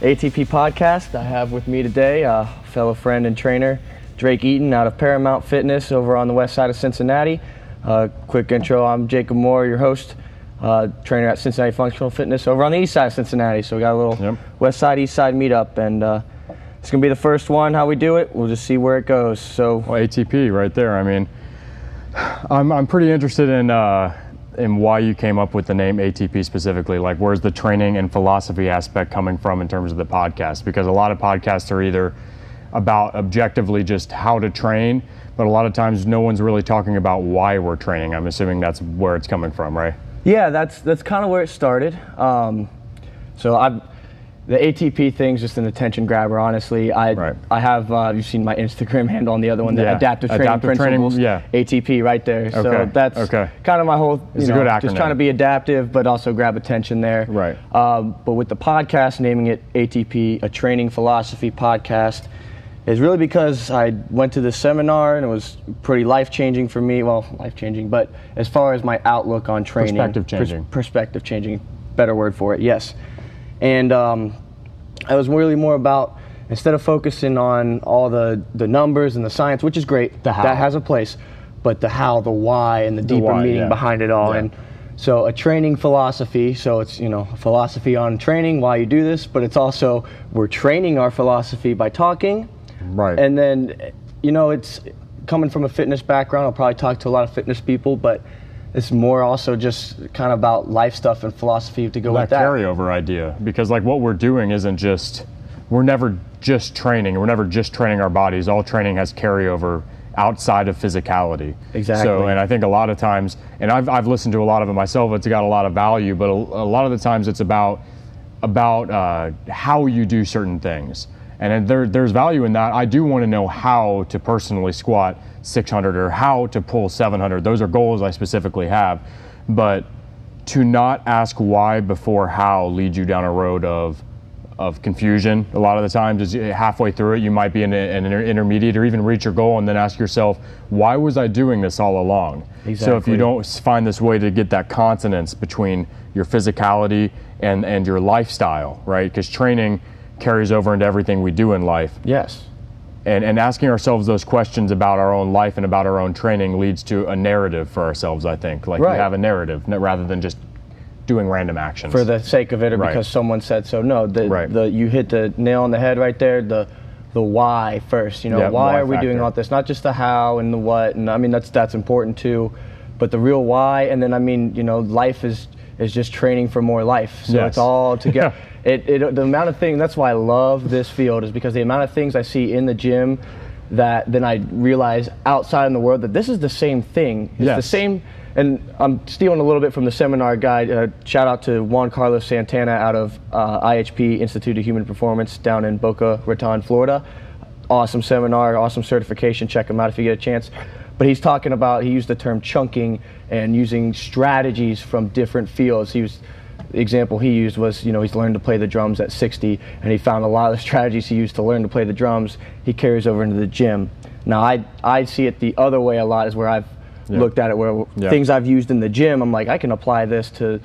ATP podcast. I have with me today a fellow friend and trainer, Drake Eaton, out of Paramount Fitness over on the west side of Cincinnati. Uh, quick intro I'm Jacob Moore, your host, uh, trainer at Cincinnati Functional Fitness over on the east side of Cincinnati. So we got a little Yep. west side, east side meetup, and uh, it's going to be the first one. How we do it, we'll just see where it goes. So, Well, ATP right there. I mean, I'm, I'm pretty interested in in why you came up with the name ATP specifically. Like, where's the training and philosophy aspect coming from in terms of the podcast? Because a lot of podcasts are either about objectively just how to train, but a lot of times no one's really talking about why we're training. I'm assuming that's where it's coming from, right? Yeah, that's that's kind of where it started. Um, so I, the ATP thing's just an attention grabber. Honestly, I Right. I have uh, you've seen my Instagram handle on the other one, the Yeah, adaptive training adaptive training, principles. yeah. ATP right there. Okay. So that's okay. kind of my whole. You It's a know, Just trying to be adaptive, but also grab attention there. Right. Um, but with the podcast, naming it ATP, a training philosophy podcast, is really because I went to this seminar and it was pretty life changing for me. Well, life changing, but as far as my outlook on training, Perspective pers- changing. perspective changing, better word for it, yes. And um, I was really more about instead of focusing on all the the numbers and the science, which is great, The how. that has a place, but the how, the why, and the deeper why, meaning yeah. behind it all. Yeah. And so a training philosophy. So it's you know a philosophy on training, why you do this, but it's also we're training our philosophy by talking. Right. And then, you know, it's coming from a fitness background. I'll probably talk to a lot of fitness people, but it's more also just kind of about life stuff and philosophy to go that with that. carryover idea because like what we're doing isn't just we're never just training we're never just training our bodies all training has carryover outside of physicality Exactly. so and i think a lot of times and i've, I've listened to a lot of it myself it's got a lot of value but a, a lot of the times it's about about uh, how you do certain things and there, there's value in that i do want to know how to personally squat 600 or how to pull 700 those are goals i specifically have but to not ask why before how leads you down a road of of confusion. A lot of the times, is eh, halfway through it, you might be in an intermediate or even reach your goal, and then ask yourself, why was I doing this all along? exactly. So if you don't find this way to get that consonance between your physicality and and your lifestyle, right? Because training carries over into everything we do in life Yes. And, and asking ourselves those questions about our own life and about our own training leads to a narrative for ourselves i think like Right. we have a narrative rather than just doing random actions for the sake of it or Right. because someone said so. No, the, Right. the you hit the nail on the head right there. The the why first. You know, Yeah, why, why are we doing all this? Not just the how and the what. And I mean that's that's important too, but the real why. And then I mean you know life is is just training for more life. So Yes. it's all together. it, it the amount of things. That's why I love this field is because the amount of things I see in the gym. That then I realize outside in the world that this is the same thing. It's the same and I'm stealing a little bit from the seminar guide. Uh, shout out to Juan Carlos Santana out of uh, IHP Institute of Human Performance down in Boca Raton, Florida. Awesome seminar, awesome certification. Check him out if you get a chance. But he's talking about he used the term chunking and using strategies from different fields. He was the example he used was you know he's learned to play the drums at 60 and he found a lot of the strategies he used to learn to play the drums he carries over into the gym now i i see it the other way a lot is where i've Yeah. looked at it where Yeah. things I've used in the gym, I'm like, I can apply this to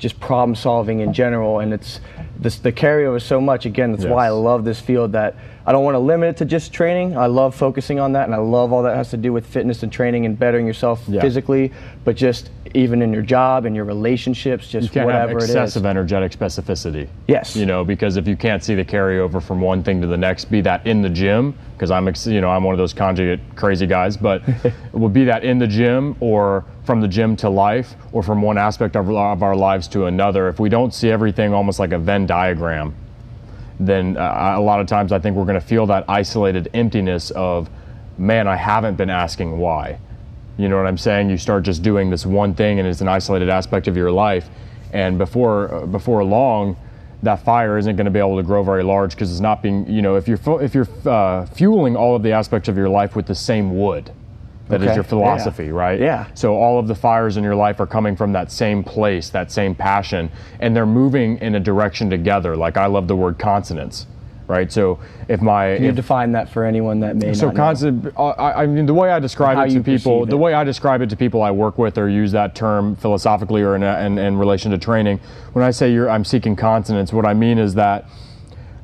just problem solving in general. And it's this, the carryover is so much. Again, that's why I love this field that I don't want to limit it to just training. I love focusing on that. And I love all that has to do with fitness and training and bettering yourself Yeah. physically, but just even in your job and your relationships, just you can't have whatever it is. excessive energetic specificity Yes. you know because if you can't see the carryover from one thing to the next be that in the gym because i'm ex- you know i'm one of those conjugate crazy guys but it would be that in the gym or from the gym to life or from one aspect of, of our lives to another if we don't see everything almost like a venn diagram then uh, a lot of times I think we're going to feel that isolated emptiness of, man, I haven't been asking why. You know what I'm saying? You start just doing this one thing, and it's an isolated aspect of your life, and before uh, before long, that fire isn't going to be able to grow very large because it's not being. You know, if you're fu- if you're uh, fueling all of the aspects of your life with the same wood, that is Okay. your philosophy, Yeah. right? Yeah. So all of the fires in your life are coming from that same place, that same passion, and they're moving in a direction together. Like I love the word consonance, right? So if my Can you if, define that for anyone that may so not know? constant, I, I mean, the way I describe it to people, the it. way I describe it to people I work with or use that term philosophically or in, a, in, in relation to training, when I say you're, I'm seeking consonance, what I mean is that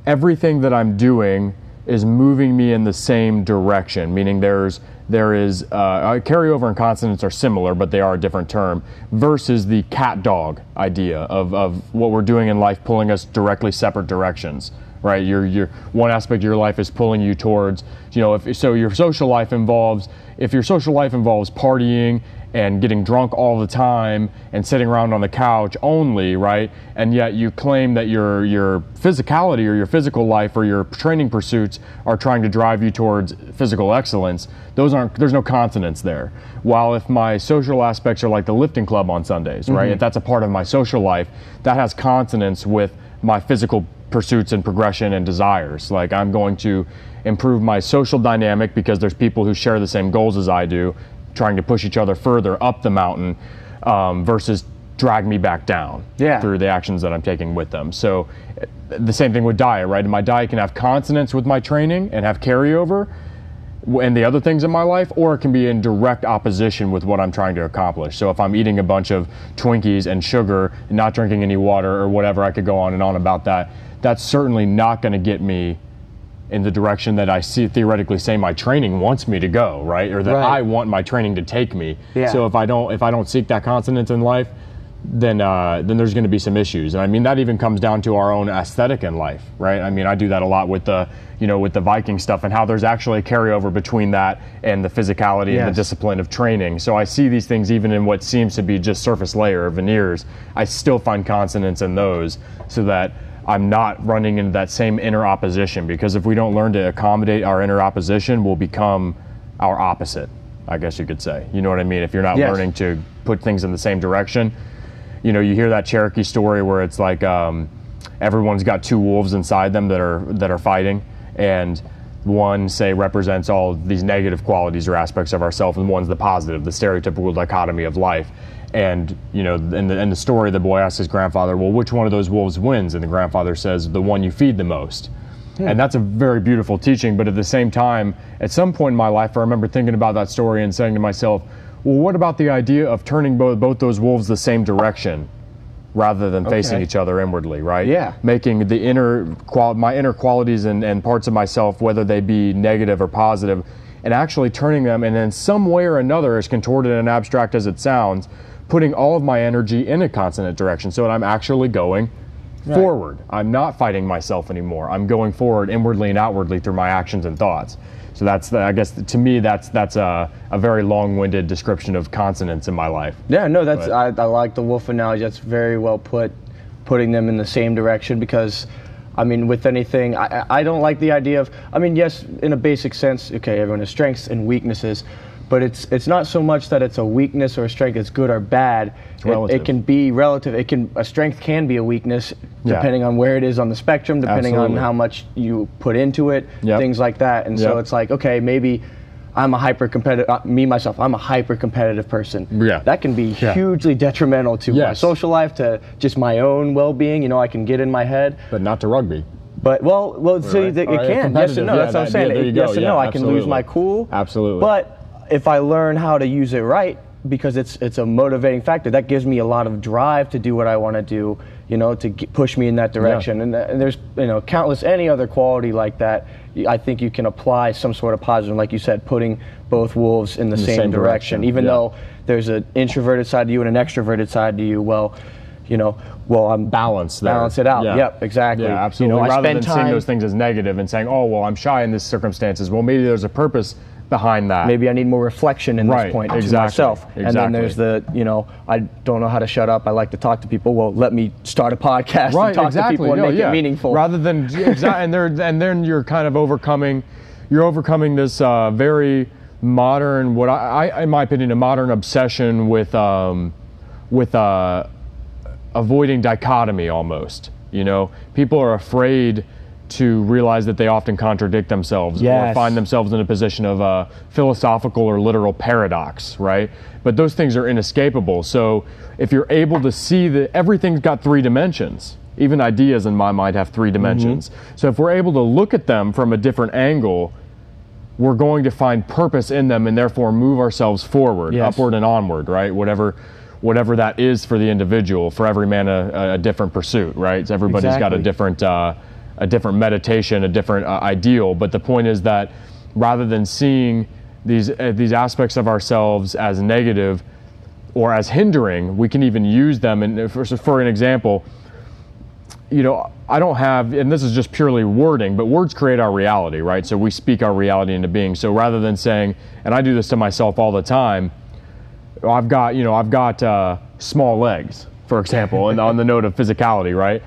everything that I'm doing is moving me in the same direction, meaning there's there is uh, carryover and consonance are similar, but they are a different term. Versus the cat dog idea of, of what we're doing in life, pulling us directly separate directions. Right, your your one aspect of your life is pulling you towards, you know, if so your social life involves if your social life involves partying and getting drunk all the time and sitting around on the couch only, right? And yet you claim that your your physicality or your physical life or your training pursuits are trying to drive you towards physical excellence. Those aren't there's no consonance there. While if my social aspects are like the lifting club on Sundays, right? Mm-hmm. If that's a part of my social life, that has consonance with my physical pursuits and progression and desires. Like I'm going to improve my social dynamic because there's people who share the same goals as I do trying to push each other further up the mountain um, versus drag me back down Yeah. through the actions that I'm taking with them. So uh, the same thing with diet, right? My diet can have consonance with my training and have carryover and the other things in my life, or it can be in direct opposition with what I'm trying to accomplish. So if I'm eating a bunch of Twinkies and sugar and not drinking any water or whatever, I could go on and on about that. That's certainly not going to get me in the direction that I see theoretically say my training wants me to go, right? Or that Right. I want my training to take me. Yeah. So if I don't if I don't seek that consonance in life, then uh, then there's going to be some issues. And I mean that even comes down to our own aesthetic in life, right? I mean I do that a lot with the you know with the Viking stuff and how there's actually a carryover between that and the physicality and the discipline of training. So I see these things even in what seems to be just surface layer or veneers. I still find consonance in those so that I'm not running into that same inner opposition because if we don't learn to accommodate our inner opposition, we'll become our opposite, I guess you could say. You know what I mean? If you're not Yes. learning to put things in the same direction, you know, you hear that Cherokee story where it's like um, everyone's got two wolves inside them that are that are fighting, and one say represents all these negative qualities or aspects of ourselves, and one's the positive, the stereotypical dichotomy of life. And you know, in the, in the story, the boy asks his grandfather, "Well, which one of those wolves wins?" And the grandfather says, "The one you feed the most." And that's a very beautiful teaching. But at the same time, at some point in my life, I remember thinking about that story and saying to myself, "Well, what about the idea of turning both both those wolves the same direction?" rather than facing Okay. each other inwardly, right? Yeah. Making the inner qual- my inner qualities and, and parts of myself, whether they be negative or positive, and actually turning them and in some way or another, as contorted and abstract as it sounds, putting all of my energy in a consonant direction so that I'm actually going forward. I'm not fighting myself anymore. I'm going forward inwardly and outwardly through my actions and thoughts. So that's the, I guess to me that's that's a, a very long-winded description of consonance in my life. Yeah, no, that's I, I like the wolf analogy. That's very well put, putting them in the same direction because, I mean, with anything, I I don't like the idea of. I mean, yes, in a basic sense, okay, everyone has strengths and weaknesses, but it's it's not so much that it's a weakness or a strength. It's good or bad. It, it can be relative. It can a strength can be a weakness Yeah. depending on where it is on the spectrum, depending Absolutely. on how much you put into it, Yep. things like that. And so it's like, okay, maybe. I'm a hyper competitive. Uh, me myself, I'm a hyper competitive person. Yeah. That can be Yeah. hugely detrimental to my social life, to just my own well-being. You know, I can get in my head. But not to rugby. But well, well, so Right. it, All right, can. Yes and no. yeah, that's what I'm saying. yeah, yes go. and Yeah, no. I can lose my cool. Absolutely. But if I learn how to use it right, because it's it's a motivating factor, that gives me a lot of drive to do what I want to do. You know, to get, push me in that direction. And, uh, and there's you know countless any other quality like that. I think you can apply some sort of positive, like you said, putting both wolves in the, the same, same direction. direction, Even yeah. though there's an introverted side to you and an extroverted side to you. Well, you know, well I'm balance there. Balance it out. Yeah. Yep, exactly. Yeah, absolutely. You know, I Rather spend than seeing those things as negative and saying, "Oh, well, I'm shy in this circumstances." Well, maybe there's a purpose behind that. maybe I need more reflection in Right, this point to exactly, myself. And then there's the, you know, I don't know how to shut up. I like to talk to people. Well, let me start a podcast right, and talk exactly. to people and No, make yeah. it meaningful. Rather than exactly, and there, and then you're kind of overcoming, you're overcoming this uh, very modern, what I, I, in my opinion, a modern obsession with, um, with uh, avoiding dichotomy almost. You know, people are afraid to realize that they often contradict themselves or find themselves in a position of a philosophical or literal paradox, right? But those things are inescapable. So if you're able to see that everything's got three dimensions, even ideas in my mind have three dimensions. So if we're able to look at them from a different angle, we're going to find purpose in them and therefore move ourselves forward, Yes. upward and onward, right? Whatever whatever that is for the individual, for every man a, a different pursuit, right? So everybody's got a different uh, a different meditation, a different uh, ideal. But the point is that rather than seeing these uh, these aspects of ourselves as negative or as hindering, we can even use them. And for, for an example, you know, I don't have, and this is just purely wording, but words create our reality, right? So we speak our reality into being. So rather than saying, and I do this to myself all the time, I've got, you know, I've got uh, small legs, for example, and on the note of physicality, right?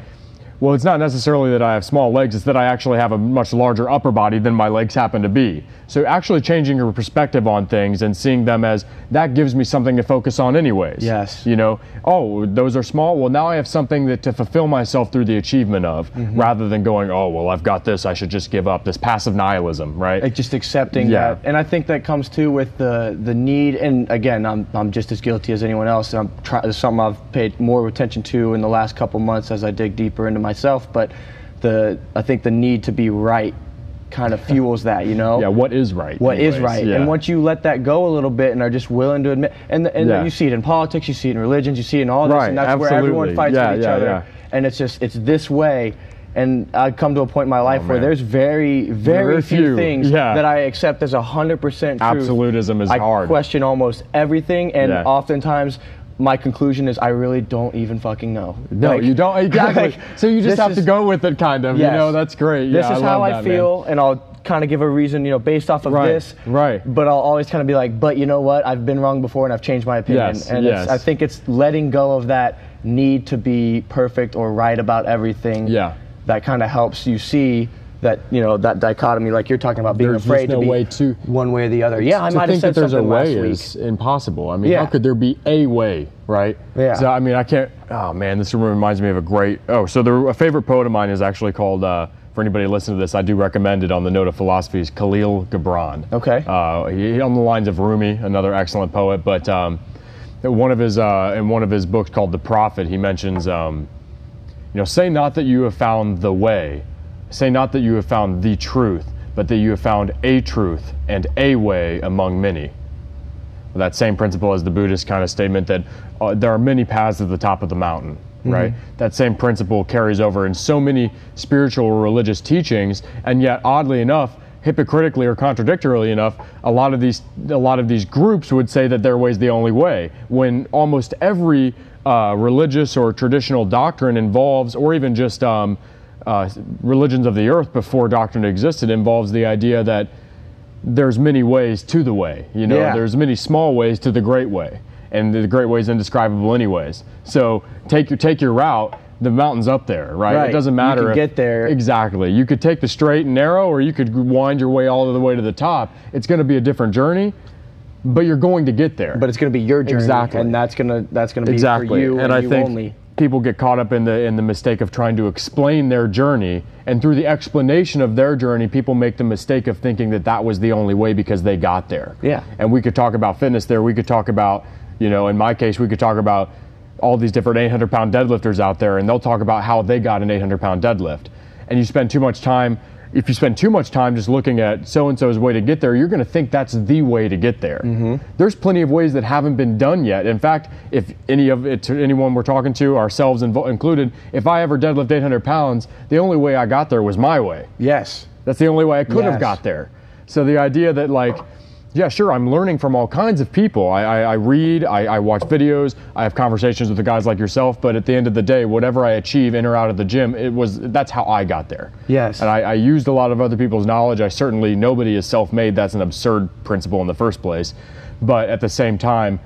Well, it's not necessarily that I have small legs, it's that I actually have a much larger upper body than my legs happen to be. So, actually changing your perspective on things and seeing them as that gives me something to focus on, anyways. Yes. You know, oh, those are small. Well, now I have something that to fulfill myself through the achievement of Mm-hmm. rather than going, oh, well, I've got this, I should just give up. This passive nihilism, right? like just accepting Yeah. that and i think that comes too with the the need and again i'm, I'm just as guilty as anyone else and i'm it's something i've paid more attention to in the last couple months as i dig deeper into myself but the i think the need to be right kind of fuels that you know yeah, what is right? what is anyways? right Yeah. and once you let that go a little bit and are just willing to admit and, and Yeah. you see it in politics you see it in religions you see it in all this Right, and that's where everyone fights Yeah, with each other and it's just it's this way and I've come to a point in my oh, life where Oh, man. there's very, very, Very few, few, things that I accept as hundred percent truth. Absolutism is I hard. question almost everything, and oftentimes my conclusion is I really don't even fucking know. No, Like- you don't exactly. like, so you just have to go with it, kind of. Yes. You know, that's great. This yeah, is I how I that, man. feel, and I'll kind of give a reason, you know, based off of Right, this. right. But I'll always kind of be like, but you know what? I've been wrong before, and I've changed my opinion. Yes, and yes. It's, I think it's letting go of that need to be perfect or right about everything. Yeah. That kind of helps you see that you know that dichotomy, like you're talking about being There's afraid no to be way to- one way or the other. Yeah, I might have think said that there's a way last week. is impossible. I mean, Yeah. how could there be a way, right? Yeah. So I mean, I can't. Oh man, this reminds me of a great. Oh, so the a favorite poet of mine is actually called. Uh, for anybody listening to this, I do recommend it on the note of philosophy. Is Kahlil Gibran. Okay. Uh, he, on the lines of Rumi, another excellent poet, but um, one of his uh, in one of his books called The Prophet, he mentions. Um, you know, say not that you have found the way, say not that you have found the truth, but that you have found a truth and a way among many. That same principle as the Buddhist kind of statement that uh, there are many paths at the top of the mountain, right? That same principle carries over in so many spiritual or religious teachings, and yet, oddly enough, hypocritically or contradictorily enough, a lot of these a lot of these groups would say that their way is the only way, when almost every uh, religious or traditional doctrine involves, or even just um, uh, religions of the earth before doctrine existed, involves the idea that there's many ways to the way. You know, Yeah. there's many small ways to the great way, and the great way is indescribable, anyways. So take your take your route. The mountain's up there, right? Right. It doesn't You matter. can if- get there. exactly. You could take the straight and narrow, or you could wind your way all the way to the top. It's going to be a different journey, but you're going to get there. But it's going to be your journey, Exactly. and that's gonna that's gonna be exactly for you and, i you think only. People get caught up in the in the mistake of trying to explain their journey. And through the explanation of their journey people make the mistake of thinking that that was the only way because they got there. Yeah. and we could talk about fitness there. We could talk about you know in my case we could talk about all these different 800 pound deadlifters out there and they'll talk about how they got an 800 pound deadlift. And you spend too much time if you spend too much time just looking at so and so's way to get there, you're going to think that's the way to get there. Mm-hmm. There's plenty of ways that haven't been done yet. In fact, if any of it, to anyone we're talking to, ourselves invo- included, if I ever deadlift 800 pounds, the only way I got there was my way. Yes. That's the only way I could have got there. So the idea that like, yeah, sure, I'm learning from all kinds of people. I, I, I read, I, I watch videos, I have conversations with the guys like yourself. But at the end of the day, whatever I achieve in or out of the gym, it was that's how I got there. Yes. And I, I used a lot of other people's knowledge. I certainly nobody is self-made. That's an absurd principle in the first place. But at the same time,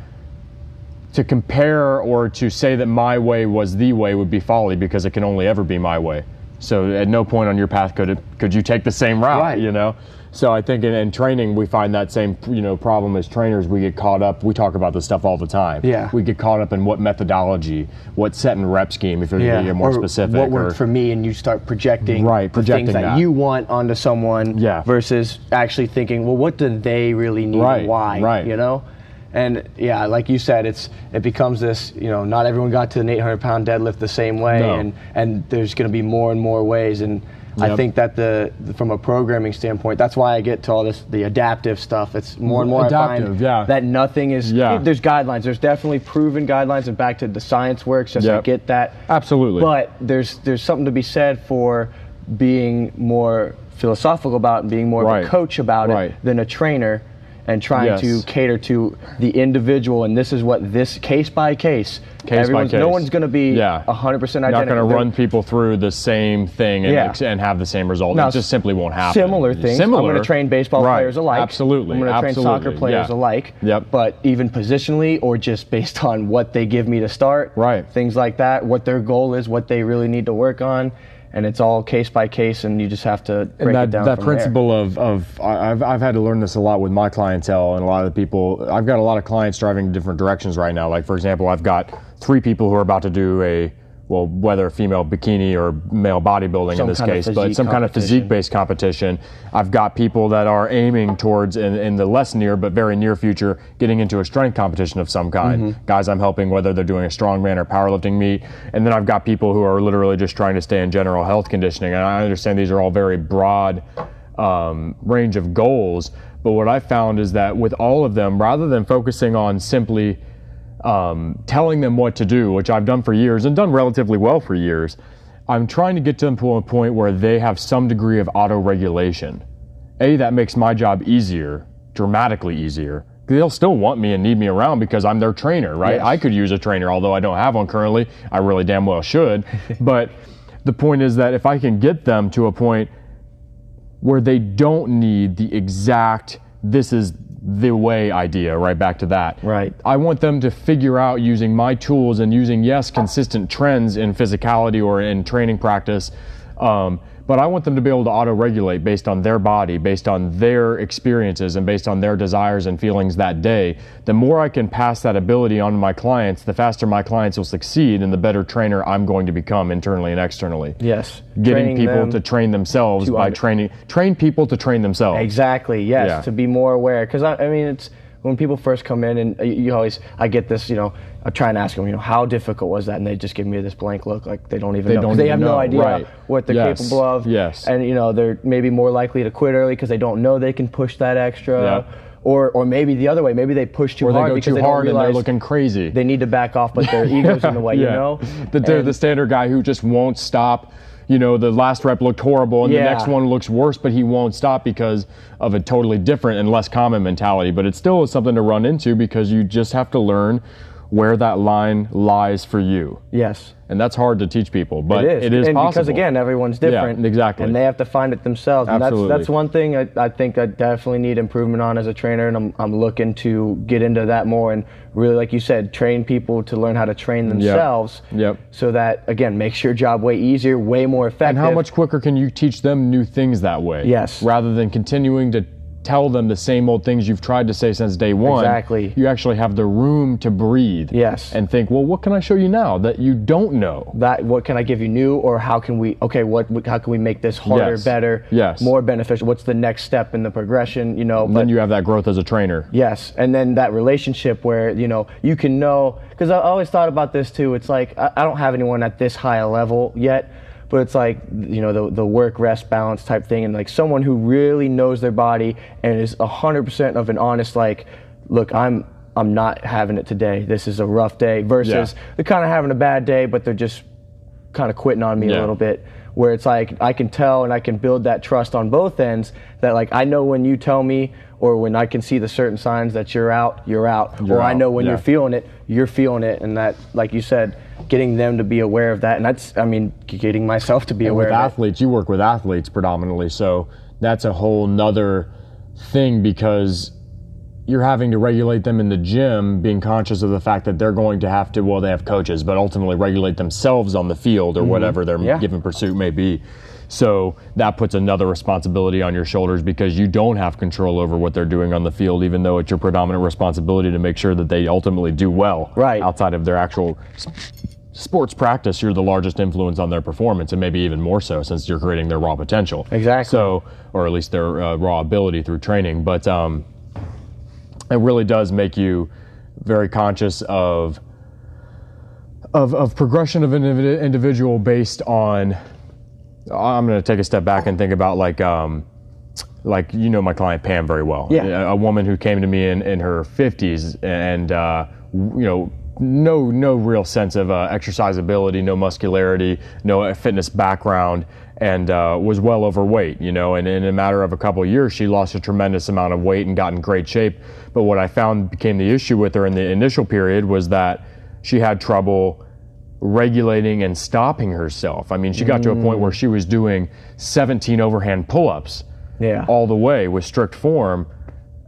to compare or to say that my way was the way would be folly because it can only ever be my way. So at no point on your path could it, could you take the same route, Right. you know? So I think in, in training we find that same you know problem as trainers. We get caught up. We talk about this stuff all the time. Yeah. We get caught up in what methodology, what set and rep scheme. If you're going to get more or specific, What worked or- for me, and you start projecting Right, projecting things that, that. you want onto someone Yeah. versus actually thinking, well, what do they really need Right, and why? right. You know? And yeah, like you said, it's it becomes this. You know, not everyone got to an 800 pound deadlift the same way, No. and and there's going to be more and more ways. And I think that the from a programming standpoint, that's why I get to all this the adaptive stuff. It's more and more Adaptive, yeah. that nothing is. Yeah. There's guidelines. There's definitely proven guidelines, and back to the science works. Just I Yep. get that. Absolutely. But there's there's something to be said for being more philosophical about it and being more Right. of a coach about Right. it than a trainer and trying Yes. to cater to the individual and this is what this case by case Case by everyone's no one's going to be Yeah. 100% identical. Not going to run people through the same thing and, Yeah. and have the same result. Now, it just simply won't happen. Similar things. Similar. I'm going to train baseball Right. players alike. Absolutely. I'm going to train soccer players Yeah. alike. Yep. But even positionally or just based on what they give me to start. Right. Things like that, what their goal is, what they really need to work on. And it's all case by case, and you just have to break that, it down. that from there. principle of, of I've, I've had to learn this a lot with my clientele and a lot of the people i've got a lot of clients driving different directions right now like for example i've got three people who are about to do a well whether female bikini or male bodybuilding in this case but some kind of physique based competition. I've got people that are aiming towards in, in the less near but very near future getting into a strength competition of some kind. Mm-hmm. guys i'm helping whether they're doing a strongman or powerlifting meet. And then i've got people who are literally just trying to stay in general health conditioning. And i understand these are all very broad um, range of goals. But what I found is that with all of them, rather than focusing on simply um, telling them what to do, which I've done for years and done relatively well for years, I'm trying to get to them to a point where they have some degree of auto regulation. A, that makes my job easier, dramatically easier. They'll still want me and need me around because I'm their trainer, right? Yes. I could use a trainer, although I don't have one currently. I really damn well should. but the point is that if I can get them to a point where they don't need the exact this is the way idea right back to that Right. i want them to figure out using my tools and using yes consistent trends in physicality or in training practice um, but i want them to be able to auto-regulate based on their body based on their experiences and based on their desires and feelings that day the more i can pass that ability on to my clients the faster my clients will succeed and the better trainer i'm going to become internally and externally Yes. getting Training people to train themselves to by under- training train people to train themselves Exactly. Yes. Yeah. To be more aware, because I, I mean, it's when people first come in, and uh, you, you always, I get this. You know, I try and ask them, you know, how difficult was that, and they just give me this blank look, like they don't even They know. don't they have no idea right. what they're Yes. capable of. Yes. And you know, they're maybe more likely to quit early because they don't know they can push that extra. Yeah. Or, or maybe the other way. Maybe they push too or they hard go because too they hard and they're looking crazy they need to back off, but their ego's in the way. You know. the, they're the standard guy who just won't stop you know the last rep looked horrible and Yeah. the next one looks worse but he won't stop because of a totally different and less common mentality but it still is something to run into because you just have to learn where that line lies for you yes. and that's hard to teach people but it is. it is and possible because again, everyone's different. exactly. And they have to find it themselves. And Absolutely. that's that's one thing I, I think I definitely need improvement on as a trainer, and I'm I'm looking to get into that more and really, like you said, train people to learn how to train themselves. Yep. So that again makes your job way easier, way more effective. And how much quicker can you teach them new things that way? Yes. Rather than continuing to tell them the same old things you've tried to say since day one. Exactly. You actually have the room to breathe. Yes. And think, well, what can I show you now that you don't know? that what can I give you new, or how can we? Okay, what how can we make this harder, Yes. better, Yes. more beneficial? What's the next step in the progression? You know, And then you have that growth as a trainer. Yes, and then that relationship where you know you can know because I always thought about this too. It's like I, I don't have anyone at this high a level yet, but it's like you know the the work rest balance type thing, and like someone who really knows their body and is hundred percent of an honest like, look, I'm I'm not having it today. This is a rough day. Versus Yeah. they're kind of having a bad day, but they're just kind of quitting on me Yeah. a little bit where it's like I can tell and I can build that trust on both ends that like I know when you tell me or when I can see the certain signs that you're out, you're out. You're or I know when yeah. you're feeling it, you're feeling it and that like you said, getting them to be aware of that and that's I mean getting myself to be And aware with athletes, you work with athletes predominantly, so that's a whole nother thing because you're having to regulate them in the gym, being conscious of the fact that they're going to have to, well, they have coaches, but ultimately regulate themselves on the field or mm-hmm. whatever their Yeah. given pursuit may be. So that puts another responsibility on your shoulders because you don't have control over what they're doing on the field, even though it's your predominant responsibility to make sure that they ultimately do well Right. outside of their actual sports practice. You're the largest influence on their performance, and maybe even more so since you're creating their raw potential. Exactly. So, or at least their uh, raw ability through training. But um, it really does make you very conscious of of, of progression of an individual based on I'm going to take a step back and think about like um, like you know my client Pam very well. Yeah. A, a woman who came to me in, in her 50s and uh, you know no no real sense of uh, exercise ability, no muscularity, no fitness background, and uh, was well overweight. You know, and in a matter of a couple of years, she lost a tremendous amount of weight and got in great shape. But what I found became the issue with her in the initial period was that she had trouble regulating and stopping herself. I mean, she got to a point where she was doing 17 overhand pull-ups Yeah. all the way with strict form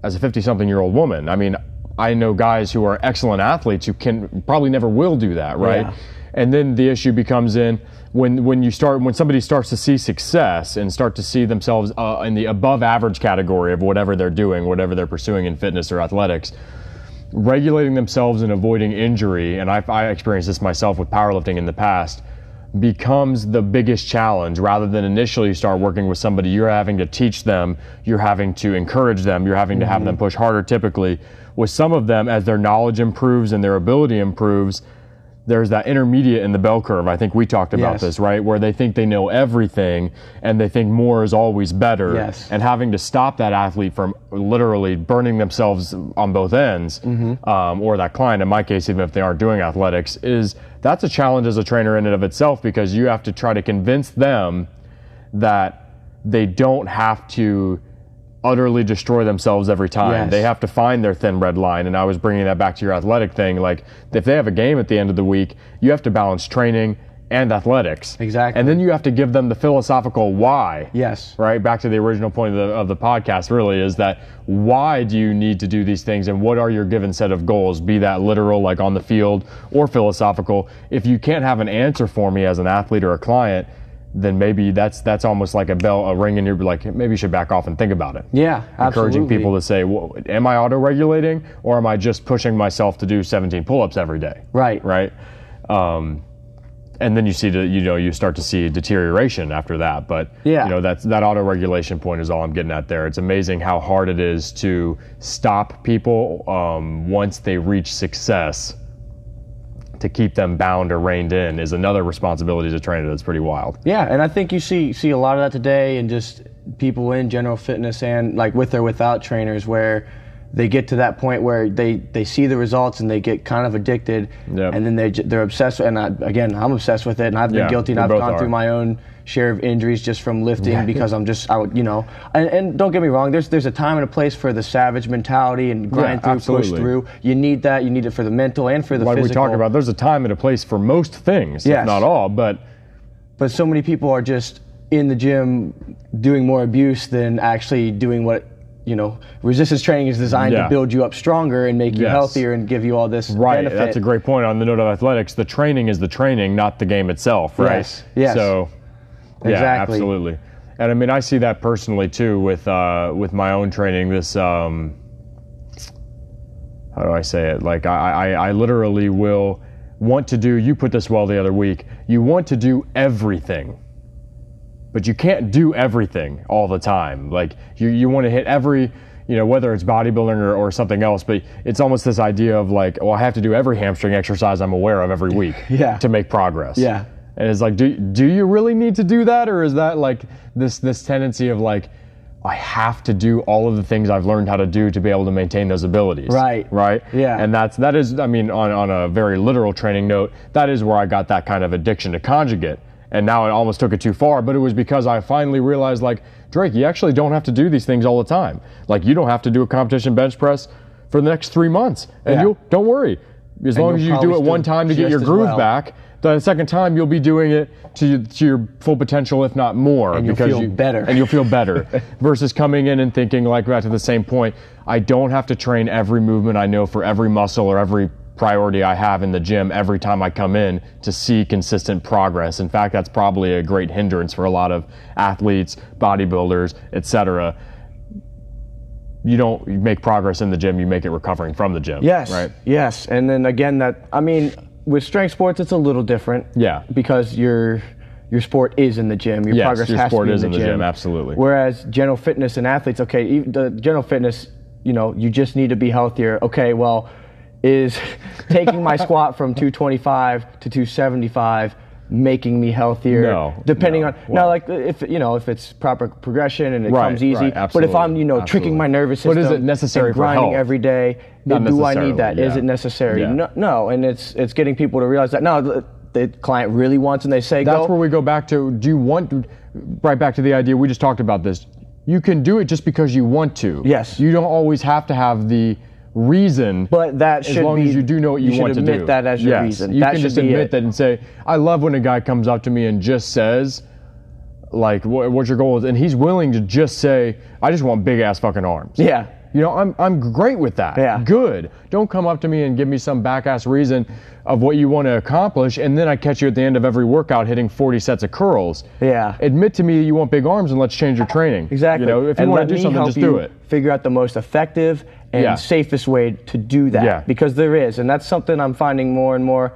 as a 50 something year old woman. I mean, I know guys who are excellent athletes who can probably never will do that, right? Yeah. And then the issue becomes in when when you start when somebody starts to see success and start to see themselves uh, in the above average category of whatever they're doing, whatever they're pursuing in fitness or athletics, regulating themselves and avoiding injury, and I, I experienced this myself with powerlifting in the past, becomes the biggest challenge rather than initially start working with somebody you're having to teach them, you're having to encourage them, you're having to have them mm-hmm. push harder typically. With some of them, as their knowledge improves and their ability improves, there's that intermediate in the bell curve. I think we talked about Yes. this, right? Where they think they know everything and they think more is always better. Yes. And having to stop that athlete from literally burning themselves on both ends, Mm-hmm. um, or that client, in my case, even if they aren't doing athletics, is that's a challenge as a trainer in and of itself because you have to try to convince them that they don't have to utterly destroy themselves every time. Yes. They have to find their thin red line. And I was bringing that back to your athletic thing. Like, if they have a game at the end of the week, you have to balance training and athletics. Exactly. And then you have to give them the philosophical why. Yes. Right? Back to the original point of the, of the podcast, really, is that why do you need to do these things and what are your given set of goals, be that literal, like on the field, or philosophical? If you can't have an answer for me as an athlete or a client, then maybe that's that's almost like a bell, a ring in your like maybe you should back off and think about it Yeah, encouraging people to say, well, am I auto regulating or am I just pushing myself to do 17 pull ups every day? Right. Right. Um, and then you see, the, you know, you start to see deterioration after that. But Yeah. you know, that's that auto regulation point is all I'm getting at there. It's amazing how hard it is to stop people um, once they reach success. To keep them bound or reined in is another responsibility as a trainer that's pretty wild. Yeah, and I think you see see a lot of that today, and just people in general fitness and like with or without trainers, where they get to that point where they they see the results and they get kind of addicted, Yep. and then they they're obsessed. And I, again, I'm obsessed with it, and I've been Yeah, guilty, and I've gone are. through my own share of injuries just from lifting Yeah. because I'm just I would you know, and, and don't get me wrong, there's there's a time and a place for the savage mentality and grind through, push through. You need that. You need it for the mental and for the Like we physical. talked about, there's a time and a place for most things, Yes. if not all. But but so many people are just in the gym doing more abuse than actually doing what you know resistance training is designed Yeah. to build you up stronger and make you Yes. healthier and give you all this Right, benefit. that's a great point. On the note of athletics, the training is the training, not the game itself, right? Yes, yes. So, yeah, Exactly. absolutely. And I mean, I see that personally too with uh, with my own training. This, um, how do I say it? Like, I, I, I literally will want to do. You put this well the other week. You want to do everything but you can't do everything all the time. Like you, you want to hit every, you know, whether it's bodybuilding or, or something else, but it's almost this idea of like, well, I have to do every hamstring exercise I'm aware of every week Yeah. to make progress. Yeah. And it's like, do, do you really need to do that? Or is that like this, this tendency of like, I have to do all of the things I've learned how to do to be able to maintain those abilities. Right. Right. Yeah. And that's, that is, I mean, on, on a very literal training note, that is where I got that kind of addiction to conjugate. And now I almost took it too far, but it was because I finally realized like, Drake, you actually don't have to do these things all the time. Like you don't have to do a competition bench press for the next three months. And Yeah. you'll, don't worry. As long as you do it one time to get your groove well. back, the second time you'll be doing it to, to your full potential, if not more. And you'll because feel you, better. And you'll feel better versus coming in and thinking like back to the same point. I don't have to train every movement I know for every muscle or every priority I have in the gym every time I come in to see consistent progress. In fact, that's probably a great hindrance for a lot of athletes, bodybuilders, etc. You don't make progress in the gym, you make it recovering from the gym. Yes. Right. Yes. And then again, that I mean, with strength sports, it's a little different. Yeah. Because your your sport is in the gym. Your Yes, progress your has sport to be is in the, in the gym. gym, absolutely. Whereas general fitness and athletes, okay, even the general fitness, you know, you just need to be healthier. Okay, well, is taking my squat from 225 to 275 making me healthier. No, depending no. on Well- now, like if you know if it's proper progression and it Right, comes easy. right, but if I'm you know tricking my nervous But system, is it necessary and for grinding health? every day? Not do I necessarily, need that? Is yeah. it necessary? Yeah. No, no, and it's it's getting people to realize that no, the, the client really wants and they say go. That's go. where we go back to do you want right back to the idea we just talked about this. You can do it just because you want to. Yes. You don't always have to have the reason. But that as long be- as you do know what you, you should want to admit do. that as your yes. reason. You That can just admit it. that and say, I love when a guy comes up to me and just says, like, what, what your goal is, and he's willing to just say, I just want big ass fucking arms. Yeah. You know, I'm, I'm great with that. Yeah. Good. Don't come up to me and give me some back ass reason of what you want to accomplish, and then I catch you at the end of every workout hitting 40 sets of curls. Yeah. Admit to me that you want big arms and let's change your training. Exactly. You know, if you and want to do something, just do it. Figure out the most effective and Yeah. safest way to do that. Yeah. Because there is, and that's something I'm finding more and more,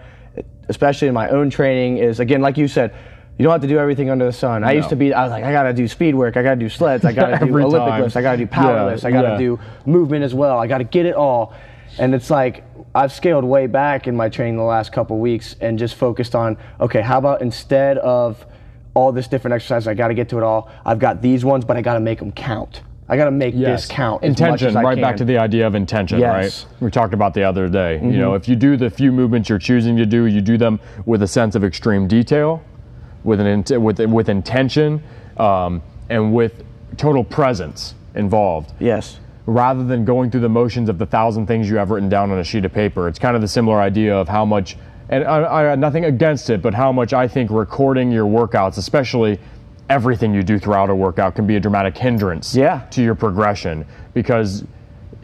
especially in my own training. Is again, like you said. You don't have to do everything under the sun. I used to be, I was like, I gotta do speed work, I gotta do sleds, I gotta do Olympic time. lifts, I gotta do power Yeah, lifts, I gotta do movement as well, I gotta get it all. And it's like, I've scaled way back in my training the last couple weeks and just focused on, okay, how about instead of all this different exercises, I gotta get to it all, I've got these ones, but I gotta make them count. I gotta make this count. Intention, right back to the idea of intention, Yes. Mm-hmm. right? We talked about the other day. You know, if you do the few movements you're choosing to do, you do them with a sense of extreme detail, with an int- with with intention, um, and with total presence involved. Yes. rather than going through the motions of the thousand things you have written down on a sheet of paper. It's kind of the similar idea of how much, and I, I nothing against it, but how much I think recording your workouts, especially everything you do throughout a workout, can be a dramatic hindrance Yeah. to your progression because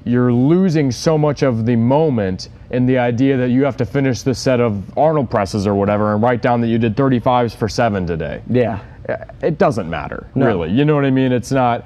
you're losing so much of the moment in the idea that you have to finish the set of Arnold presses or whatever and write down that you did 35s for seven today. Yeah. Uh, it doesn't matter really. You know what i mean? It's not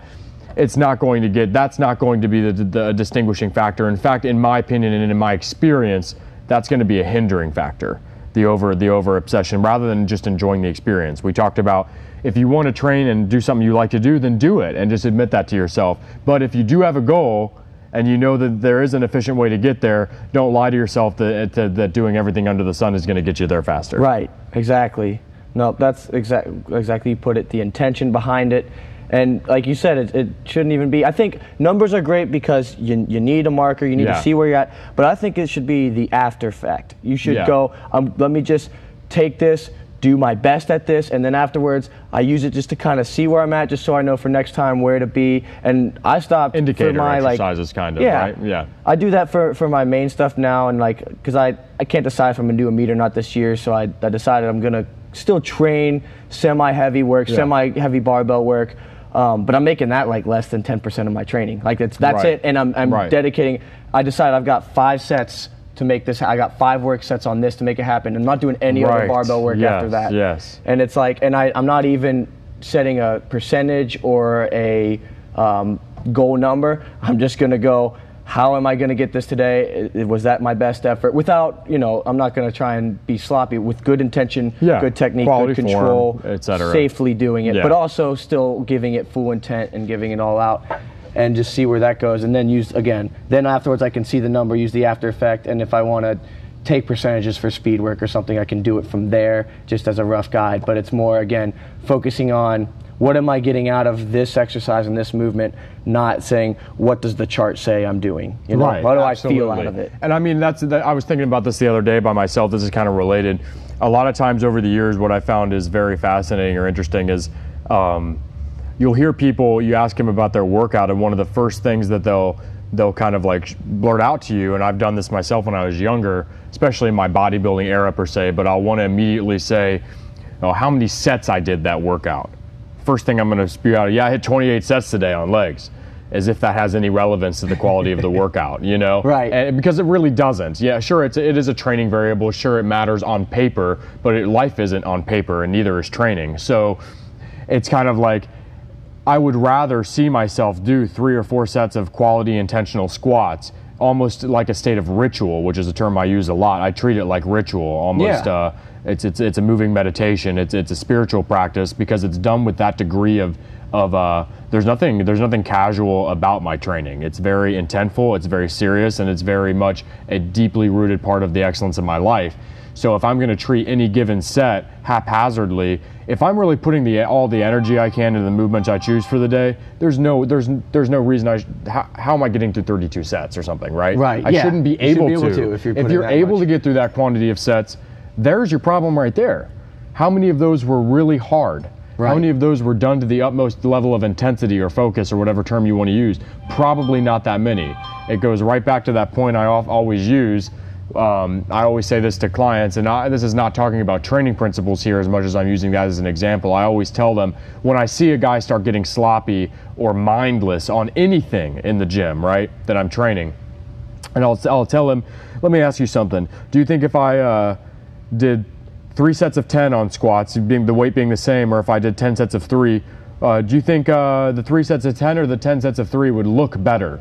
it's not going to get that's not going to be the, the distinguishing factor. In fact in my opinion and in my experience that's going to be a hindering factor the over the over obsession rather than just enjoying the experience. We talked about if you want to train and do something you like to do then do it and just admit that to yourself but if you do have a goal and you know that there is an efficient way to get there don't lie to yourself that, that, that doing everything under the sun is going to get you there faster Right, exactly. No, that's exact, exactly you put it. The intention behind it, and like you said, it, it shouldn't even be. I think numbers are great because you, you need a marker, you need Yeah. to see where you're at. But I think it should be the after effect. You should Yeah. go. Um, let me just take this, do my best at this, and then afterwards I use it just to kind of see where I'm at, just so I know for next time where to be. And I stopped Indicator for my like exercises, kind of, yeah, right? Yeah. I do that for, for my main stuff now, and like, because I, I can't decide if I'm gonna do a meet or not this year, so I, I decided I'm gonna still train semi heavy work, Yeah. semi heavy barbell work, um, but I'm making that like less than 10% of my training. Like, it's, that's Right. it, and I'm, I'm Right. dedicating. I decided I've got five sets to make this. I got five work sets on this to make it happen. I'm not doing any other Right. barbell work after that. yes. And it's like, and I, I'm not even setting a percentage or a um, goal number. I'm just gonna go. How am I gonna get this today? Was that my best effort? Without, you know, I'm not gonna try and be sloppy. With good intention, Yeah, good technique, quality good control, form, et cetera. safely doing it, Yeah. but also still giving it full intent and giving it all out. And just see where that goes, and then use again. Then afterwards, I can see the number, use the after effect, and if I want to take percentages for speed work or something, I can do it from there just as a rough guide. But it's more, again, focusing on what am I getting out of this exercise and this movement, not saying what does the chart say I'm doing. You know, what do I feel out of it? And I mean, that's that, I was thinking about this the other day by myself. This is kind of related. A lot of times over the years, what I found is very fascinating or interesting is um, you'll hear people. You ask them about their workout, and one of the first things that they'll they'll kind of like blurt out to you. And I've done this myself when I was younger, especially in my bodybuilding era per se. But I'll want to immediately say, "Oh, how many sets I did that workout." First thing I'm going to spew out, yeah, I hit 28 sets today on legs, as if that has any relevance to the quality of the workout, you know? Right. And because it really doesn't. Yeah, sure, it's it is a training variable. Sure, it matters on paper, but it, life isn't on paper, and neither is training. So, it's kind of like I would rather see myself do three or four sets of quality intentional squats, almost like a state of ritual, which is a term I use a lot. I treat it like ritual, almost. Yeah. Uh, it's, it's, it's a moving meditation. It's, it's a spiritual practice because it's done with that degree of, of uh, there's nothing there's nothing casual about my training. It's very intentful, it's very serious, and it's very much a deeply rooted part of the excellence of my life. So if I'm going to treat any given set haphazardly, if I'm really putting the all the energy I can into the movements I choose for the day, there's no there's there's no reason I sh- how, how am I getting through 32 sets or something, right? Right, I yeah. shouldn't be You should able, be able to. to if you're putting you're able much. to get through that quantity of sets, there's your problem right there. How many of those were really hard? How many of those were done to the utmost level of intensity or focus or whatever term you want to use? Probably not that many. It goes right back to that point I always use. Um, I always say this to clients, and I, this is not talking about training principles here as much as I'm using that as an example. I always tell them when I see a guy start getting sloppy or mindless on anything in the gym, right, that I'm training, and I'll, I'll tell him, let me ask you something. Do you think if I uh, did three sets of 10 on squats, being the weight being the same, or if I did 10 sets of three, uh, do you think uh, the three sets of 10 or the 10 sets of three would look better?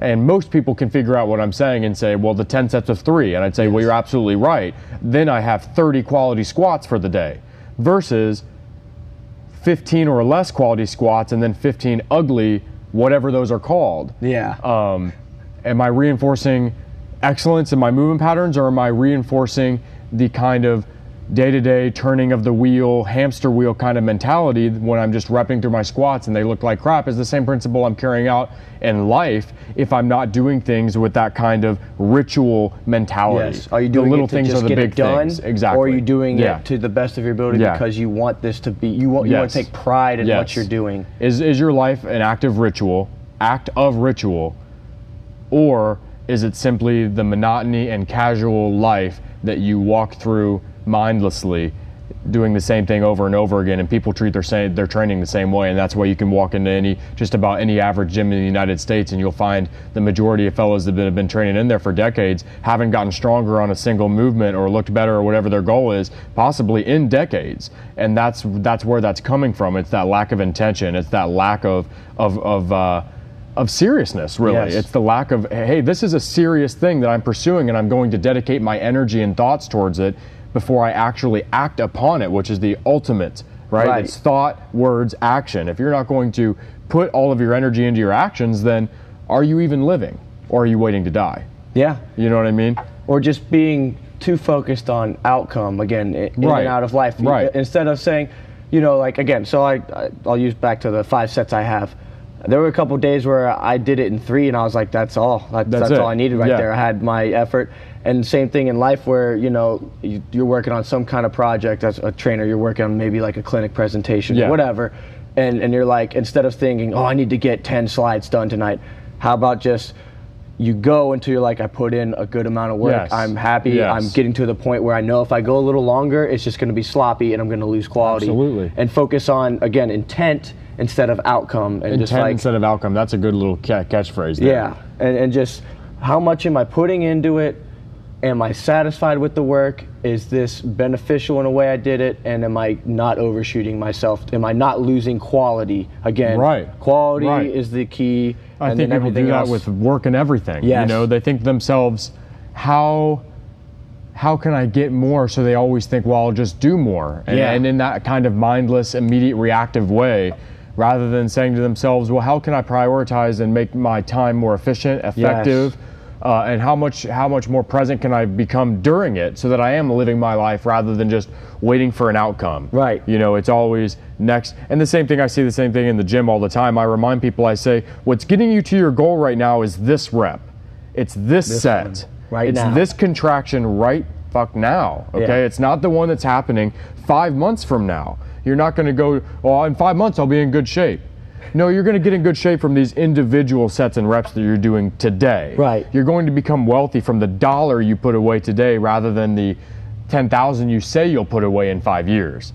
And most people can figure out what I'm saying and say, well, the 10 sets of three. And I'd say, well, you're absolutely right. Then I have 30 quality squats for the day versus 15 or less quality squats and then 15 ugly, whatever those are called Yeah. um, am I reinforcing excellence in my movement patterns or am I reinforcing the kind of day-to-day turning of the wheel hamster wheel kind of mentality when I'm just repping through my squats and they look like crap is the same principle I'm carrying out in life if I'm not doing things with that kind of ritual mentality. Yes. Are you doing The little it to things are the big done, things. Exactly. or are you doing Yeah. it to the best of your ability Yeah. because you want this to be you want you want to take pride in what you're doing? Is is your life an active ritual, act of ritual, or is it simply the monotony and casual life that you walk through mindlessly, doing the same thing over and over again, and people treat their same, their training the same way, and that's why you can walk into any just about any average gym in the United States, and you'll find the majority of fellows that have been training in there for decades haven't gotten stronger on a single movement or looked better or whatever their goal is, possibly in decades, and that's that's where that's coming from. It's that lack of intention. It's that lack of of of. Uh, of seriousness, really. Yes. It's the lack of, hey, this is a serious thing that I'm pursuing and I'm going to dedicate my energy and thoughts towards it before I actually act upon it, which is the ultimate, right? Right. It's thought, words, action. If you're not going to put all of your energy into your actions, then are you even living or are you waiting to die? Yeah. You know what I mean? or just being too focused on outcome again in Right. and out of life Right. instead of saying you know like again so I, I i'll use back to the five sets i have there were a couple days where i did it in three and i was like that's all that's, That's that's, all i needed right Yeah. there i had my effort and same thing in life where you know you, you're working on some kind of project as a trainer you're working on maybe like a clinic presentation Yeah. or whatever and and you're like instead of thinking oh i need to get 10 slides done tonight how about just you go until you're like, I put in a good amount of work. Yes. I'm happy. Yes. I'm getting to the point where I know if I go a little longer, it's just going to be sloppy and I'm going to lose quality. Absolutely. And focus on again intent instead of outcome and just like instead of outcome. That's a good little catchphrase there. yeah, and, and just how much am I putting into it? Am I satisfied with the work? Is this beneficial in a way I did it? And am I not overshooting myself? Am I not losing quality? Again, Right. Quality Right. is the key. I and think people do that else- with work and everything. You know, they think to themselves, how how can I get more? So they always think, well, I'll just do more. And, Yeah. and in that kind of mindless, immediate, reactive way, rather than saying to themselves, well, how can I prioritize and make my time more efficient, effective? Uh, and how much how much more present can I become during it so that I am living my life rather than just waiting for an outcome. Right. You know, it's always next. And the same thing, I see the same thing in the gym all the time. I remind people, I say, what's getting you to your goal right now is this rep. It's this, set. one, right it's now. this contraction right fuck now. Okay. Yeah. It's not the one that's happening five months from now. You're not going to go, well, in five months I'll be in good shape. No, you're going to get in good shape from these individual sets and reps that you're doing today. Right. You're going to become wealthy from the dollar you put away today rather than the 10,000 you say you'll put away in five years.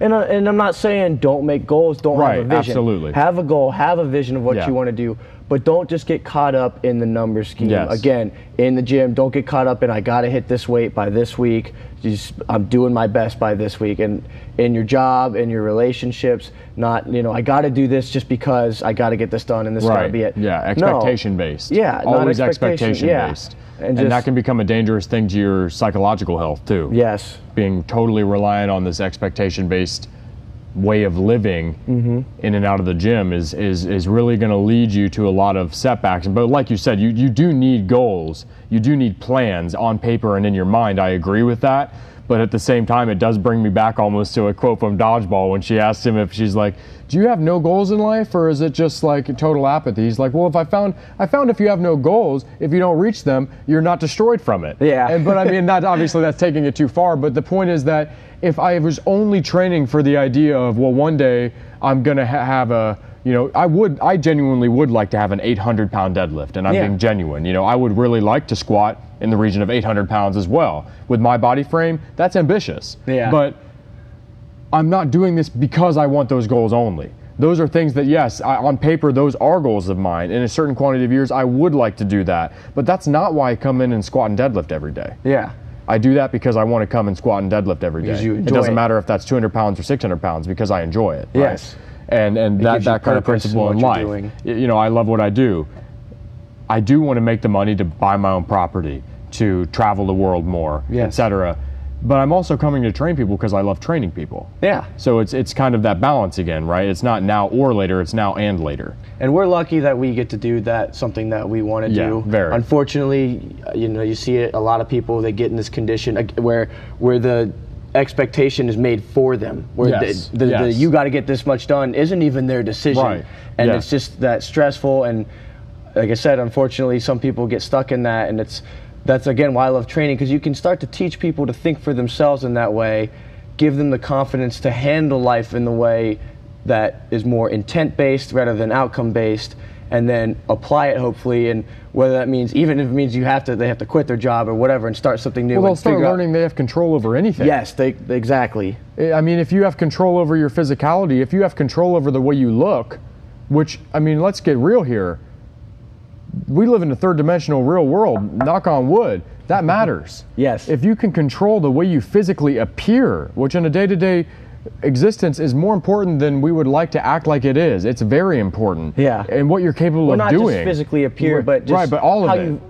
And, uh, and I'm not saying don't make goals, don't Right, have a vision. absolutely. Have a goal, have a vision of what Yeah. you want to do, but don't just get caught up in the number scheme. Yes. Again, in the gym, don't get caught up in I got to hit this weight by this week. Just I'm doing my best by this week. And in your job, in your relationships, not you know I got to do this just because I got to get this done and this got to be it. Yeah, No. expectation based. Yeah, always expectation, expectation yeah. based. And And, just- that can become a dangerous thing to your psychological health too. Yes. Being totally reliant on this expectation based way of living mm-hmm. in and out of the gym is is is really going to lead you to a lot of setbacks. But like you said, you you do need goals, you do need plans on paper and in your mind. I agree with that. But at the same time, it does bring me back almost to a quote from Dodgeball when she asked him if she's like, "Do you have no goals in life, or is it just like total apathy?" He's like, "Well, if I found, I found if you have no goals, if you don't reach them, you're not destroyed from it." Yeah. And, but I mean, that obviously that's taking it too far. But the point is that if I was only training for the idea of, well, one day I'm gonna ha- have a you know, I would, I genuinely would like to have an 800 pound deadlift, and I'm Yeah. being genuine. You know, I would really like to squat in the region of 800 pounds as well. With my body frame, that's ambitious. Yeah. But I'm not doing this because I want those goals only. Those are things that, yes, I, on paper, those are goals of mine. In a certain quantity of years, I would like to do that. But that's not why I come in and squat and deadlift every day. Yeah. I do that because I want to come and squat and deadlift every day. It doesn't it. matter if that's 200 pounds or 600 pounds because I enjoy it. right? Yes. And and that, that kind of in principle in you're life. doing. You know, I love what I do. I do want to make the money to buy my own property, to travel the world more, Yes. etc. But I'm also coming to train people because I love training people. Yeah. So it's it's kind of that balance again, right? It's not now or later, it's now and later. And we're lucky that we get to do that, something that we want to Yeah, do. very. Unfortunately, you know, you see it, a lot of people, they get in this condition where, where the expectation is made for them. Where Yes, the, the, the you got to get this much done isn't even their decision. Right, And it's just that stressful. And like I said, unfortunately, some people get stuck in that. And it's, that's again why I love training because you can start to teach people to think for themselves in that way, give them the confidence to handle life in the way that is more intent based rather than outcome based, and then apply it hopefully. And whether that means even if it means you have to they have to quit their job or whatever and start something new. Well, they'll and start figure out- learning they have control over anything. Yes, they exactly. I mean, if you have control over your physicality, if you have control over the way you look, which, I mean, let's get real here. We live in a third dimensional real world, knock on wood. That matters. Yes. If you can control the way you physically appear, which in a day to day existence is more important than we would like to act like it is, it's very important. Yeah. And what you're capable Well, of not doing. just physically appear, but just right, but all of how it. you,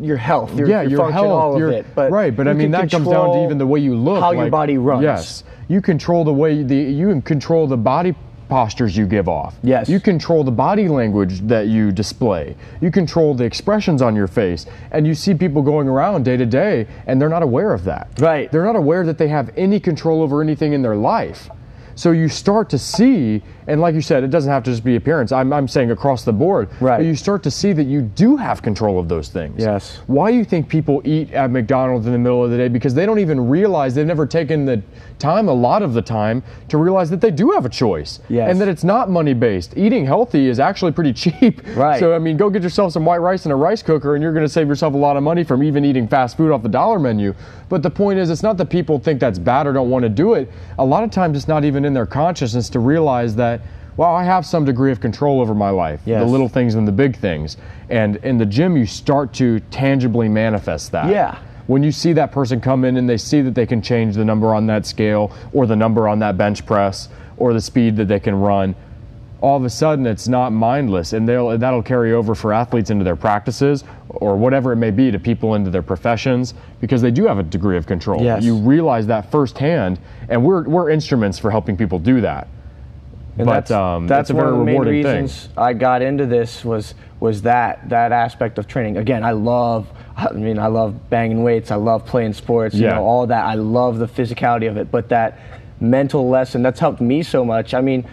your health, your, yeah, your, your, function, health, all your- of it. But right, but I mean that comes down to even the way you look, how your body runs. Yes, you control the way the you control the body postures you give off. Yes. you control the body language that you display. You control the expressions on your face, and you see people going around day to day, and they're not aware of that. Right. they're not aware that they have any control over anything in their life. So you start to see, and like you said, it doesn't have to just be appearance. I'm, I'm saying across the board. Right. But you start to see that you do have control of those things. Yes. Why do you think people eat at McDonald's in the middle of the day? Because they don't even realize they've never taken the time, a lot of the time, to realize that they do have a choice. Yes. And that it's not money based. Eating healthy is actually pretty cheap. Right. So, I mean, go get yourself some white rice and a rice cooker, and you're going to save yourself a lot of money from even eating fast food off the dollar menu. But the point is, it's not that people think that's bad or don't want to do it. A lot of times, it's not even in their consciousness to realize that. Well, I have some degree of control over my life, Yes. the little things and the big things. And in the gym, you start to tangibly manifest that. Yeah. When you see that person come in and they see that they can change the number on that scale or the number on that bench press or the speed that they can run, all of a sudden it's not mindless and they'll, that'll carry over for athletes into their practices or whatever it may be to people into their professions because they do have a degree of control. Yes. You realize that firsthand and we're, we're instruments for helping people do that. And but that's, um, that's one of the main rewarding thing. reasons I got into this was was that that aspect of training. Again, I love. I mean, I love banging weights. I love playing sports. You Yeah. know, all that. I love the physicality of it. But that mental lesson that's helped me so much. I mean,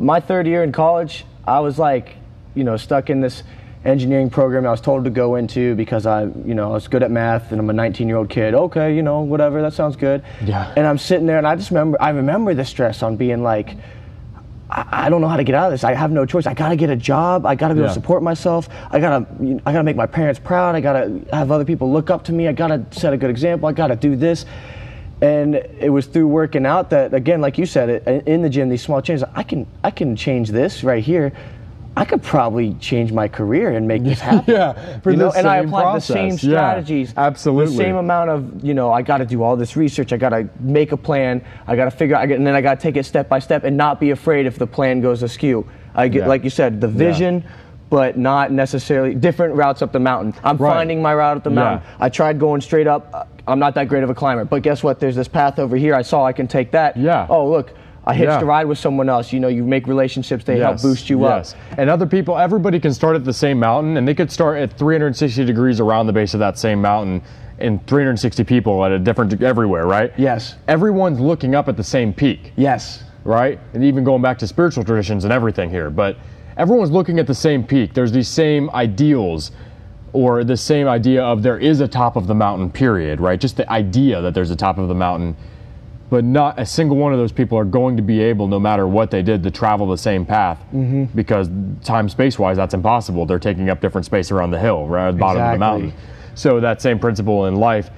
my third year in college, I was like, you know, stuck in this engineering program I was told to go into because I, you know, I was good at math and I'm a 19 year old kid. Okay, you know, whatever, that sounds good. Yeah. And I'm sitting there and I just remember, I remember the stress on being like, I, I don't know how to get out of this. I have no choice. I gotta get a job. I gotta be able to support myself. I gotta, I gotta make my parents proud. I gotta have other people look up to me. I gotta set a good example. I gotta do this. And it was through working out that, again, like you said, it, in the gym, these small changes. I can, I can change this right here. I could probably change my career and make this happen. Yeah, for you know, the and I same applied the same process. Yeah, strategies. absolutely. The same amount of, you know, I got to do all this research. I got to make a plan. I got to figure out, I get, and then I got to take it step by step and not be afraid if the plan goes askew. I get, Yeah. like you said, the vision, but not necessarily different routes up the mountain. I'm Right. finding my route up the mountain. Yeah. I tried going straight up. I'm not that great of a climber, but guess what? There's this path over here. I saw I can take that. Yeah. Oh, look. I hitched Yeah. a ride with someone else. You know, you make relationships, they help boost you yes. up. And other people, everybody can start at the same mountain, and they could start at 360 degrees around the base of that same mountain, and 360 people at a different everywhere, right? Yes. Everyone's looking up at the same peak, Yes. right? And even going back to spiritual traditions and everything here, but everyone's looking at the same peak. There's these same ideals. Or the same idea of there is a top of the mountain, period, right? Just the idea that there's a top of the mountain but not a single one of those people are going to be able, no matter what they did, to travel the same path Mm-hmm. because time space wise, that's impossible. They're taking up different space around the hill, right at the bottom of the mountain. So that same principle in life.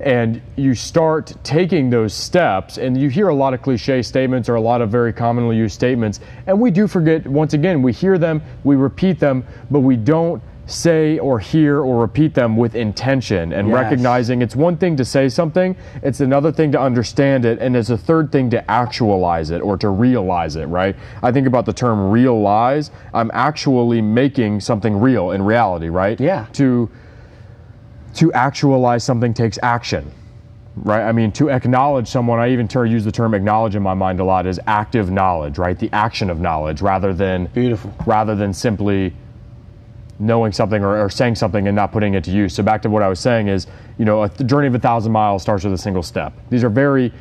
And you start taking those steps, and you hear a lot of cliche statements or a lot of very commonly used statements. And we do forget, once again, we hear them, we repeat them, but we don't say or hear or repeat them with intention and Yes. recognizing it's one thing to say something, it's another thing to understand it, and it's a third thing to actualize it or to realize it, right? I think about the term realize. I'm actually making something real in reality, right? Yeah. To to actualize something takes action. Right? I mean, to acknowledge someone, I even use the term acknowledge in my mind a lot as active knowledge, right? The action of knowledge rather than Beautiful. rather than simply knowing something or, or saying something and not putting it to use. So back to what I was saying is, you know, a th- journey of a thousand miles starts with a single step. These are very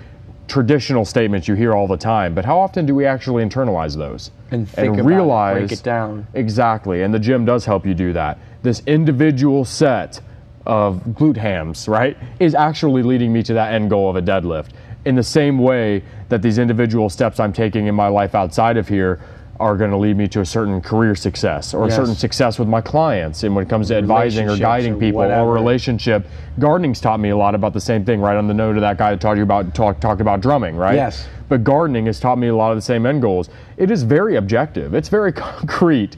traditional statements you hear all the time, but how often do we actually internalize those And think about it, break it down. Exactly, and the gym does help you do that. This individual set of glute hams, right, is actually leading me to that end goal of a deadlift. In the same way that these individual steps I'm taking in my life outside of here are going to lead me to a certain career success or a certain success with my clients and when it comes to advising or guiding or people whatever. or relationship gardening's taught me a lot about the same thing right on the note of that guy that taught you about talk, talked about drumming right Yes. but gardening has taught me a lot of the same end goals. It is very objective. It's very concrete,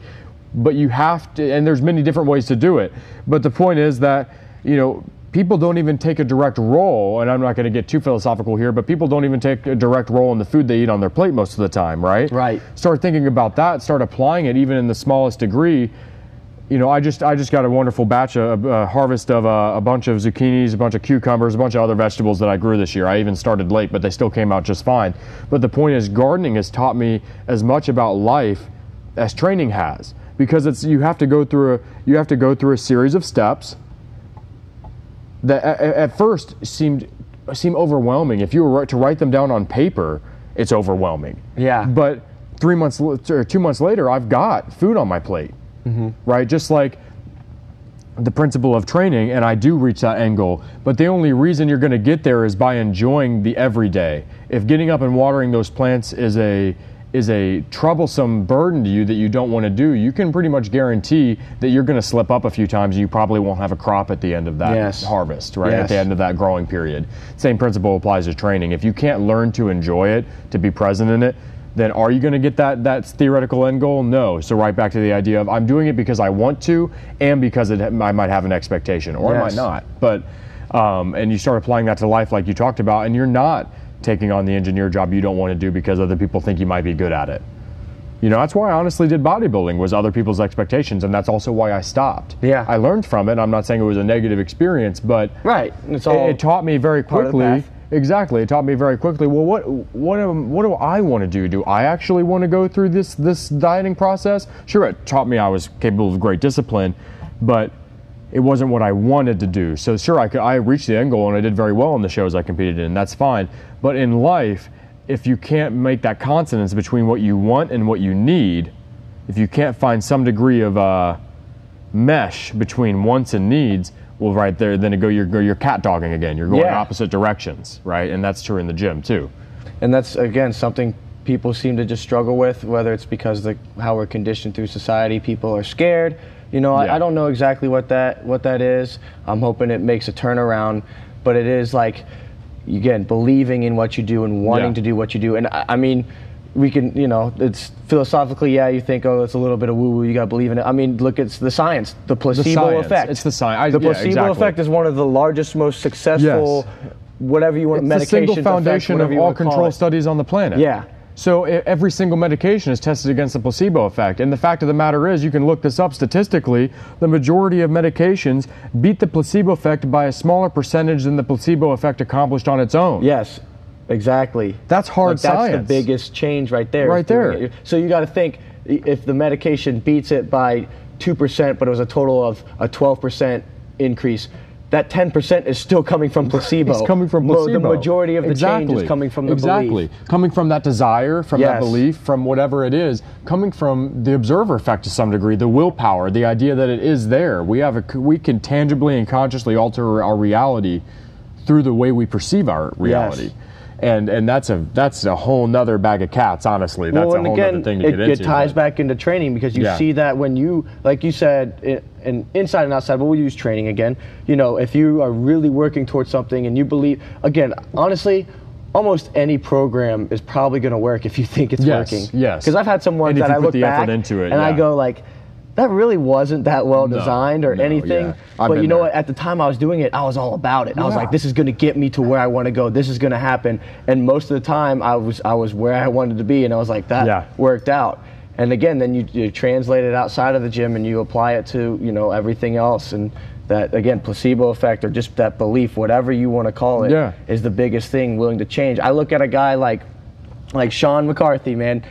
but you have to, and there's many different ways to do it. But the point is that, you know, people don't even take a direct role, and I'm not going to get too philosophical here, but people don't even take a direct role in the food they eat on their plate most of the time, right? Right. Start thinking about that, start applying it even in the smallest degree you know, I just I just got a wonderful batch of a harvest of uh, a bunch of zucchinis, a bunch of cucumbers, a bunch of other vegetables that I grew this year. I even started late, but they still came out just fine. But the point is, gardening has taught me as much about life as training has, because it's you have to go through a you have to go through a series of steps that at, first seemed seem overwhelming. If you were to write them down on paper, it's overwhelming. Yeah. But three months or two months later, I've got food on my plate. Mm-hmm. Right, just like the principle of training, and I do reach that end goal. But the only reason you're going to get there is by enjoying the everyday. If getting up and watering those plants is a is a troublesome burden to you that you don't want to do, you can pretty much guarantee that you're going to slip up a few times and you probably won't have a crop at the end of that Yes. harvest, right? At the end of that growing period. Same principle applies to training. If you can't learn to enjoy it, to be present in it, then are you going to get that that theoretical end goal? No. So right back to the idea of I'm doing it because I want to, and because it, I might have an expectation, or I might not. But um, and you start applying that to life, like you talked about, and you're not taking on the engineer job you don't want to do because other people think you might be good at it. You know, that's why I honestly did bodybuilding was other people's expectations, and that's also why I stopped. Yeah. I learned from it. I'm not saying it was a negative experience, but Right. It's it, all it taught me very part of the quickly. Exactly, it taught me very quickly. Well, what what am, what do I want to do? Do I actually want to go through this this dieting process? Sure, it taught me I was capable of great discipline, but it wasn't what I wanted to do. So sure, I could, I reached the end goal and I did very well in the shows I competed in. That's fine. But in life, if you can't make that consonance between what you want and what you need, if you can't find some degree of uh, mesh between wants and needs, well, right there, then it go you're you're cat dogging again. You're going Yeah. opposite directions, right? And that's true in the gym too. and that's again something people seem to just struggle with whether it's because the how we're conditioned through society people are scared you know Yeah. I, I don't know exactly what that what that is i'm hoping it makes a turnaround but it is like again believing in what you do and wanting Yeah. to do what you do and I, I mean we can you know it's philosophically yeah you think oh it's a little bit of woo woo you got to believe in it i mean look it's the science the placebo science. effect It's the sci- I- the yeah, placebo exactly. effect is one of the largest most successful whatever you want It's the medication single foundation of all control studies on the planet. Yeah. So every single medication is tested against the placebo effect. And the fact of the matter is, you can look this up statistically, the majority of medications beat the placebo effect by a smaller percentage than the placebo effect accomplished on its own. Yes. Exactly. That's hard Like, that's the biggest change right there. Right there. it. So you got to think if the medication beats it by two percent, but it was a total of a twelve percent increase. That ten percent is still coming from placebo. It's coming from placebo. The majority of the exactly. change is coming from the exactly. belief. Exactly. Coming from that desire, from that belief, from whatever it is, coming from the observer effect to some degree, the willpower, the idea that it is there. We have a, we can tangibly and consciously alter our reality through the way we perceive our reality. And, and that's a that's a whole nother bag of cats. Honestly, that's well, a whole again, nother thing to it, get it ties but- back into training because you Yeah. see that when you, like you said, i and inside and outside, but we'll use training again. You know, if you are really working towards something and you believe, again, honestly, almost any program is probably going to work if you think it's Yes, working. yes. Because I've had some ones that I look the back into it, and I go like. That really wasn't that well No, designed or no, anything. yeah. But you know there. what? At the time I was doing it, I was all about it. I was like, this is going to get me to where I want to go. This is going to happen. And most of the time, I was I was where I wanted to be, and I was like, that Yeah. worked out. And again, then you, you translate it outside of the gym and you apply it to you know everything else. And that again, placebo effect or just that belief, whatever you want to call it, is Yeah. the biggest thing willing to change. I look at a guy like like Sean McCarthy, man.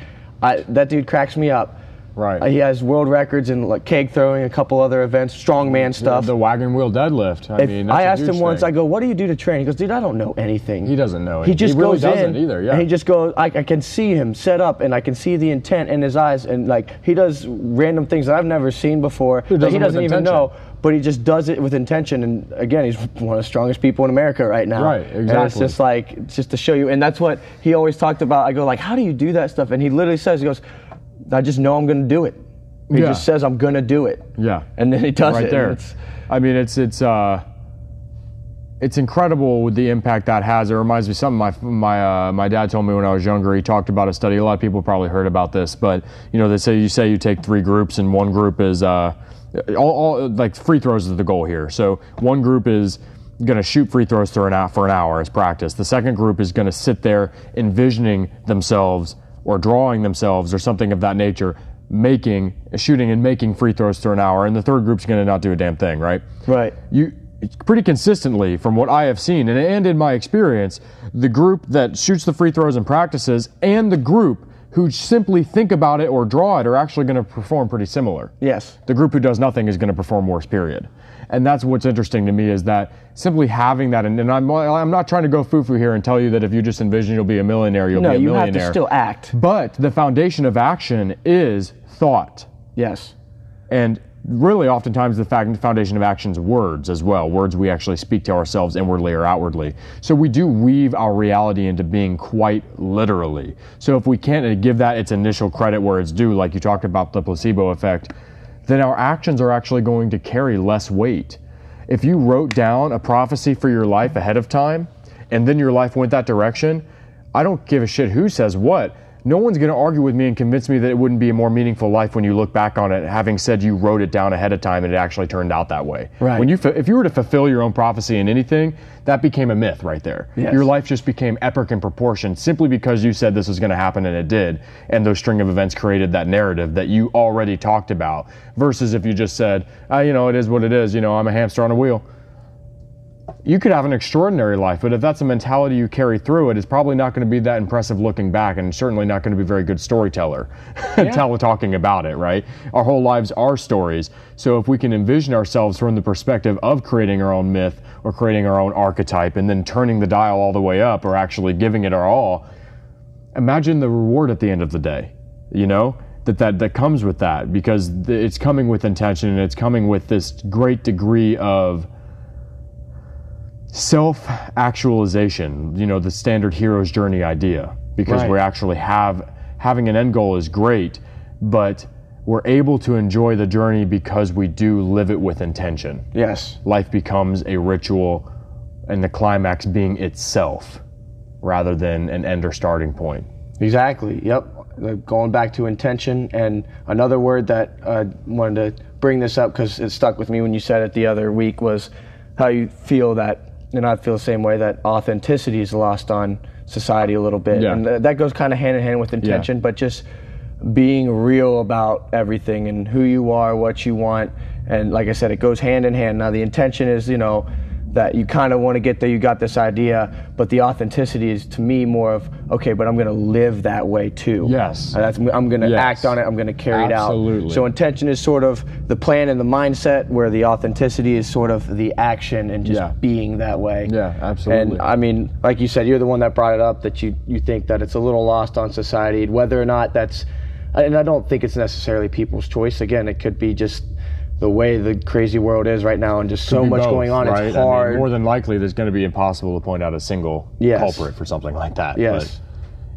I, that dude cracks me up. Right. Uh, he has world records in like keg throwing, a couple other events, strongman stuff. the wagon wheel deadlift. I If mean, I asked him once, thing. I go, "What do you do to train?" He goes, "Dude, I don't know anything." He doesn't know He it. just He really goes doesn't in, either, yeah. And he just goes. I, I can see him set up, and I can see the intent in his eyes, and like he does random things that I've never seen before. He that does he doesn't even intention. know, but he just does it with intention. And again, he's one of the strongest people in America right now. Right, exactly. And it's just like it's just to show you, and that's what he always talked about. I go like, "How do you do that stuff?" And he literally says, "He goes, I just know I'm going to do it." He Yeah. just says, "I'm going to do it." Yeah. And then he does right it. there. it's- I mean, it's it's uh, it's incredible with the impact that has. It reminds me of something my my uh, my dad told me when I was younger. He talked about a study. A lot of people probably heard about this, but you know, they say you say you take three groups, and one group is uh, all, all like free throws is the goal here. So one group is going to shoot free throws for an hour, for an hour as practice. The second group is going to sit there envisioning themselves or drawing themselves or something of that nature making shooting and making free throws through an hour and the third group's going to not do a damn thing right Right. you pretty consistently from what i have seen and, and in my experience the group that shoots the free throws and practices and the group who simply think about it or draw it are actually going to perform pretty similar Yes. the group who does nothing is going to perform worse period and that's what's interesting to me is that simply having that and, and I'm, I'm not trying to go foo-foo here and tell you that if you just envision you'll be a millionaire you'll No, be a you have millionaire to still act. but the foundation of action is thought Yes. and really oftentimes the fact foundation of action is words as well words we actually speak to ourselves inwardly or outwardly so we do weave our reality into being quite literally so if we can't give that its initial credit where it's due like you talked about the placebo effect then our actions are actually going to carry less weight. If you wrote down a prophecy for your life ahead of time and then your life went that direction i don't give a shit who says what no one's going to argue with me and convince me that it wouldn't be a more meaningful life when you look back on it, having said you wrote it down ahead of time and it actually turned out that way. Right. When you, if you were to fulfill your own prophecy in anything, that became a myth right there. Yes. Your life just became epic in proportion simply because you said this was going to happen and it did, and those string of events created that narrative that you already talked about. Versus if you just said, ah, you know, it is what it is. You know, I'm a hamster on a wheel you could have an extraordinary life, but if that's a mentality you carry through it, it's probably not going to be that impressive looking back, and certainly not going to be a very good storyteller, tell talking about it. Right? Our whole lives are stories. So if we can envision ourselves from the perspective of creating our own myth or creating our own archetype, and then turning the dial all the way up, or actually giving it our all, imagine the reward at the end of the day. You know. That, that, that comes with that because it's coming with intention and it's coming with this great degree of self actualization, you know, the standard hero's journey idea. Because Right. we actually have having an end goal is great, but we're able to enjoy the journey because we do live it with intention. Yes. Life becomes a ritual and the climax being itself rather than an end or starting point. Exactly. Yep. Uh, Going back to intention, and another word that I wanted to bring this up because it stuck with me when you said it the other week was how you feel that, and I feel the same way that authenticity is lost on society a little bit, Yeah. and th- that goes kind of hand in hand with intention, but just being real about everything and who you are, what you want, and like I said, it goes hand in hand. Now the intention is, you know, that you kind of want to get there, you got this idea, but the authenticity is to me more of okay, but I'm going to live that way too. Yes. And that's, I'm going to Yes. act on it. I'm going to carry it out. Absolutely. So intention is sort of the plan and the mindset, where the authenticity is sort of the action and just Yeah. being that way. Yeah, absolutely. And I mean, like you said, you're the one that brought it up that you you think that it's a little lost on society, whether or not that's, and I don't think it's necessarily people's choice. Again, it could be just the way the crazy world is right now, and just so much both, going on. right? It's I mean, hard. more than likely, there's going to be impossible to point out a single Yes. culprit for something like that. Yes.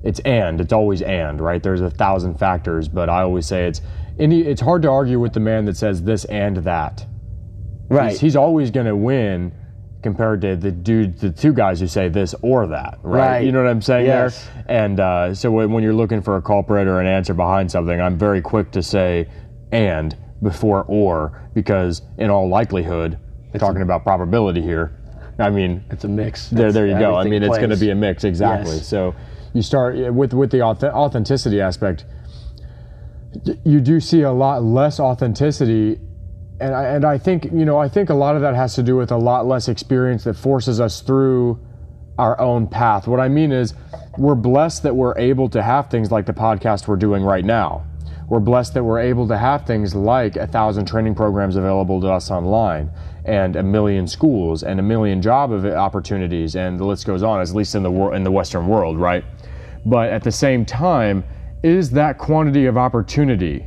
But it's and. It's always and, right? There's a thousand factors, but I always say it's any. It's hard to argue with the man that says this and that. right. He's, he's always going to win compared to the dude, the two guys who say this or that, right? Right. You know what I'm saying Yes. there? And uh, so when, when you're looking for a culprit or an answer behind something, I'm very quick to say and before or because in all likelihood, talking about probability here, I mean, it's a mix. there, there you go. I mean, it's going to be a mix, exactly. Yes. So you start eh, with with the authenticity aspect. You do see a lot less authenticity, and I, and I think you know I think a lot of that has to do with a lot less experience that forces us through our own path. What I mean is, we're blessed that we're able to have things like the podcast we're doing right now. We're blessed that we're able to have things like a thousand training programs available to us online, and a million schools, and a million job opportunities, and the list goes on. At least in the wor- in the Western world, right? But at the same time, is that quantity of opportunity,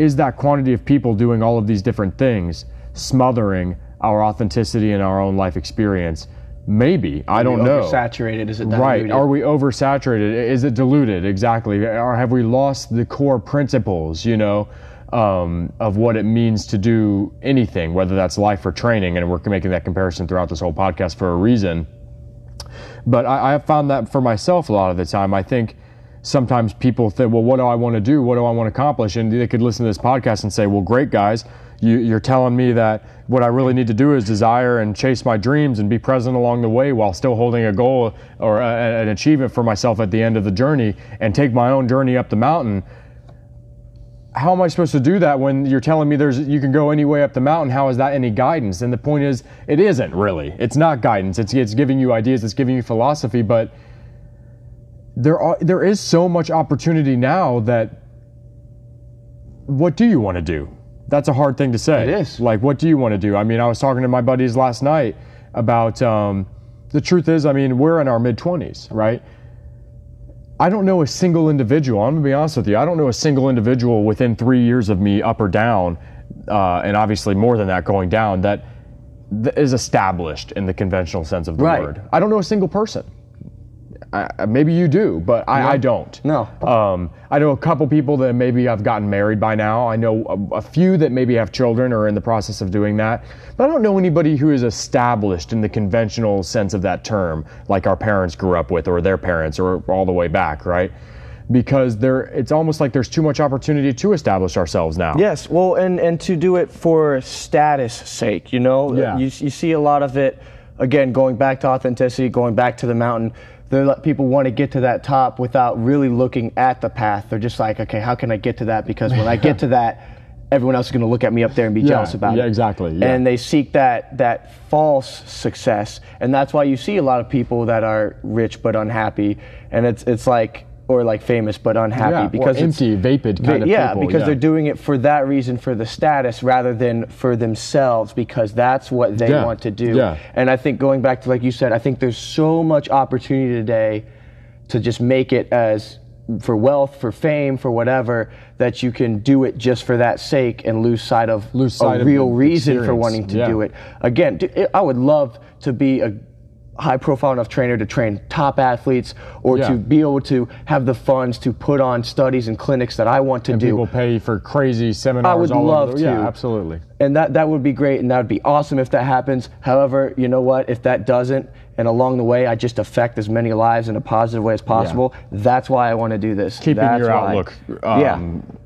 is that quantity of people doing all of these different things smothering our authenticity and our own life experience? Maybe I don't know. Saturated is it Right. Are we oversaturated? Is it diluted? Exactly. Or have we lost the core principles, you know, um, of what it means to do anything, whether that's life or training? And we're making that comparison throughout this whole podcast for a reason. But I, I have found that for myself a lot of the time. I think sometimes people think, well, what do I want to do? What do I want to accomplish? And they could listen to this podcast and say, well, great, guys. You, you're telling me that what I really need to do is desire and chase my dreams and be present along the way while still holding a goal or a, an achievement for myself at the end of the journey and take my own journey up the mountain. How am I supposed to do that when you're telling me there's you can go any way up the mountain? How is that any guidance? And the point is, it isn't really. It's not guidance. It's it's giving you ideas. It's giving you philosophy, but there are there is so much opportunity now that what do you want to do? That's a hard thing to say. It is. Like, what do you want to do? I mean, I was talking to my buddies last night about um, the truth is, I mean, we're in our mid 20s, right? I don't know a single individual. I'm gonna be honest with you. I don't know a single individual within three years of me, up or down, uh, and obviously more than that going down, that th- is established in the conventional sense of the Right. word. I don't know a single person. I, maybe you do, but I, I don't. No. Um, I know a couple people that maybe have gotten married by now. I know a, a few that maybe have children or are in the process of doing that. But I don't know anybody who is established in the conventional sense of that term, like our parents grew up with, or their parents, or all the way back, right? Because there, it's almost like there's too much opportunity to establish ourselves now. Yes, well, and and to do it for status sake, you know, Yeah. you you see a lot of it. Again, going back to authenticity, going back to the mountain. There, people want to get to that top without really looking at the path. They're just like, okay, how can I get to that? Because when I get to that, everyone else is going to look at me up there and be jealous about yeah, it. exactly, yeah. Exactly. And they seek that that false success, and that's why you see a lot of people that are rich but unhappy, and it's it's like or like famous but unhappy Yeah, because it's- empty, vapid kind of yeah, people, because yeah. they're doing it for that reason, for the status, rather than for themselves, because that's what they Yeah, want to do. yeah. And I think going back to like you said, I think there's so much opportunity today to just make it as for wealth, for fame, for whatever, that you can do it just for that sake and lose sight of Lose sight a of real reason for wanting to do it. Again, I would love to be a high profile enough trainer to train top athletes or Yeah. to be able to have the funds to put on studies and clinics that I want to And do. people pay for crazy seminars. I would all love over the, Yeah, absolutely. and that that would be great and that would be awesome if that happens however you know what if that doesn't and along the way i just affect as many lives in a positive way as possible that's why i want to do this Keeping that's your outlook. Um, yeah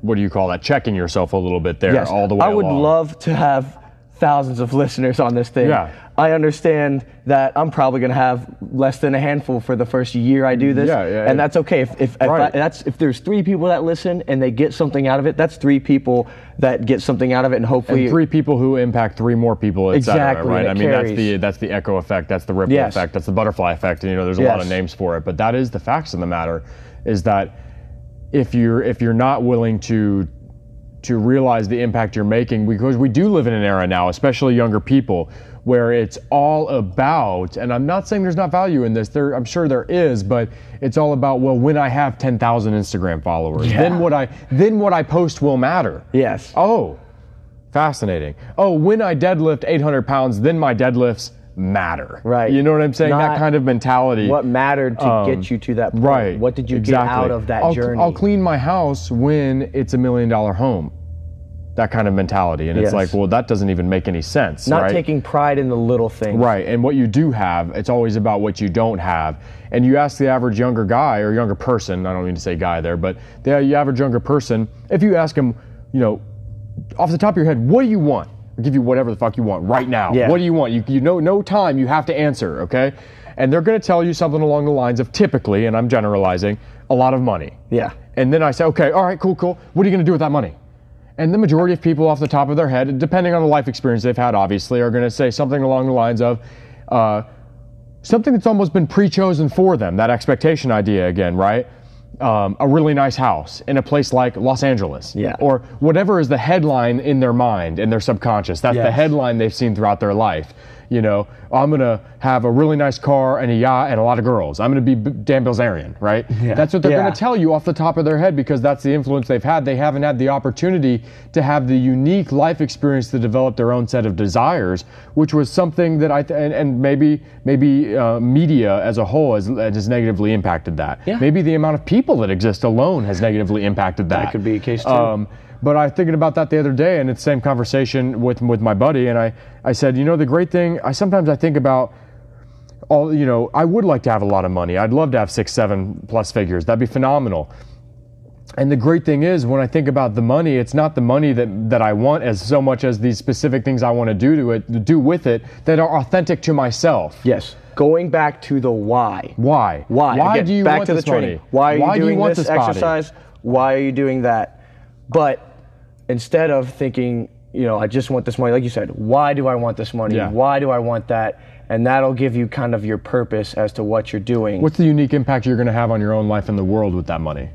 What do you call that? Checking yourself a little bit there, yes all the way i would along. love to have thousands of listeners on this thing. Yeah. I understand that I'm probably going to have less than a handful for the first year I do this, Yeah, yeah, and that's okay. If if, if, I, that's if there's three people that listen and they get something out of it, that's three people that get something out of it, and hopefully and three people who impact three more people, et cetera, Exactly, right? I mean, that's the that's the echo effect, that's the ripple Yes. effect, that's the butterfly effect, and you know, there's a lot of names for it, but that is the facts of the matter, is that if you're if you're not willing to to realize the impact you're making, because we do live in an era now, especially younger people, where it's all about, and I'm not saying there's not value in this, there I'm sure there is, but it's all about well, when I have 10,000 Instagram followers, Yeah. then what I then what I post will matter. yes, Oh, fascinating. Oh, when I deadlift 800 pounds, then my deadlifts matter. Right. You know what I'm saying? that kind of mentality. what mattered to Um, get you to that point? Right. What did you exactly. get out of that I'll, journey? I'll clean my house when it's a million dollar home. That kind of mentality. And it's like, well, that doesn't even make any sense. Not right? taking pride in the little things. Right, and what you do have, it's always about what you don't have. And you ask the average younger guy or younger person, I don't mean to say guy there, but the average younger person, if you ask him, you know, off the top of your head, what do you want? Give you whatever the fuck you want right now. Yeah. What do you want? You, you know, no time, you have to answer, okay? And they're gonna tell you something along the lines of typically, and I'm generalizing, a lot of money. Yeah. And then I say, okay, all right, cool, cool. What are you gonna do with that money? And the majority of people off the top of their head, depending on the life experience they've had, obviously, are going to say something along the lines of uh, something that's almost been pre chosen for them, that expectation idea again, right? Um, a really nice house in a place like Los Angeles. Yeah. Or whatever is the headline in their mind, in their subconscious. That's the headline they've seen throughout their life. You know, I'm going to have a really nice car and a yacht and a lot of girls. I'm going to be B- Dan Bilzerian, right? Yeah. That's what they're Yeah. going to tell you off the top of their head because that's the influence they've had. They haven't had the opportunity to have the unique life experience to develop their own set of desires, which was something that I th- and, and maybe maybe uh, media as a whole has, has negatively impacted that. Yeah. Maybe the amount of people that exist alone has negatively impacted that. That could be a case, too. Um, but I was thinking about that the other day, and it's the same conversation with with my buddy, and I I said, you know, the great thing, I sometimes I think about all you know i would like to have a lot of money i'd love to have six seven plus figures that'd be phenomenal and the great thing is when i think about the money it's not the money that, that i want as so much as these specific things i want to do to it do with it that are authentic to myself Yes. Going back to the why. why Why? why Again, do you back want to the this training? money Why are you why doing do you want this, this body? exercise? Why are you doing that? But instead of thinking, you know, I just want this money, like you said, why do I want this money? Yeah. Why do I want that? And that'll give you kind of your purpose as to what you're doing. what's the unique impact you're going to have on your own life and the world with that money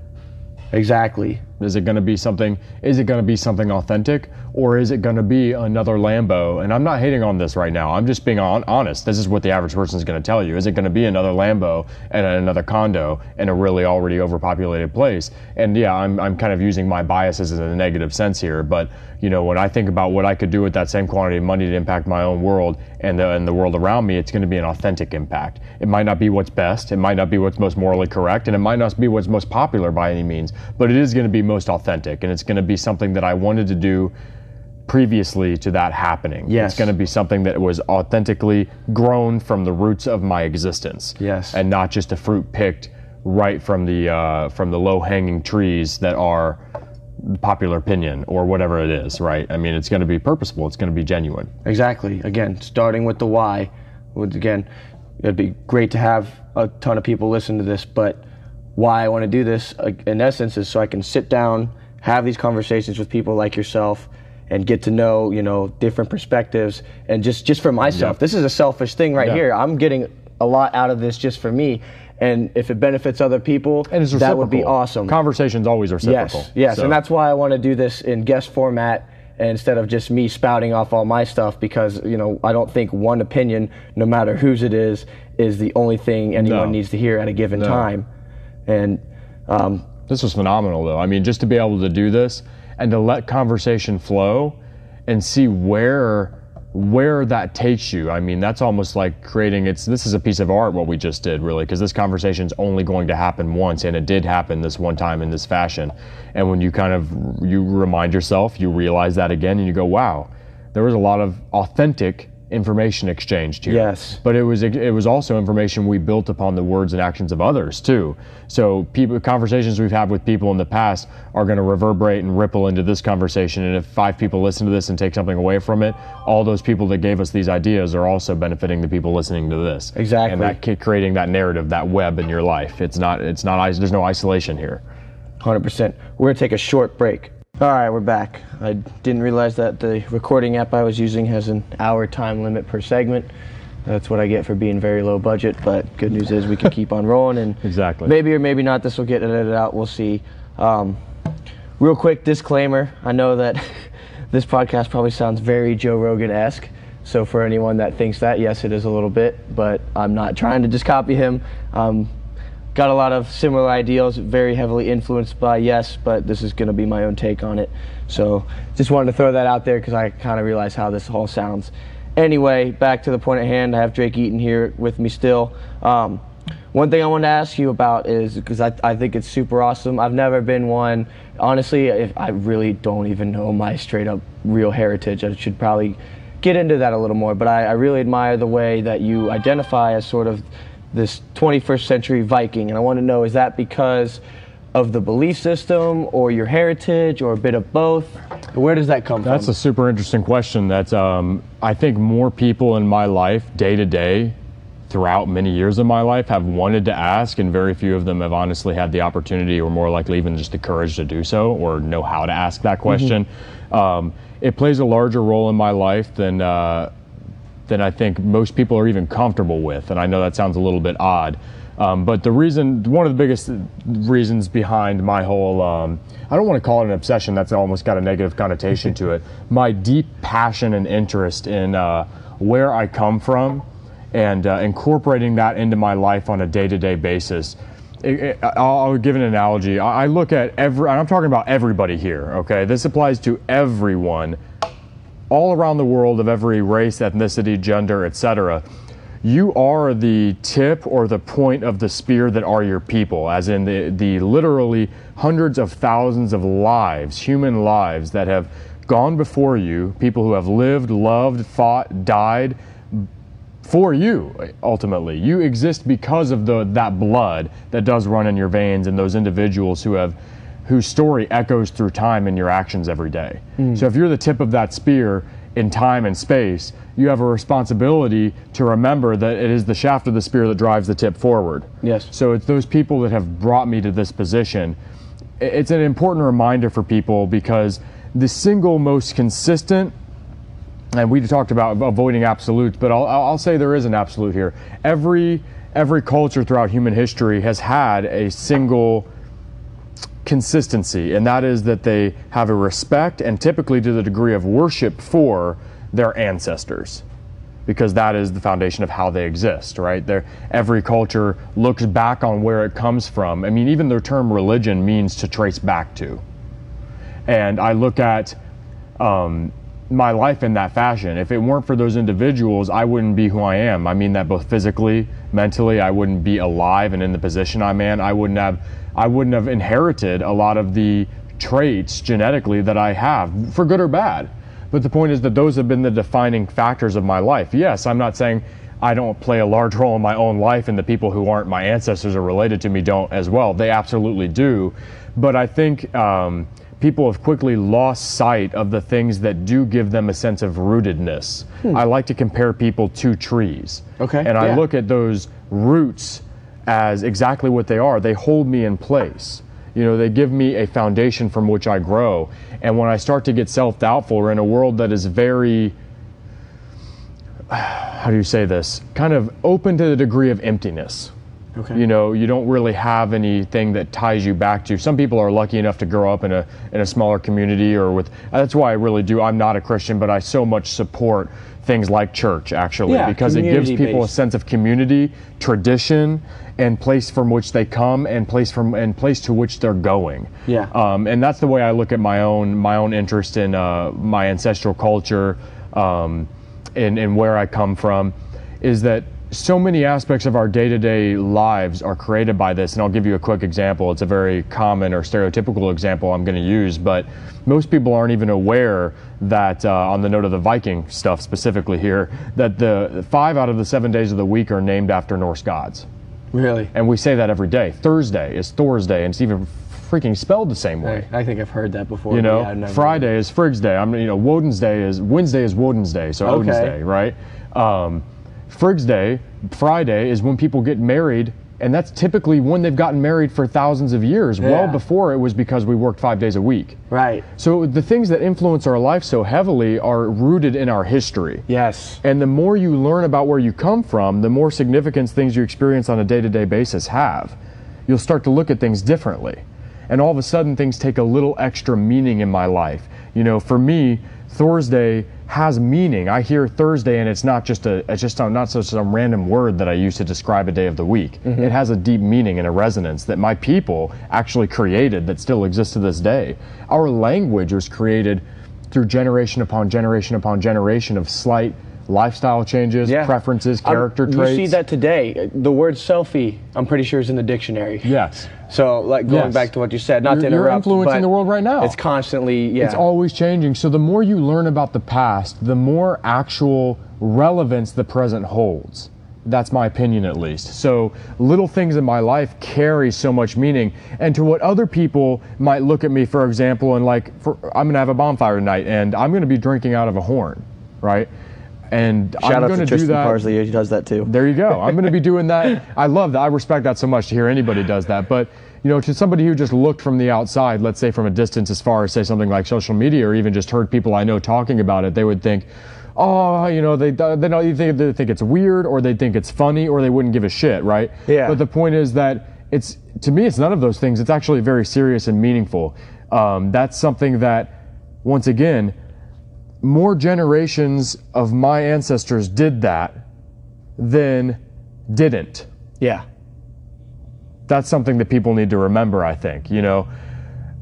exactly. Is it going to be something? Is it going to be something authentic, or is it going to be another Lambo? And I'm not hating on this right now. I'm just being on, honest. This is what the average person is going to tell you. Is it going to be another Lambo and another condo in a really already overpopulated place? And yeah, I'm I'm kind of using my biases in a negative sense here. But you know, when I think about what I could do with that same quantity of money to impact my own world and the, and the world around me, it's going to be an authentic impact. It might not be what's best. It might not be what's most morally correct, and it might not be what's most popular by any means. But it is going to be most authentic, and it's going to be something that I wanted to do previously to that happening. Yes. It's going to be something that was authentically grown from the roots of my existence. Yes. And not just a fruit picked right from the uh, from the low hanging trees that are popular opinion or whatever it is, right? I mean, it's going to be purposeful. It's going to be genuine. Exactly. Again, starting with the why. Would again, it'd be great to have a ton of people listen to this, but why I want to do this, uh, in essence, is so I can sit down, have these conversations with people like yourself, and get to know, you know, different perspectives, and just just for myself. Yeah. This is a selfish thing right Yeah. here. I'm getting a lot out of this just for me, and if it benefits other people, And that would be awesome. Conversations always reciprocal. Yes, yes, So- and that's why I want to do this in guest format instead of just me spouting off all my stuff because you know I don't think one opinion, no matter whose it is, is the only thing anyone No. needs to hear at a given time. And um, This was phenomenal, though. I mean, just to be able to do this and to let conversation flow and see where where that takes you. I mean, that's almost like creating it's this is a piece of art what we just did really because this conversation is only going to happen once and it did happen this one time in this fashion. And when you kind of you remind yourself, you realize that again and you go, "Wow, there was a lot of authentic information exchanged here. Yes. But it was it was also information we built upon the words and actions of others too. So people conversations we've had with people in the past are going to reverberate and ripple into this conversation. And if five people listen to this and take something away from it, all those people that gave us these ideas are also benefiting the people listening to this. Exactly. And that creating that narrative, that web in your life. It's not it's not there's no isolation here. 100%. We're going to take a short break. All right, we're back. I didn't realize that the recording app I was using has an hour time limit per segment. That's what I get for being very low budget, but good news is we can keep on rolling and Exactly. maybe or maybe not this will get edited out. We'll see. Um, real quick disclaimer I know that this podcast probably sounds very Joe Rogan esque. So, for anyone that thinks that, yes, it is a little bit, but I'm not trying to just copy him. Um, got a lot of similar ideals, very heavily influenced by Yes, but this is going to be my own take on it. So, just wanted to throw that out there because I kind of realize how this all sounds. Anyway, back to the point at hand. I have Drake Eaton here with me still. Um, one thing I want to ask you about is because I, I think it's super awesome. I've never been one. Honestly, if I really don't even know my straight up real heritage. I should probably get into that a little more. But I, I really admire the way that you identify as sort of this 21st century Viking. And I want to know is that because of the belief system or your heritage or a bit of both? Where does that come That's from? That's a super interesting question. That um, I think more people in my life, day to day, throughout many years of my life, have wanted to ask, and very few of them have honestly had the opportunity, or more likely even just the courage to do so, or know how to ask that question. Um, it plays a larger role in my life than. Uh, than I think most people are even comfortable with. And I know that sounds a little bit odd. Um, but the reason, one of the biggest reasons behind my whole, um, I don't want to call it an obsession, that's almost got a negative connotation to it. My deep passion and interest in uh, where I come from and uh, incorporating that into my life on a day to day basis. It- it- I'll, I'll give an analogy. I I look at every, and I'm talking about everybody here, okay? This applies to everyone all around the world of every race, ethnicity, gender, etc. You are the tip or the point of the spear that are your people, as in the, the literally hundreds of thousands of lives, human lives that have gone before you, people who have lived, loved, fought, died for you ultimately. You exist because of the that blood that does run in your veins and those individuals who have whose story echoes through time in your actions every day. Hmm. So if you're the tip of that spear in time and space, you have a responsibility to remember that it is the shaft of the spear that drives the tip forward. Yes. So it's those people that have brought me to this position. It's an important reminder for people because the single most consistent and we talked about avoiding absolutes, but I'll, I'll say there is an absolute here. Every every culture throughout human history has had a single consistency, and that is that they have a respect and typically to the degree of worship for their ancestors. Because that is the foundation of how they exist, right? They're, every culture looks back on where it comes from. I mean, even the term religion means to trace back to and I look at um, my life in that fashion. If it weren't for those individuals, I wouldn't be who I am. I mean that both physically, mentally, I wouldn't be alive and in the position I'm in. I wouldn't have, I wouldn't have inherited a lot of the traits genetically that I have, for good or bad. But the point is that those have been the defining factors of my life. Yes, I'm not saying I don't play a large role in my own life, and the people who aren't my ancestors or related to me don't as well. They absolutely do. But I think um, people have quickly lost sight of the things that do give them a sense of rootedness. I like to compare people to trees. Okay, And I yeah. look at those roots as exactly what they are. They hold me in place. You know, they give me a foundation from which I grow. And when I start to get self doubtful or in a world that is very, how do you say this? Kind of open to the degree of emptiness. Okay. You know, you don't really have anything that ties you back to. Some people are lucky enough to grow up in a in a smaller community or with. That's why I really do. I'm not a Christian, but I so much support things like church actually Yeah, because it gives people a sense of community, tradition, and place from which they come and place from and place to which they're going. Yeah. Um, and that's the way I look at my own my own interest in uh, my ancestral culture, um, and and where I come from, is that so many aspects of our day-to-day lives are created by this and i'll give you a quick example it's a very common or stereotypical example i'm going to use but most people aren't even aware that uh, on the note of the viking stuff specifically here that the five out of the seven days of the week are named after norse gods Really? and we say that every day thursday is thursday and it's even freaking spelled the same way I, I think I've heard that before. you know, yeah, Friday is Frigg's Day. I'm, you know, Woden's Day is Wednesday is Woden's Day, so Odin's Day, right? Um, Frigg's Day, Friday is when people get married, and that's typically when they've gotten married for thousands of years. Well before it was because we worked five days a week. Right. So the things that influence our life so heavily are rooted in our history. Yes. And the more you learn about where you come from, the more significance things you experience on a day to day basis have. You'll start to look at things differently. And all of a sudden, things take a little extra meaning in my life. You know, for me, Thursday has meaning. I hear Thursday, and it's not just a, it's just a, not just some random word that I use to describe a day of the week. Mm-hmm. It has a deep meaning and a resonance that my people actually created that still exists to this day. Our language was created through generation upon generation upon generation of slight lifestyle changes, Yeah. preferences, I'm- character you traits. You see that today. The word selfie, I'm pretty sure, is in the dictionary. Yes. So, like going Yes. back to what you said, not to You're- you're influencing the world right now. It's constantly, yeah. It's always changing. So the more you learn about the past, the more actual relevance the present holds. That's my opinion, at least. So little things in my life carry so much meaning. And to what other people might look at me, for example, and like, for, I'm going to have a bonfire tonight, and I'm going to be drinking out of a horn, right? And Shout I'm out going to do Tristan that. Parsley. He does that too. There you go. I'm going to be doing that. I love that. I respect that so much to hear anybody does that. But you know, to somebody who just looked from the outside, let's say from a distance, as far as say something like social media, or even just heard people I know talking about it, they would think, oh, you know, they they don't either they think it's weird, or they think it's funny, or they wouldn't give a shit, right? Yeah. But the point is that it's to me, it's none of those things. It's actually very serious and meaningful. Um, that's something that, once again, more generations of my ancestors did that than didn't. Yeah. That's something that people need to remember, I think. You know,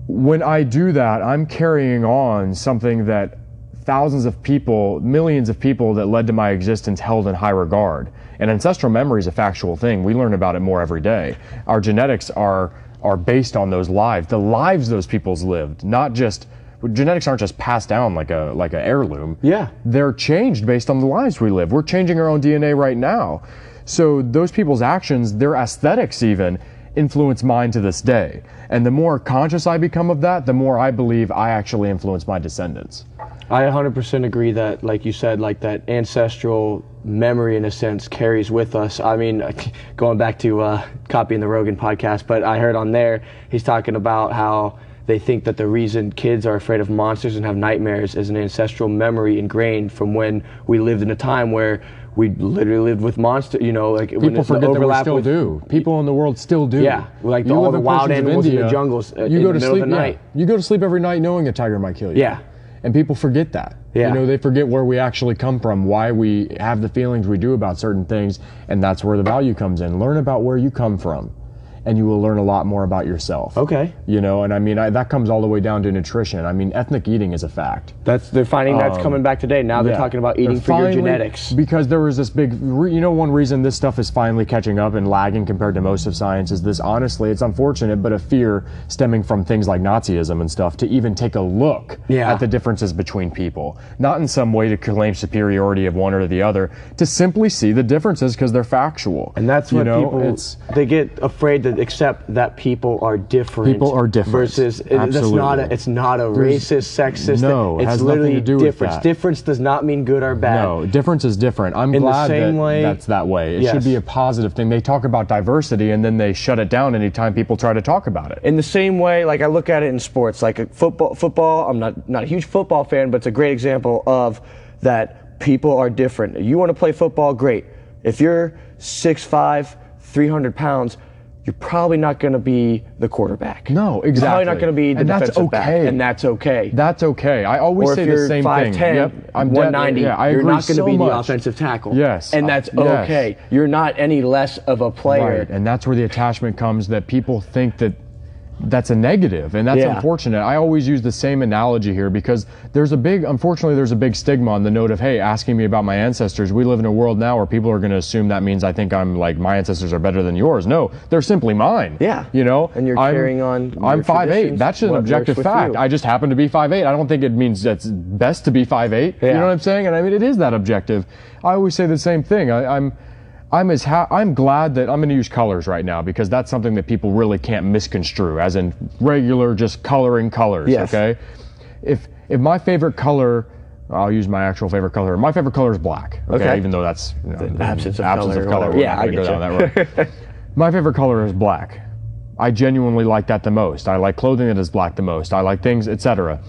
when I do that, I'm carrying on something that thousands of people, millions of people that led to my existence held in high regard. And ancestral memory is a factual thing. We learn about it more every day. Our genetics are are based on those lives, the lives those people's lived, not just genetics aren't just passed down like a like an heirloom. Yeah. They're changed based on the lives we live. We're changing our own DNA right now. So those people's actions, their aesthetics even, influence mine to this day. And the more conscious I become of that, the more I believe I actually influence my descendants. I 100% agree that, like you said, like that ancestral memory, in a sense, carries with us. I mean, going back to uh, copying the Rogan podcast, but I heard on there he's talking about how they think that the reason kids are afraid of monsters and have nightmares is an ancestral memory ingrained from when we lived in a time where we literally lived with monsters. You know, like when People it's the forget that we still with- do. People in the world still do. Yeah, like the- all the wild animals in the India, jungles, uh, you go to sleep. yeah. night. You go to sleep every night knowing a tiger might kill you. Yeah. And people forget that. Yeah. You know, they forget where we actually come from, why we have the feelings we do about certain things, and that's where the value comes in. Learn about where you come from, and you will learn a lot more about yourself. Okay. You know, and I mean, I, that comes all the way down to nutrition. I mean, ethnic eating is a fact. That's they're finding that's um, coming back today. Now they're Yeah. talking about They're eating for your genetics. Because there was this big, re- you know, one reason this stuff is finally catching up and lagging compared to most of science is this. Honestly, it's unfortunate, but a fear stemming from things like Nazism and stuff to even take a look Yeah. at the differences between people. Not in some way to claim superiority of one or the other, to simply see the differences because they're factual. And that's You what know, people It's, they get afraid to accept that people are different. People are different. Versus it- that's not a, it's not a There's- racist, sexist. no, it it's has nothing literally to do with difference. that. Difference does not mean good or bad. No, difference is different. I'm In the glad same that way- that's that way. It Yes. should be a positive thing. They talk about diversity and then they shut it down anytime people try to talk about it. In the same way, like I look at it in sports, like uh, football. Football. I'm not not a huge football fan, but it's a great example of that people are different. You want to play football, great. If you're 6'5", 300 pounds, you're probably not going to be the quarterback. No, exactly. You're probably not going to be the And that's defensive back, okay. and that's okay. That's okay. I always or say the same 5'10", thing. Yep, I'm 190, yeah, I you're not going to so be the offensive tackle. Yes, And uh, that's yes. okay. You're not any less of a player. Right, and that's where the attachment comes that people think that that's a negative and that's Yeah. unfortunate. I always use the same analogy here because there's a big unfortunately there's a big stigma on the note of hey asking me about my ancestors. We live in a world now where people are going to assume that means i think i'm like my ancestors are better than yours. No they're simply mine. Yeah. you know? And you're I'm- carrying on i'm your 5'8 that's just an objective fact. you. i just happen to be 5'8 i don't think it means that's best to be 5'8 you Yeah. know what i'm saying? And i mean it is that objective. I always say the same thing. I, i'm I'm as ha- I'm glad that I'm going to use colors right now because that's something that people really can't misconstrue, as in regular just coloring colors. Yes. Okay. If if my favorite color, I'll use my actual favorite color. My favorite color is black. Okay. Okay. Even though that's you know, The absence of absence color of color. Yeah, I go get road. my favorite color is black. I genuinely like that the most. I like clothing that is black the most. I like things, etc.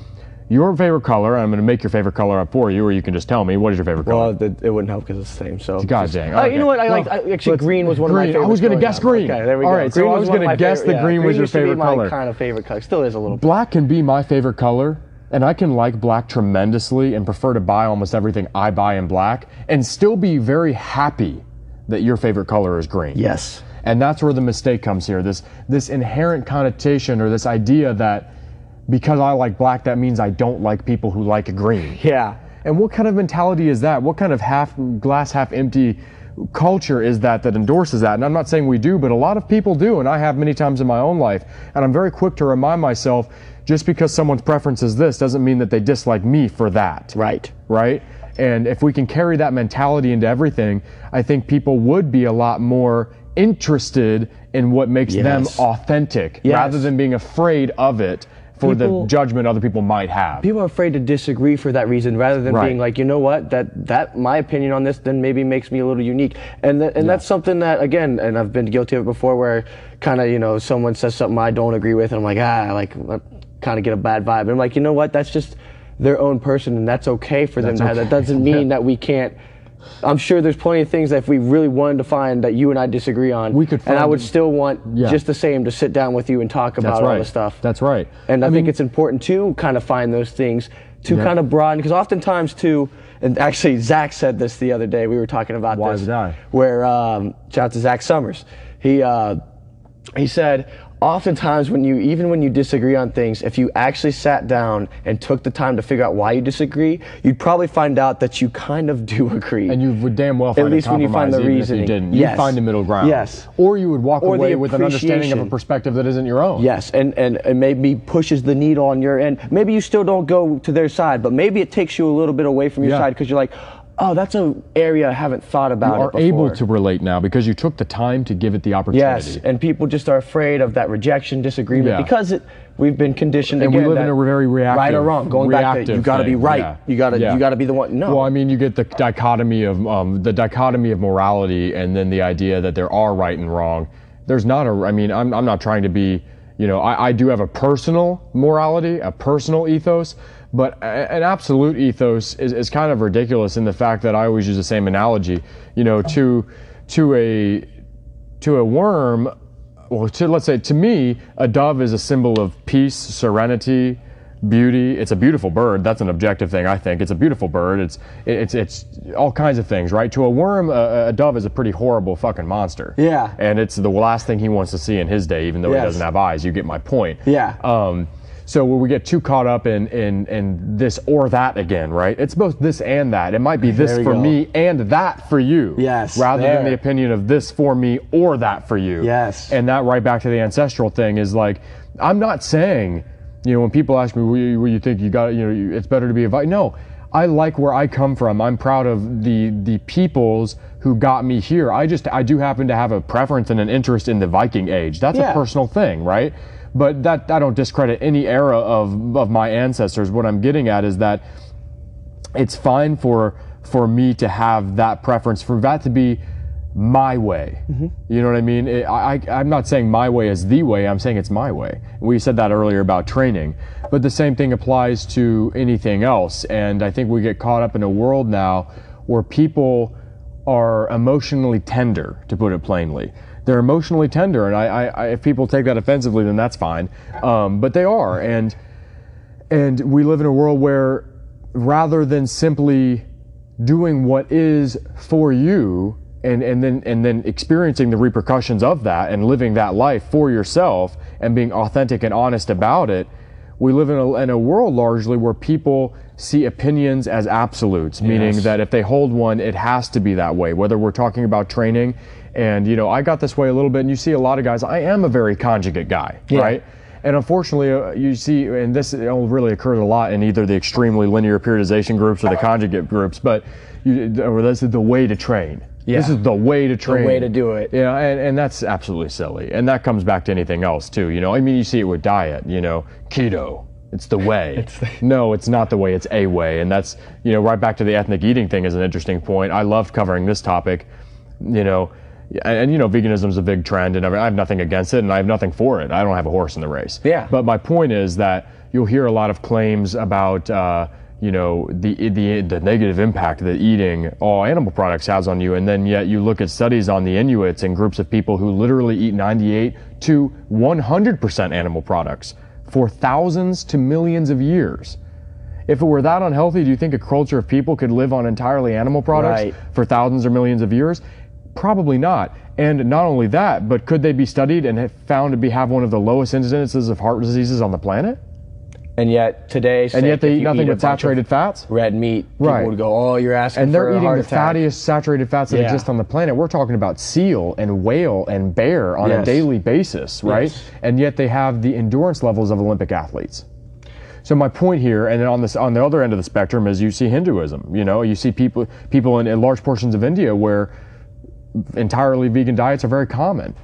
Your favorite color, I'm going to make your favorite color up for you, or you can just tell me what is your favorite color. Well, th- it wouldn't help because it's the same. So God just- dang. Oh, okay. you know what? I like. Well, actually, let's- green was one of my green. favorite. I was gonna guess green. Okay, there we All go. right, so Green I was one of gonna my guess favorite- the green yeah, was your used to be favorite my color. Kind of favorite color. Still is a little. Black can be my favorite color, and I can like black tremendously and prefer to buy almost everything I buy in black and still be very happy that your favorite color is green. Yes. And that's where the mistake comes here. This this inherent connotation or this idea that because I like black, that means I don't like people who like green. Yeah. And what kind of mentality is that? What kind of half glass half empty culture is that that endorses that? And I'm not saying we do, but a lot of people do, and I have many times in my own life. And I'm very quick to remind myself just because someone's preference is this doesn't mean that they dislike me for that. Right. Right? And if we can carry that mentality into everything, I think people would be a lot more interested in what makes Yes. them authentic Yes. rather than being afraid of it for People- the judgment other people might have. People are afraid to disagree for that reason, rather than Right. being like, you know what, that that my opinion on this then maybe makes me a little unique, and th- and that's something that again, and I've been guilty of it before, where kind of you know someone says something I don't agree with, and I'm like ah, like kind of get a bad vibe, and I'm like, you know what, that's just their own person, and that's okay for them. That's to have. okay. That doesn't mean that we can't. I'm sure there's plenty of things that if we really wanted to find that you and I disagree on, We could and I would them. still want Yeah. just the same to sit down with you and talk about That's all right. the stuff. That's right. And I, I think mean- it's important to kind of find those things to Yeah. kind of broaden because oftentimes too, and actually Zach said this the other day. We were talking about Wise this. guy. Where um, shout out to Zach Summers. He uh, he said oftentimes when you even when you disagree on things, if you actually sat down and took the time to figure out why you disagree, you'd probably find out that you kind of do agree. And you would damn well find least a when you find the. If you didn't. Yes. You'd find a middle ground. Yes. Or you would walk Or away with an understanding of a perspective that isn't your own. Yes, and, and, and maybe pushes the needle on your end. Maybe you still don't go to their side, but maybe it takes you a little bit away from your Yeah. side because you're like, oh, that's an area I haven't thought about. You are able to relate now because you took the time to give it the opportunity. Yes, and people just are afraid of that rejection, disagreement Yeah. because it, we've been conditioned and again. we live in a very reactive, right or wrong. Going back to you got to be right. Yeah. You got to Yeah. you got to be the one. No. Well, I mean, you get the dichotomy of um, the dichotomy of morality, and then the idea that there are right and wrong. There's not a. I mean, I'm I'm not trying to be. You know, I, I do have a personal morality, a personal ethos, but an absolute ethos is, is kind of ridiculous in the fact that I always use the same analogy. You know, to to a to a worm, well, to let's say to me, a dove is a symbol of peace, serenity, beauty. It's a beautiful bird. That's an objective thing, I think. It's a beautiful bird. It's it's it's all kinds of things, right? To a worm, a, a dove is a pretty horrible fucking monster. Yeah. And it's the last thing he wants to see in his day, even though Yes. he doesn't have eyes. You get my point. Yeah. Um, so when we get too caught up in, in in this or that again, right? It's both this and that. It might be this for go. me and that for you. Yes, Rather than the opinion of this for me or that for you. Yes. And that right back to the ancestral thing is like, I'm not saying, you know, when people ask me, what you, what you think you got, you know, you- it's better to be a Viking. No, I like where I come from. I'm proud of the the peoples who got me here. I just, I do happen to have a preference and an interest in the Viking age. That's Yeah. a personal thing, right? But that, I don't discredit any era of, of my ancestors. What I'm getting at is that it's fine for for me to have that preference for that to be my way. Mm-hmm. You know what i mean? It- I, I i'm not saying my way is the way i'm saying it's my way. We said that earlier about training. But the same thing applies to anything else. And i think we get caught up in a world now where people are emotionally tender to put it plainly they're emotionally tender and i, I, I if people take that offensively then that's fine um, but they are and and we live in a world where rather than simply doing what is for you and, and then and then experiencing the repercussions of that and living that life for yourself and being authentic and honest about it we live in a, in a world largely where people see opinions as absolutes meaning Yes. that if they hold one it has to be that way whether we're talking about training and you know i got this way a little bit and you see a lot of guys i am a very conjugate guy Yeah. right and unfortunately, uh, you see, and this really occurs a lot in either the extremely linear periodization groups or the conjugate groups, but you, or this is the way to train. This is the way to train. The way to do it. Yeah, and, and that's absolutely silly. And that comes back to anything else too. You know, I mean, you see it with diet. You know, keto. It's the way. it's the- no, it's not the way. It's a way, and that's you know right back to the ethnic eating thing is an interesting point. I loved covering this topic. You know, and, and, you know, veganism is a big trend, and I have nothing against it, and I have nothing for it. I don't have a horse in the race. Yeah. But my point is that you'll hear a lot of claims about. Uh, you know the, the the negative impact that eating all animal products has on you, and then yet you look at studies on the Inuits and groups of people who literally eat 98 to 100% animal products for thousands to millions of years. If it were that unhealthy, do you think a culture of people could live on entirely animal products Right. for thousands or millions of years? Probably not. And not only that, but could they be studied and have found to be have one of the lowest incidences of heart diseases on the planet? And yet today, And yet they eat nothing a but saturated fats? red meat. People Right. would go, "Oh, you're asking And they're eating the attack." fattiest saturated fats that Yeah. exist on the planet. We're talking about seal and whale and bear on a daily basis, right? Yes. And yet they have the endurance levels of Olympic athletes. So my point here, and then on this on the other end of the spectrum, is you see Hinduism. You know, you see people people in, in large portions of India where entirely vegan diets are very common.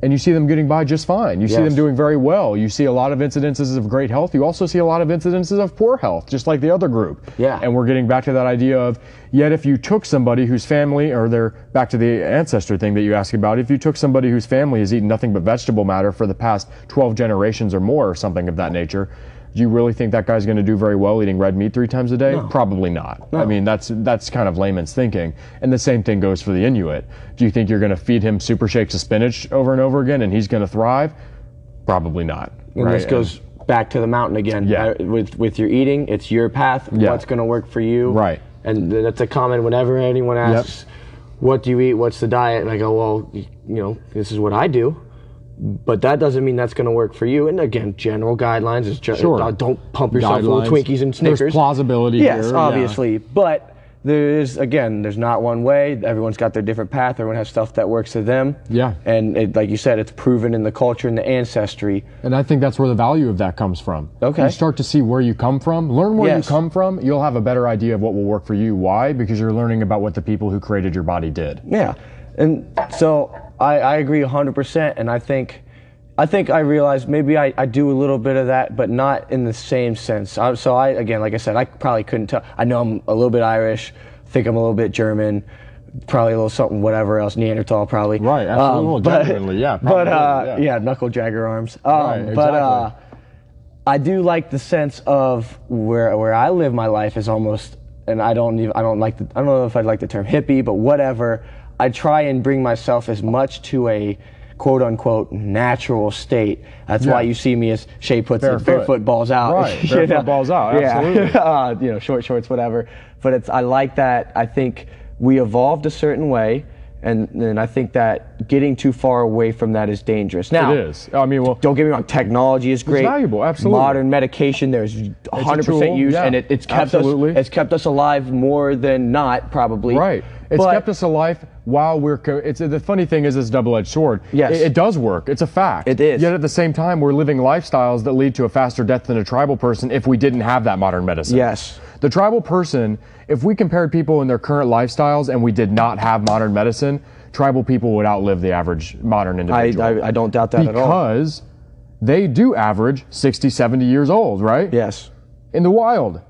And you see them getting by just fine. You see them doing very well. You see a lot of incidences of great health. You also see a lot of incidences of poor health, just like the other group. Yeah. And we're getting back to that idea of yet if you took somebody whose family, or they're back to the ancestor thing that you asked about, if you took somebody whose family has eaten nothing but vegetable matter for the past 12 generations or more, or something of that nature, do you really think that guy's going to do very well eating red meat three times a day? Probably not. I mean, that's that's kind of layman's thinking. And the same thing goes for the Inuit. Do you think you're going to feed him super shakes of spinach over and over again and he's going to thrive? Probably not. And right? this goes back to the mountain again. Yeah. Uh, with with your eating, it's your path. Yeah. What's going to work for you? Right. And that's a comment whenever anyone asks, "What do you eat? What's the diet?" And I go, "Well, you know, this is what I do." But that doesn't mean that's going to work for you. And again, general guidelines is ju- Sure. uh, don't pump yourself full of Twinkies and There's Snickers. plausibility Yes, here, yeah. obviously. But there is again, there's not one way. Everyone's got their different path. Everyone has stuff that works for them. Yeah. And it, like you said, it's proven in the culture and the ancestry. And I think that's where the value of that comes from. Okay. You start to see where you come from, learn where Yes. you come from, you'll have a better idea of what will work for you. Why? Because you're learning about what the people who created your body did. Yeah, and so I, I agree 100%. And I think, I think I realized maybe I, I do a little bit of that, but not in the same sense. I, so I, again, like I said, I probably couldn't tell. I know I'm a little bit Irish, think I'm a little bit German, probably a little something, whatever else, Neanderthal probably. Right, absolutely, but, genuinely, yeah, But uh, probably, yeah. yeah. knuckle jagger arms. Um, Right, But uh. I do like the sense of where where I live my life is almost, and I don't even I don't like the I don't know if I'd like the term hippie, but whatever. I try and bring myself as much to a quote unquote natural state. That's why you see me as Shay puts it, Barefoot. barefoot balls out. Right, barefoot know? balls out, Yeah. uh, you know, short shorts, whatever. But it's I like that. I think we evolved a certain way. And, and I think that getting too far away from that is dangerous. Now, It is. I mean, well, don't get me wrong, technology is great. valuable, absolutely. Modern medication, there's 100% use, yeah, and it, it's kept absolutely. us it's kept us alive more than not, probably. Right. It's But- kept us alive while we're. Co- it's the funny thing is, it's a double-edged sword. Yes. It, it does work. It's a fact. It is. Yet at the same time, we're living lifestyles that lead to a faster death than a tribal person if we didn't have that modern medicine. Yes. The tribal person, if we compared people in their current lifestyles and we did not have modern medicine, tribal people would outlive the average modern I, individual. I, I don't doubt that at all. because they do average 60, 70 years old, right? Yes. in the wild.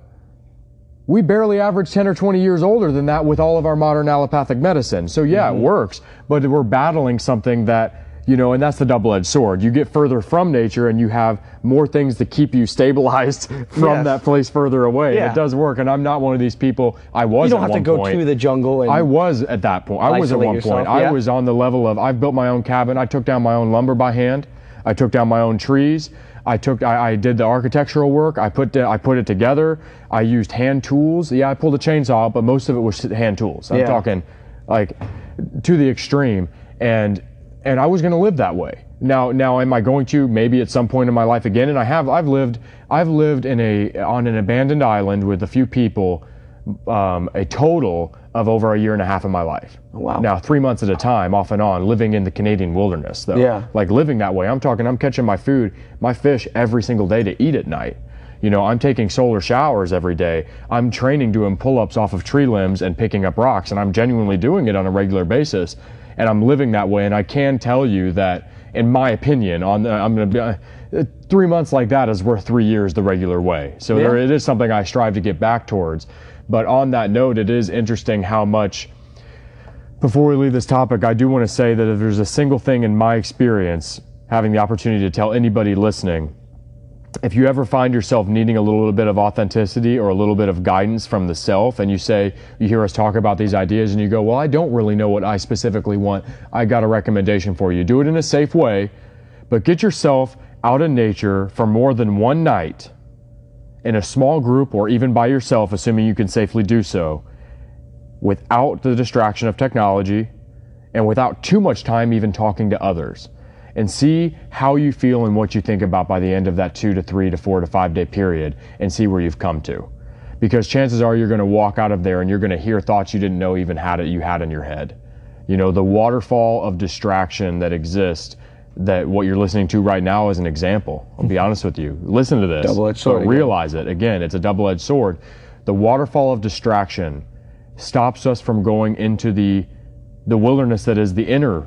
We barely average 10 or 20 years older than that with all of our modern allopathic medicine. So yeah, Mm-hmm. it works, but we're battling something that, you know, and that's the double-edged sword. You get further from nature and you have more things to keep you stabilized from Yes. that place further away. Yeah. It does work, and I'm not one of these people. I was You don't have to go point. to the jungle and I was at that point. I was at one yourself, point. I was on the level of I've built my own cabin. I took down my own lumber by hand. I took down my own trees. I took I, I did the architectural work. I put the, I put it together. I used hand tools. Yeah, I pulled a chainsaw, but most of it was hand tools. I'm Yeah. talking like to the extreme. And and I was going to live that way. Now, now, am I going to maybe at some point in my life again? And I have. I've lived. I've lived in a on an abandoned island with a few people, um, a total of over a year and a half of my life. Wow. Now, three months at a time, off and on, living in the Canadian wilderness, though. Yeah. Like living that way. I'm talking. I'm catching my food, my fish every single day to eat at night. You know, I'm taking solar showers every day. I'm training doing pull-ups off of tree limbs and picking up rocks, and I'm genuinely doing it on a regular basis. And I'm living that way. And I can tell you that, in my opinion, on the, I'm going to be. Uh, three months like that is worth three years the regular way. So Yeah. there, it is something I strive to get back towards. But on that note, it is interesting how much before we leave this topic, I do want to say that if there's a single thing in my experience, having the opportunity to tell anybody listening, if you ever find yourself needing a little bit of authenticity or a little bit of guidance from the self, and you say, you hear us talk about these ideas, and you go, Well, I don't really know what I specifically want, I got a recommendation for you. Do it in a safe way, but get yourself out in nature for more than one night in a small group or even by yourself, assuming you can safely do so without the distraction of technology and without too much time even talking to others. And see how you feel and what you think about by the end of that two to three to four to five day period and see where you've come to. Because chances are you're going to walk out of there and you're going to hear thoughts you didn't know even had it you had in your head. You know the waterfall of distraction that exists that what you're listening to right now is an example. I'll be mm-hmm. honest with you. Listen to this. Double-edged but sword again. realize it. Again it's a double-edged sword. The waterfall of distraction stops us from going into the the wilderness that is the inner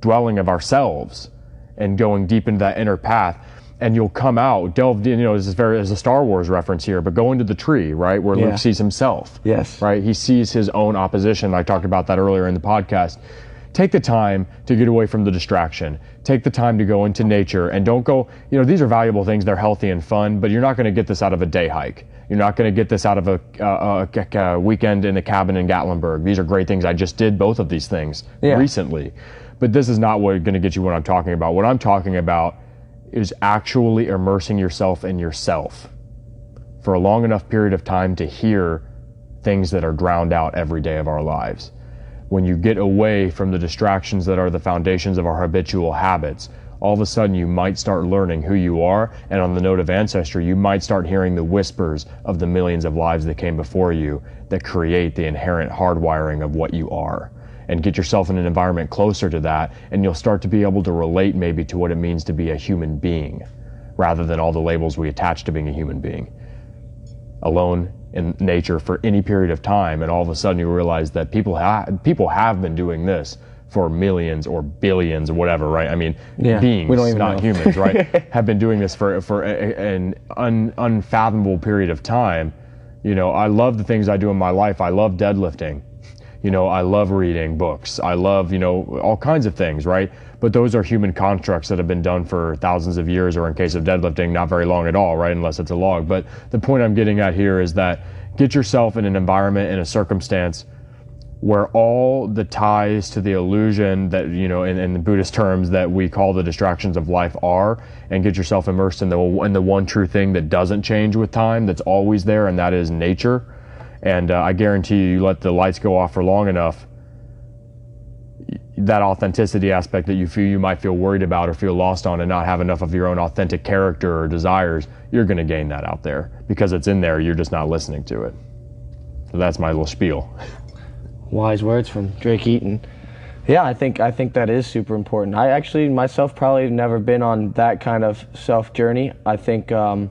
dwelling of ourselves and going deep into that inner path. And you'll come out delve in you know this is very as a star wars reference here but go into the tree right where Yeah. luke sees himself Yes. right? He sees his own opposition. I talked about that earlier in the podcast take the time to get away from the distraction. Take the time to go into nature and don't go you know these are valuable things they're healthy and fun but you're not going to get this out of a day hike. You're not going to get this out of a, uh, a, a weekend in a cabin in gatlinburg. These are great things. I just did both of these things Yeah. recently. But this is not what going to get you what i'm talking about. What i'm talking about is actually immersing yourself in yourself for a long enough period of time to hear things that are drowned out every day of our lives. When you get away from the distractions that are the foundations of our habitual habits, all of a sudden you might start learning who you are. And on the note of ancestry, you might start hearing the whispers of the millions of lives that came before you that create the inherent hardwiring of what you are. And get yourself in an environment closer to that, and you'll start to be able to relate maybe to what it means to be a human being rather than all the labels we attach to being a human being alone in nature for any period of time, and all of a sudden you realize that people have people have been doing this for millions or billions or whatever, right? I mean, Yeah, beings, we don't even not know. humans, right? have been doing this for for a- an un, unfathomable period of time. You know, I love the things I do in my life. I love deadlifting. You know, I love reading books. I love, you know, all kinds of things, right? But those are human constructs that have been done for thousands of years, or in case of deadlifting, not very long at all, right? Unless it's a log. But the point I'm getting at here is that get yourself in an environment, in a circumstance where all the ties to the illusion that, you know, in, in the Buddhist terms that we call the distractions of life are, and get yourself immersed in the, in the one true thing that doesn't change with time, that's always there, and that is nature. And uh, I guarantee you, you let the lights go off for long enough, that authenticity aspect that you feel you might feel worried about or feel lost on and not have enough of your own authentic character or desires, you're going to gain that out there because it's in there. You're just not listening to it. So that's my little spiel. Wise words from Drake Eaton. Yeah, I think I think that is super important. I actually myself probably never been on that kind of self journey. I think um,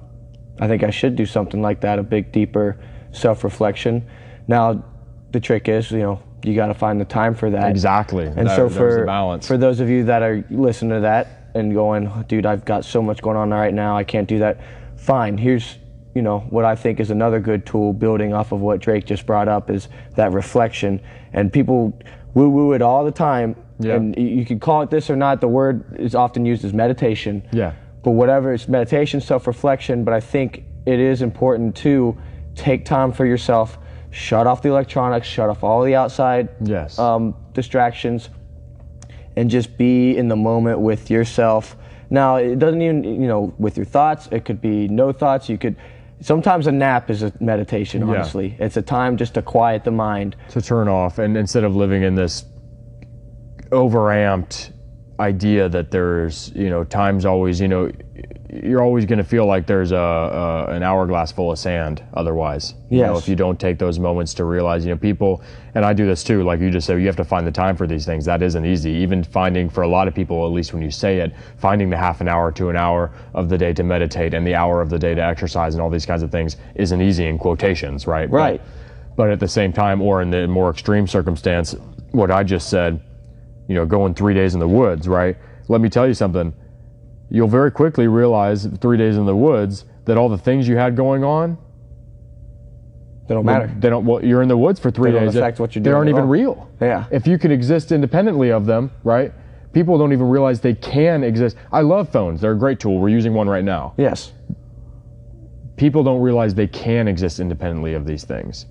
I think I should do something like that, a big deeper self reflection. Now, the trick is, you know, you got to find the time for that. Exactly. And That- so for balance. for those of you that are listening to that and going, dude, I've got so much going on right now, I can't do that. Fine. Here's you know what I think is another good tool, building off of what Drake just brought up, is that reflection. And people woo woo it all the time. Yeah. And you can call it this or not. The word is often used as meditation. Yeah. But whatever, it's meditation, self reflection. But I think it is important to take time for yourself, shut off the electronics, shut off all the outside Yes. um, distractions, and just be in the moment with yourself. Now, it doesn't even, you know, with your thoughts, it could be no thoughts. You could, Sometimes a nap is a meditation. Yeah. Honestly, it's a time just to quiet the mind. to turn off and instead of living in this overamped idea that there's you know time's always you know you're always going to feel like there's a, a an hourglass full of sand otherwise you know if you don't take those moments to realize you know people and i do this too like you just said you have to find the time for these things that isn't easy even finding for a lot of people at least when you say it finding the half an hour to an hour of the day to meditate and the hour of the day to exercise and all these kinds of things isn't easy in quotations right But- Right. but at the same time, or in the more extreme circumstance, what I just said, you know, going three days in the woods, right? Let me tell you something. You'll very quickly realize three days in the woods that all the things you had going on, They don't matter. they don't. Well, you're in the woods for three They don't days. affect what you're doing. They aren't even all. real. Yeah. If you can exist independently of them, right? People don't even realize they can exist. I love phones. They're a great tool. We're using one right now. Yes. people don't realize they can exist independently of these things.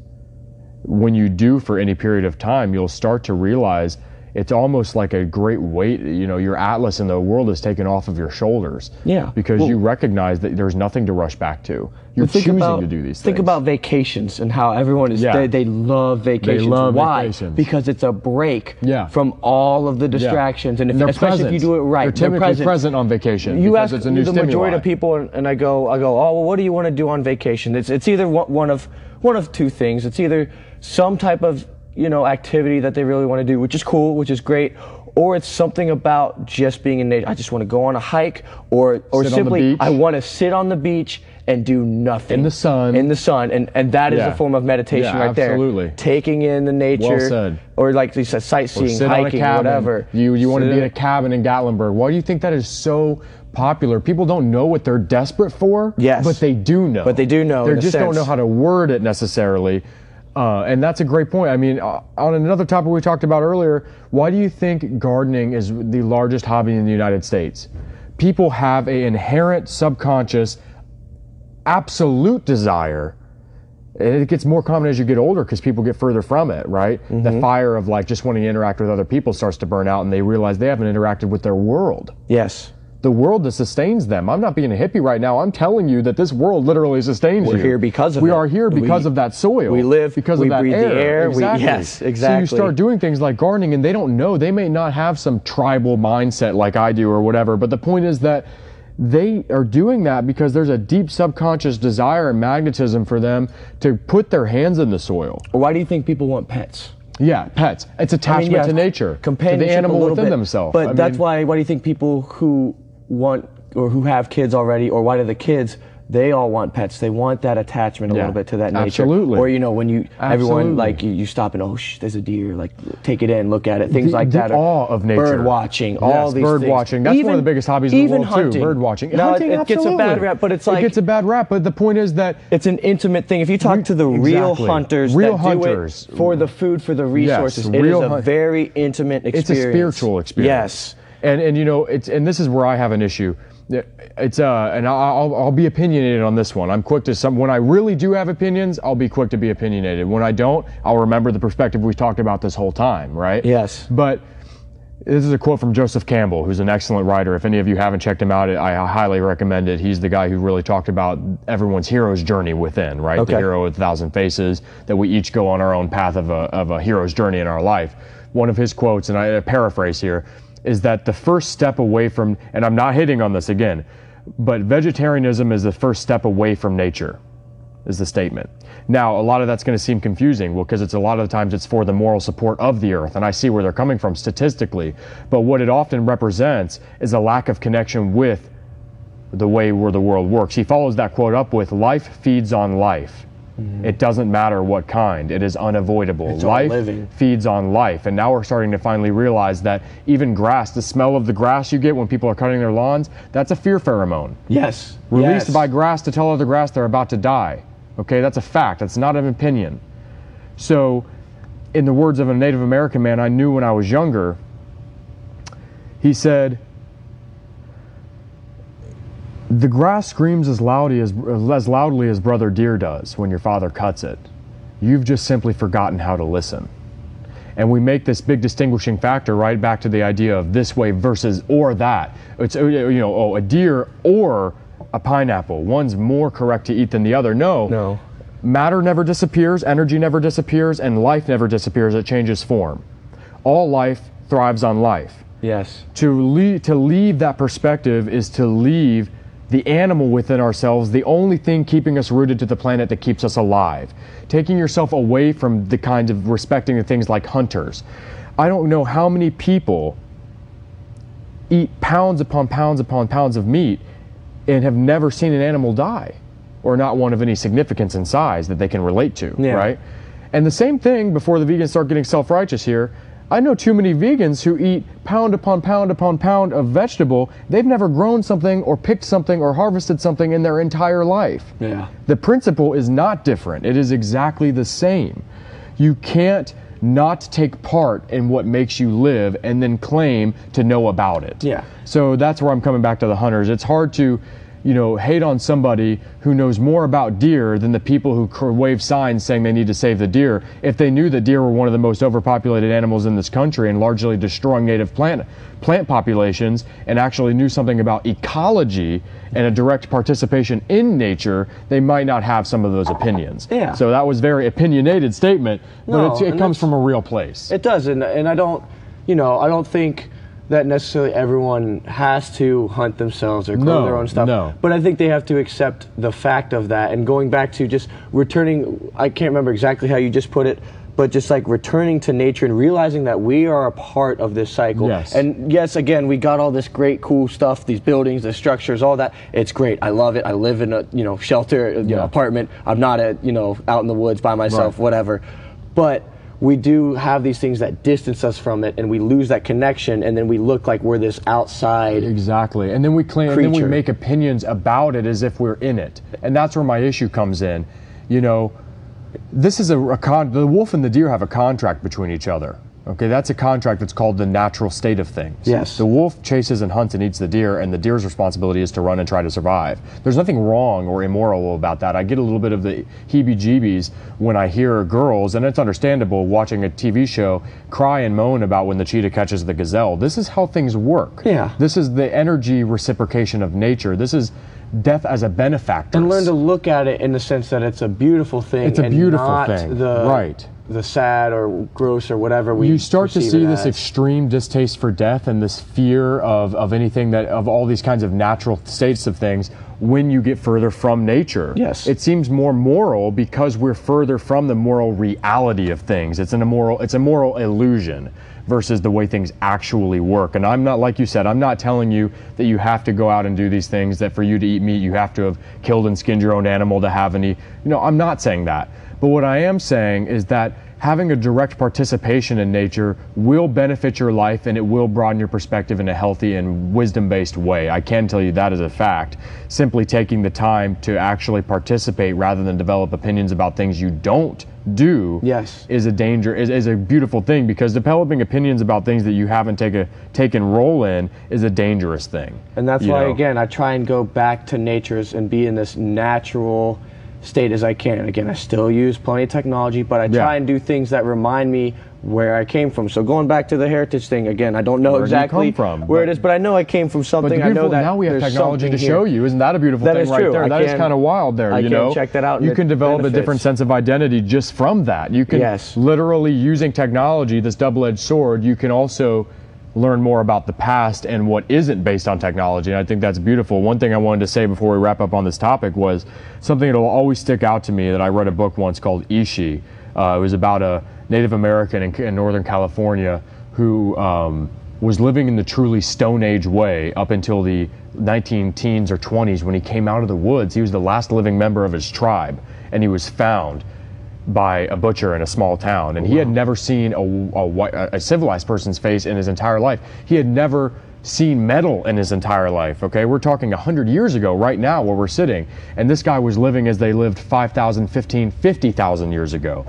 When you do for any period of time, you'll start to realize it's almost like a great weight, you know, your atlas in the world is taken off of your shoulders. Yeah. Because Well- you recognize that there's nothing to rush back to. You're choosing about- to do these Think things. Think about vacations and how everyone is. Yeah. They, they love vacations. They love Why? vacations. Because it's a break Yeah. from all of the distractions, Yeah. and if, they're especially present. if you do it right, They're typically present. present on vacation. You because ask it's a new the stimuli. majority of people, and, I go, I go, oh well, what do you want to do on vacation? It's it's either one of one of two things. It's either some type of you know activity that they really want to do, which is cool, which is great, or it's something about just being in nature. I just want to go on a hike, or or Sit simply. I want to sit on the beach and do nothing In the sun. In the sun, and and that is Yeah. a form of meditation Yeah, right there. absolutely. taking in the nature, said. or like you said, sightseeing, sit on a hiking, whatever. You you want to be in a cabin in Gatlinburg. Why do you think that is so popular? People don't know what they're desperate for. Yes. But they do know. But they do know, They just don't know how to word it necessarily. Uh, and that's a great point. I mean, uh, on another topic we talked about earlier, why do you think gardening is the largest hobby in the United States? People have an inherent subconscious, absolute desire it gets more common as you get older because people get further from it, right? Mm-hmm. The fire of like just wanting to interact with other people starts to burn out and they realize they haven't interacted with their world. Yes. The world that sustains them. I'm not being a hippie right now. I'm telling you that this world literally sustains We're you. here because of we it. are here because We- of that soil. we live, because we of that breathe the air. air, we- Exactly. So you start doing things like gardening and they don't know. They may not have some tribal mindset like I do or whatever. But the point is that they are doing that because there's a deep subconscious desire and magnetism for them to put their hands in the soil. Why do you think people want pets? Yeah, pets. It's attachment yeah, to nature, to the animal within bit. themselves. But I that's mean, why. Why do you think people who want or who have kids already, or why do the kids? They all want pets. They want that attachment a Yeah, little bit to that nature. absolutely. Or you know, when you Absolutely. everyone like you, you stop and oh, shh, there's a deer. Like take it in, look at it. Things The- like the that. awe of nature. Bird watching. all these bird things. watching. That's one of the biggest hobbies in the even world too. hunting. Bird watching. No, hunting, it, it gets a bad rap, but it's like it gets a bad rap. But the point is that it's an intimate thing. If you talk to the real hunters, Real that hunters. do it for the food, for the resources, it is a hunt- very intimate experience. it's a spiritual experience. Yes. And and you know it's and this is where I have an issue. It's uh and I'll I'll be opinionated on this one. I'm quick to some when I really do have opinions, I'll be quick to be opinionated. When I don't, I'll remember the perspective we talked about this whole time, right? Yes. But this is a quote from Joseph Campbell, who's an excellent writer. If any of you haven't checked him out, I highly recommend it. He's the guy who really talked about everyone's hero's journey within, right? Okay. The hero with a thousand faces, that we each go on our own path of a, of a hero's journey in our life. One of his quotes, and I paraphrase here, is that the first step away from, and I'm not hitting on this again, but vegetarianism is the first step away from nature is the statement. Now, a lot of that's going to seem confusing, well, because it's a lot of times it's for the moral support of the earth, and I see where they're coming from statistically. But what it often represents is a lack of connection with the way where the world works. He follows that quote up with life feeds on life. It doesn't matter what kind, it is unavoidable. Mm-hmm. It's life feeds on life. And now we're starting to finally realize that even grass, the smell of the grass you get when people are cutting their lawns, that's a fear pheromone Yes. released yes. by grass to tell other grass they're about to die. Okay, that's a fact. That's not an opinion. So, in the words of a Native American man I knew when I was younger, he said, "The grass screams as loudly as as loudly as brother deer does when your father cuts it. You've just simply forgotten how to listen." and we make this big distinguishing factor right back to the idea of this way versus or that. It's uh, you know oh a deer or a pineapple. One's more correct to eat than the other. No. No. Matter never disappears, energy never disappears, and life never disappears. It changes form. All life thrives on life. Yes. To leave, to leave that perspective is to leave the animal within ourselves, the only thing keeping us rooted to the planet that keeps us alive. Taking yourself away from the kind of respecting the things like hunters. I don't know how many people eat pounds upon pounds upon pounds of meat and have never seen an animal die or not one of any significance in size that they can relate to, Yeah. right? And the same thing before the vegans start getting self righteous here. I know too many vegans who eat pound upon pound upon pound of vegetable. They've never grown something or picked something or harvested something in their entire life. Yeah. The principle is not different, it is exactly the same. You can't not take part in what makes you live and then claim to know about it. Yeah. So that's where I'm coming back to the hunters. It's hard to, you know, hate on somebody who knows more about deer than the people who wave signs saying they need to save the deer. If they knew that deer were one of the most overpopulated animals in this country and largely destroying native plant plant populations and actually knew something about ecology and a direct participation in nature, they might not have some of those opinions. Yeah. So that was very opinionated statement, but No, it's, it comes from a real place. It does, and and I don't, you know, I don't think that necessarily everyone has to hunt themselves or grow No, their own stuff. no. But I think they have to accept the fact of that. And going back to just returning, I can't remember exactly how you just put it. But just like returning to nature and realizing that we are a part of this cycle. Yes. And yes, again, we got all this great, cool stuff, these buildings, the structures, all that. It's great. I love it. I live in a you know shelter, you know, apartment. I'm not at you know out in the woods by myself, Right. whatever. But we do have these things that distance us from it, and we lose that connection, and then we look like we're this outside. Exactly. And then we claim, and then we make opinions about it as if we're in it. And that's where my issue comes in. You know, this is a, a con, the wolf and the deer have a contract between each other. Okay, that's a contract that's called the natural state of things. Yes. The wolf chases and hunts and eats the deer, and the deer's responsibility is to run and try to survive. There's nothing wrong or immoral about that. I get a little bit of the heebie jeebies when I hear girls, and it's understandable watching a TV show, cry and moan about when the cheetah catches the gazelle. This is how things work. Yeah. This is the energy reciprocation of nature. This is death as a benefactor. and learn to look at it in the sense that it's a beautiful thing. It's a and beautiful not thing. The, Right. The sad or gross or whatever we. you start to see this extreme distaste for death and this fear of, of anything that of all these kinds of natural states of things when you get further from nature. Yes. It seems more moral because we're further from the moral reality of things. It's an immoral it's a moral illusion versus the way things actually work. And I'm not like you said, I'm not telling you that you have to go out and do these things that for you to eat meat you have to have killed and skinned your own animal to have any you know, I'm not saying that. But what I am saying is that having a direct participation in nature will benefit your life and it will broaden your perspective in a healthy and wisdom based way. I can tell you that is a fact. Simply taking the time to actually participate rather than develop opinions about things you don't do Yes. is a danger is, is a beautiful thing because developing opinions about things that you haven't take a, taken role in is a dangerous thing. And that's why, know? again, I try and go back to nature's and be in this natural state as I can. And again, I still use plenty of technology, but I Yeah. try and do things that remind me where I came from. So going back to the heritage thing again, I don't know Where do you exactly come from? where it is, but I know I came from But something. I know beautiful- that now we have there's technology to something show here. you. Isn't that a beautiful That thing is right true. there? I That is can- kind of wild there. I you can know, check that out and You it can develop a different benefits. sense of identity just from that. You can Yes. literally using technology, this double-edged sword. You can also learn more about the past and what isn't based on technology. And I think that's beautiful. One thing I wanted to say before we wrap up on this topic was something that will always stick out to me that I read a book once called Ishi. Uh, it was about a Native American in, in Northern California who um, was living in the truly Stone Age way up until the 19 teens or 20s when he came out of the woods. He was the last living member of his tribe, and he was found by a butcher in a small town, and he had never seen a, a, a civilized person's face in his entire life. He had never seen metal in his entire life. Okay, we're talking 100 years ago, right now, where we're sitting, and this guy was living as they lived 5,000, 15, 50,000 years ago.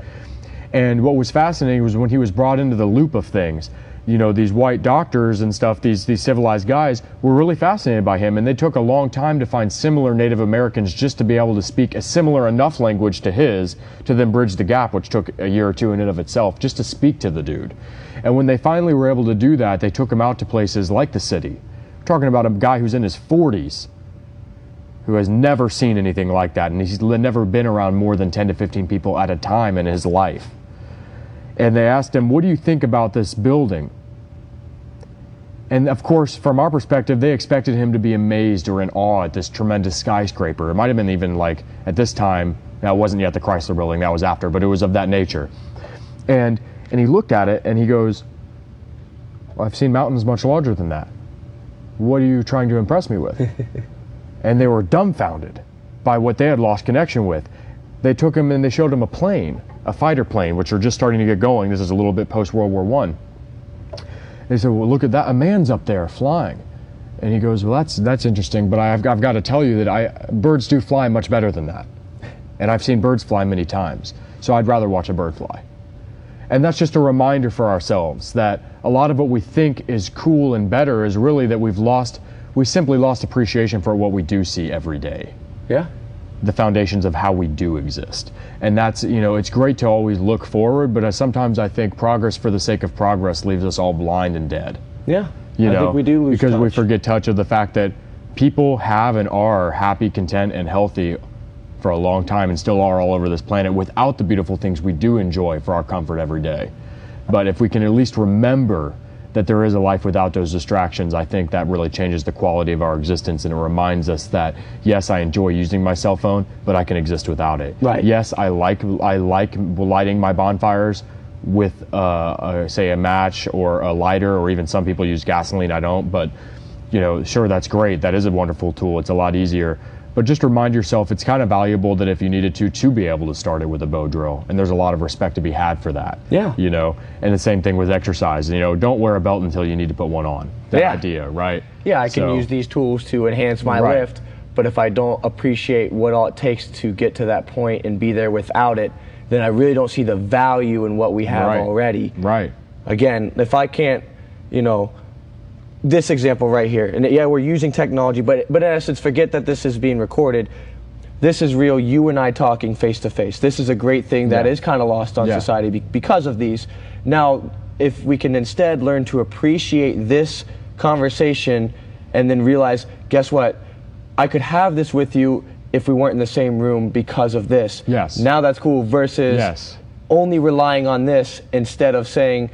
And what was fascinating was when he was brought into the loop of things. You know, these white doctors and stuff, these these civilized guys were really fascinated by him, and they took a long time to find similar Native Americans just to be able to speak a similar enough language to his to then bridge the gap, which took a year or two in and of itself just to speak to the dude. And when they finally were able to do that, they took him out to places like the city. Talking about a guy who's in his 40s who has never seen anything like that, and he's never been around more than 10 to 15 people at a time in his life. And they asked him, What do you think about this building? And of course, from our perspective, they expected him to be amazed or in awe at this tremendous skyscraper. It might have been even like at this time, that wasn't yet the Chrysler building, that was after, but it was of that nature. And and he looked at it and he goes, well, I've seen mountains much larger than that. What are you trying to impress me with? and they were dumbfounded by what they had lost connection with. They took him and they showed him a plane, a fighter plane, which are just starting to get going. This is a little bit post World War One. They said, "Well, look at that! A man's up there flying." And he goes, "Well, that's that's interesting, but I've, I've got to tell you that I birds do fly much better than that, and I've seen birds fly many times. So I'd rather watch a bird fly." And that's just a reminder for ourselves that a lot of what we think is cool and better is really that we've lost, we simply lost appreciation for what we do see every day. Yeah. The foundations of how we do exist. And that's, you know, it's great to always look forward, but sometimes I think progress for the sake of progress leaves us all blind and dead. Yeah. You I know, think we do lose because we forget touch of the fact that people have and are happy, content, and healthy for a long time and still are all over this planet without the beautiful things we do enjoy for our comfort every day. But if we can at least remember that there is a life without those distractions, I think that really changes the quality of our existence and it reminds us that yes, I enjoy using my cell phone, but I can exist without it. Right. Yes, I like I like lighting my bonfires with uh, a, say a match or a lighter or even some people use gasoline. I don't, but you know, sure that's great. That is a wonderful tool. It's a lot easier. But just remind yourself it's kind of valuable that if you needed to, to be able to start it with a bow drill. And there's a lot of respect to be had for that. Yeah. You know, and the same thing with exercise. You know, don't wear a belt until you need to put one on. That Yeah. idea, right? Yeah, I can use these tools to enhance my Right. lift, but if I don't appreciate what all it takes to get to that point and be there without it, then I really don't see the value in what we have Right. already. Right. Again, if I can't, you know, this example right here, and yeah, we're using technology, but but in essence, forget that this is being recorded. This is real, you and I talking face to face. This is a great thing that Yeah. is kind of lost on Yeah. society be- because of these. Now, if we can instead learn to appreciate this conversation and then realize, guess what? I could have this with you if we weren't in the same room because of this. Yes. Now that's cool versus Yes. only relying on this instead of saying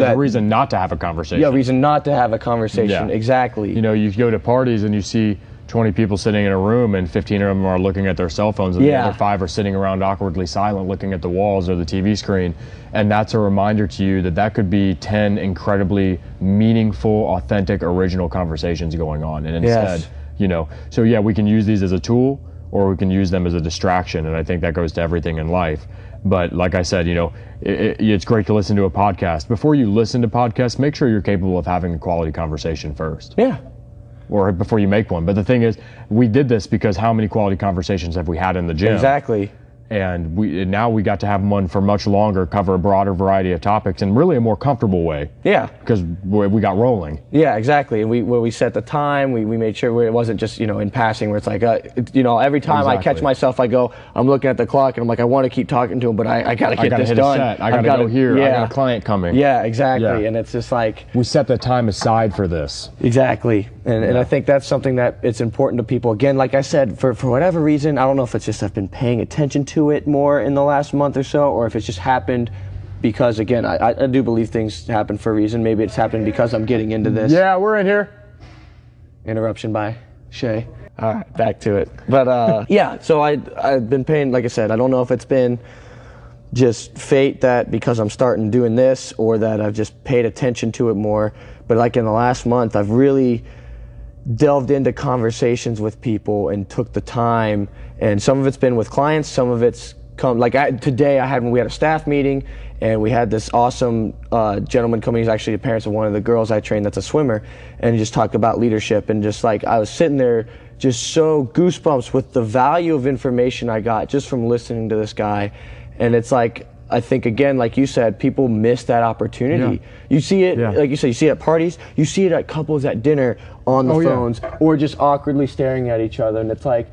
that a reason not to have a conversation. yeah, reason not to have a conversation. Yeah. Exactly. You know, you go to parties and you see 20 people sitting in a room and 15 of them are looking at their cell phones and Yeah. the other five are sitting around awkwardly silent looking at the walls or the TV screen. And that's a reminder to you that that could be 10 incredibly meaningful, authentic, original conversations going on. And instead, Yes. you know, so yeah, we can use these as a tool or we can use them as a distraction. And I think that goes to everything in life. But like I said, you know, it, it, it's great to listen to a podcast. Before you listen to podcasts, make sure you're capable of having a quality conversation first yeah. or before you make one. But the thing is, we did this because how many quality conversations have we had in the gym? Exactly. And we and now we got to have one for much longer, cover a broader variety of topics in really a more comfortable way Yeah. because we we got rolling. Yeah, exactly. And we where we set the time, we, we made sure it wasn't just you know in passing where it's like uh, it- you know every time I catch myself, I go I'm looking at the clock and I'm like I want to keep talking to him, but I, I gotta get I gotta this hit done. a set. I gotta, go here. I got a client coming. Yeah, exactly. Yeah. And it's just like We set the time aside for this. Exactly. And, and I think that's something that it's important to people. Again, like I said, for, for whatever reason, I don't know if it's just I've been paying attention to it more in the last month or so, or if it's just happened because, again, I, I- I do believe things happen for a reason. Maybe it's happened because I'm getting into this. Yeah, we're in here. Interruption by Shay. All right, back to it. But uh, yeah, so I, I've been paying, like I said, I don't know if it's been just fate that because I'm starting doing this or that I've just paid attention to it more. But like in the last month, I've really delved into conversations with people and took the time. And some of it's been with clients, some of it's come like I, today. I had we had a staff meeting and we had this awesome uh, gentleman coming. He's actually the parents of one of the girls I trained that's a swimmer, and just talked about leadership and just like I was sitting there just so goosebumps with the value of information I got just from listening to this guy. And it's like I think again, like you said, people miss that opportunity. Yeah. You see it, Yeah. like you said, you see it at parties, you see it at couples at dinner on the Oh, yeah. phones, or just awkwardly staring at each other, and it's like,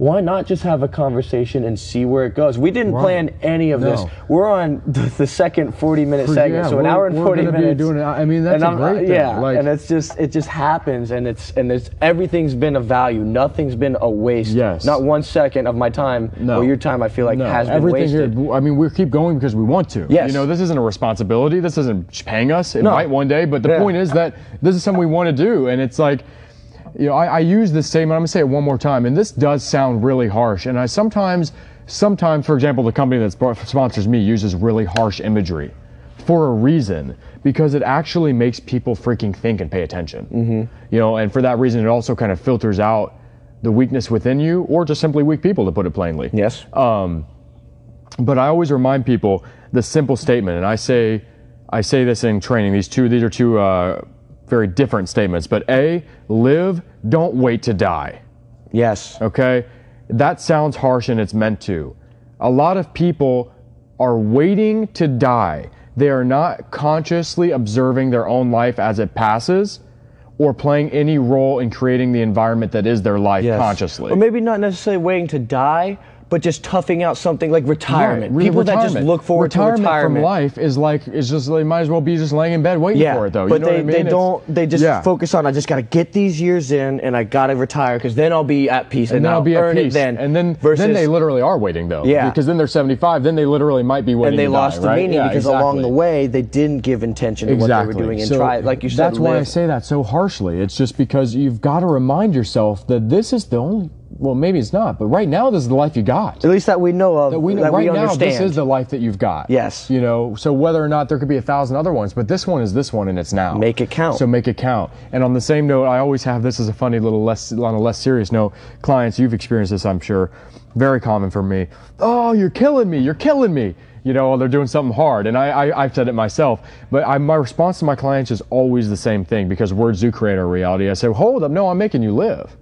why not just have a conversation and see where it goes? We didn't Right. plan any of this. We're on the, the second 40 minute For- segment, yeah, so an hour and we're 40 gonna be minutes. doing it- I mean, that's and a great thing, Yeah, like- and it's just it just happens, and it's and it's everything's been a value. Nothing's been a waste. Yes. Not one second of my time No. or your time. I feel like No, has been everything wasted. here. I mean, we keep going because we want to. Yes. You know, this isn't a responsibility. This isn't paying us. It No. might one day, but the Yeah. point is that this is something we want to do, and it's like. You know, I, I use this statement. I'm gonna say it one more time, and this does sound really harsh. And I sometimes, sometimes, for example, the company that sponsors me uses really harsh imagery for a reason because it actually makes people freaking think and pay attention. Mm-hmm. You know, and for that reason, it also kind of filters out the weakness within you, or just simply weak people, to put it plainly. yes. Um, But I always remind people the simple statement, and I say, I say this in training. These two, these are two uh, very different statements. But A, live, don't wait to die. yes. Okay, that sounds harsh, and it's meant to. A lot of people are waiting to die. They are not consciously observing their own life as it passes, or playing any role in creating the environment that is their life Yes. consciously. Or maybe not necessarily waiting to die, but just toughing out something like retirement. Right, People that just look forward retirement to retirement. from life is like is just they might as well be just laying in bed waiting Yeah, for it though. You but know they, what I mean? they It's- don't. They just yeah. focus on. I just got to get these years in, and I got to retire because then I'll be at peace, and, and then I'll be at peace. then. and then versus, then they literally are waiting though. Yeah. Because then they're 75. Then they literally might be waiting. and they lost die, the right? meaning Yeah, because along the way they didn't give intention to Exactly. what they were doing and So try. Like you said, that's why I say that so harshly. It's just because you've got to remind yourself that this is the only. Well, maybe it's not, but right now this is the life you got. At least that we know of. that we know that right we now understand. this is the life that you've got. Yes. You know, so whether or not there could be a thousand other ones, but this one is this one and it's now. Make it count. So make it count. And on the same note, I always have this as a funny little less on a less serious note. Clients, you've experienced this, I'm sure. Very common for me. Oh, you're killing me. You're killing me. You know, they're doing something hard, and I, I I've said it myself. But I, my response to my clients is always the same thing because words do create our reality. I say, hold up, no, I'm making you live.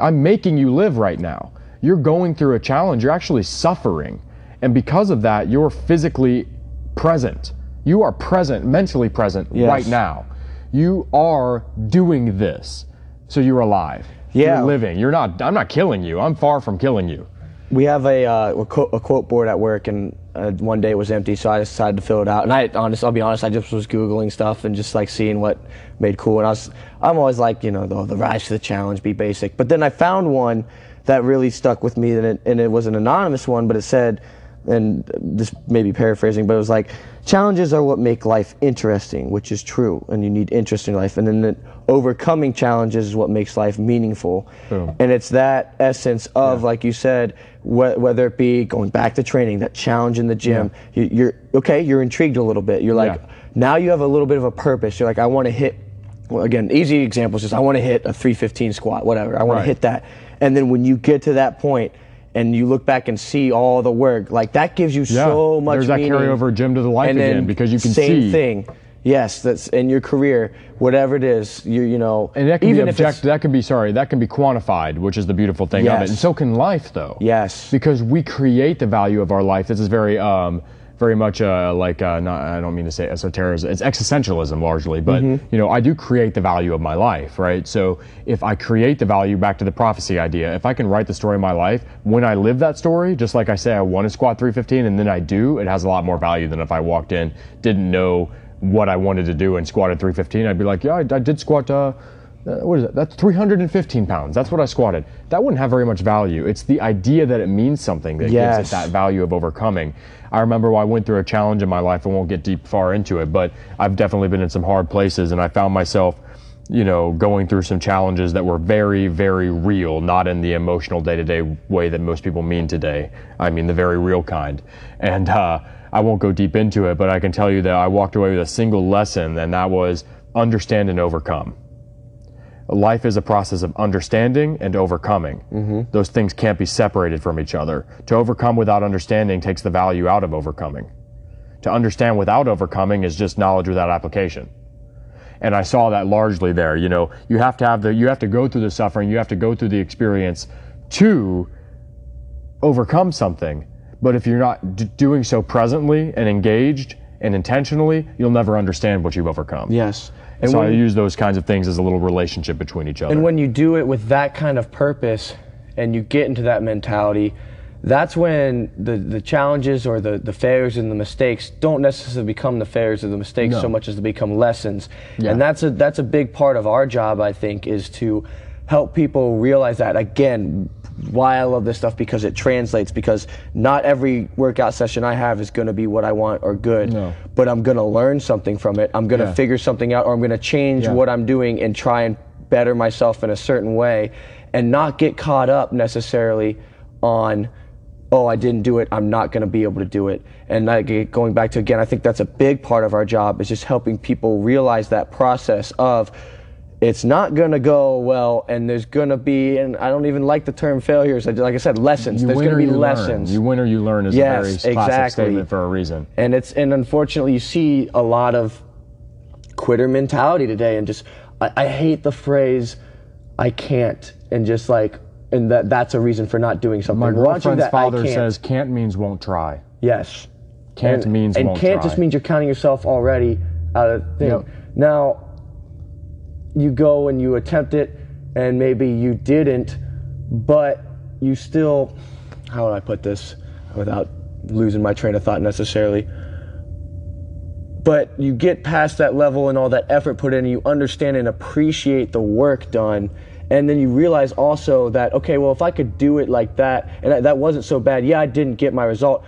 I'm making you live right now. You're going through a challenge. You're actually suffering. And because of that, you're physically present. You are present, mentally present Yes. right now. You are doing this. So you're alive. Yeah. You're living. You're not, I'm not killing you. I'm far from killing you. we have a, uh, a, quote, a quote board at work, and uh, one day it was empty, so I decided to fill it out. And I, honest, I'll be honest, I just was googling stuff and just like seeing what made cool. And I was, I'm always like, you know, the, the rise to the challenge, be basic. But then I found one that really stuck with me, and it, and it was an anonymous one, but it said, and this may be paraphrasing, but it was like, challenges are what make life interesting, which is true, and you need interest in life. And then the, overcoming challenges is what makes life meaningful. Boom. And it's that essence of, like you said, wh- whether it be going back to training, that challenge in the gym, you, you're okay, you're intrigued a little bit. You're like, Yeah. now you have a little bit of a purpose. You're like, I want to hit, well, again, easy examples is I want to hit a 315 squat, whatever. I want Right. to hit that. And then when you get to that point, and you look back and see all the work, like that gives you so much. There's that meaning. carryover gym to the life and again because you can same see. Same thing. Yes, that's in your career, whatever it is. You you know, And that can even be object, that can be sorry, that can be quantified, which is the beautiful thing of it. And so can life though. Yes. Because we create the value of our life. This is very um very much uh, like uh, not, I don't mean to say esotericism. It's existentialism largely, but Mm-hmm. you know I do create the value of my life, right? So if I create the value, back to the prophecy idea, if I can write the story of my life, when I live that story, just like I say I want to squat 315, and then I do, it has a lot more value than if I walked in, didn't know what I wanted to do, and squatted 315. I'd be like, yeah, I, I did squat. Uh, uh, what is it? That's 315 pounds. That's what I squatted. That wouldn't have very much value. It's the idea that it means something that gives it that value of overcoming. I remember I went through a challenge in my life. I won't get deep far into it, but I've definitely been in some hard places, and I found myself, you know, going through some challenges that were very, very real, not in the emotional day-to-day way that most people mean today. I mean the very real kind. And uh, I won't go deep into it, but I can tell you that I walked away with a single lesson, and that was understand and overcome life is a process of understanding and overcoming. Mm-hmm. Those things can't be separated from each other. To overcome without understanding takes the value out of overcoming. To understand without overcoming is just knowledge without application. And I saw that largely there. You know, you have to have the, you have to go through the suffering, you have to go through the experience to overcome something. But if you're not d- doing so presently and engaged and intentionally, you'll never understand what you've overcome. Yes. And so I use those kinds of things as a little relationship between each other. and when you do it with that kind of purpose, and you get into that mentality, that's when the, the challenges or the, the failures and the mistakes don't necessarily become the failures or the mistakes No. so much as they become lessons. Yeah. And that's a that's a big part of our job, I think, is to help people realize that again why I love this stuff because it translates because not every workout session I have is going to be what I want or good No. but I'm going to learn something from it I'm going to Yeah. figure something out or I'm going to change Yeah. what I'm doing and try and better myself in a certain way and not get caught up necessarily on oh I didn't do it I'm not going to be able to do it and like, going back to again I think that's a big part of our job is just helping people realize that process of it's not going to go well and there's going to be and I don't even like the term failures like I said lessons You there's going to be lessons Learn. You win or you learn is Yes, a very classic exactly. statement for a reason. and it's and unfortunately you see a lot of quitter mentality today and just I, I hate the phrase I can't and just like and that that's a reason for not doing something My girlfriend's that, father can't. says can't means won't try. yes Can't and, means and can't try. just means you're counting yourself already out of thing Yep. now you go and you attempt it and maybe you didn't but you still how would i put this without losing my train of thought necessarily? But you get past that level and all that effort put in and you understand and appreciate the work done and then you realize also that okay well if i could do it like that and that- wasn't so bad yeah i didn't get my result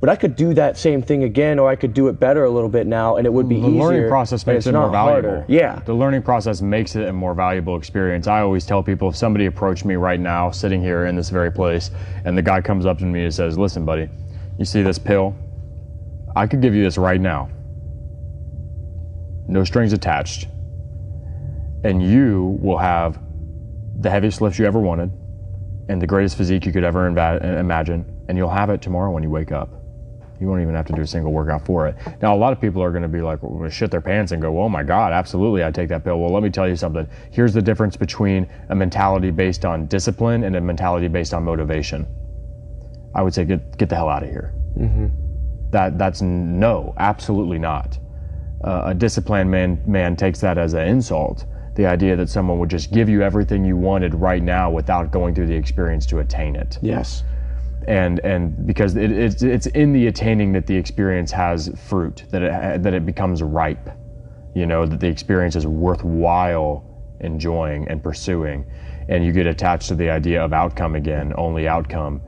but i could do that same thing again or i could do it better a little bit now and it would be the easier The learning process makes it more valuable. harder. yeah The learning process makes it a more valuable experience. I always tell people if somebody approached me right now, sitting here in this very place, and the guy comes up to me and says, Listen, buddy, you see this pill? I could give you this right now. No strings attached. And you will have the heaviest lift you ever wanted and the greatest physique you could ever imagine. And you'll have it tomorrow when you wake up. You won't even have to do a single workout for it. Now, a lot of people are going to be like, well, shit their pants and go, oh my God, absolutely, I take that pill. Well, let me tell you something. Here's the difference between a mentality based on discipline and a mentality based on motivation. I would say, get, get the hell out of here. That, that's no, absolutely not. Uh, a disciplined man, man takes that as an insult. The idea that someone would just give you everything you wanted right now without going through the experience to attain it yes and and because it, it's it's in the attaining that the experience has fruit that it that it becomes ripe you know that the experience is worthwhile enjoying and pursuing. And you get attached to the idea of outcome again only outcome.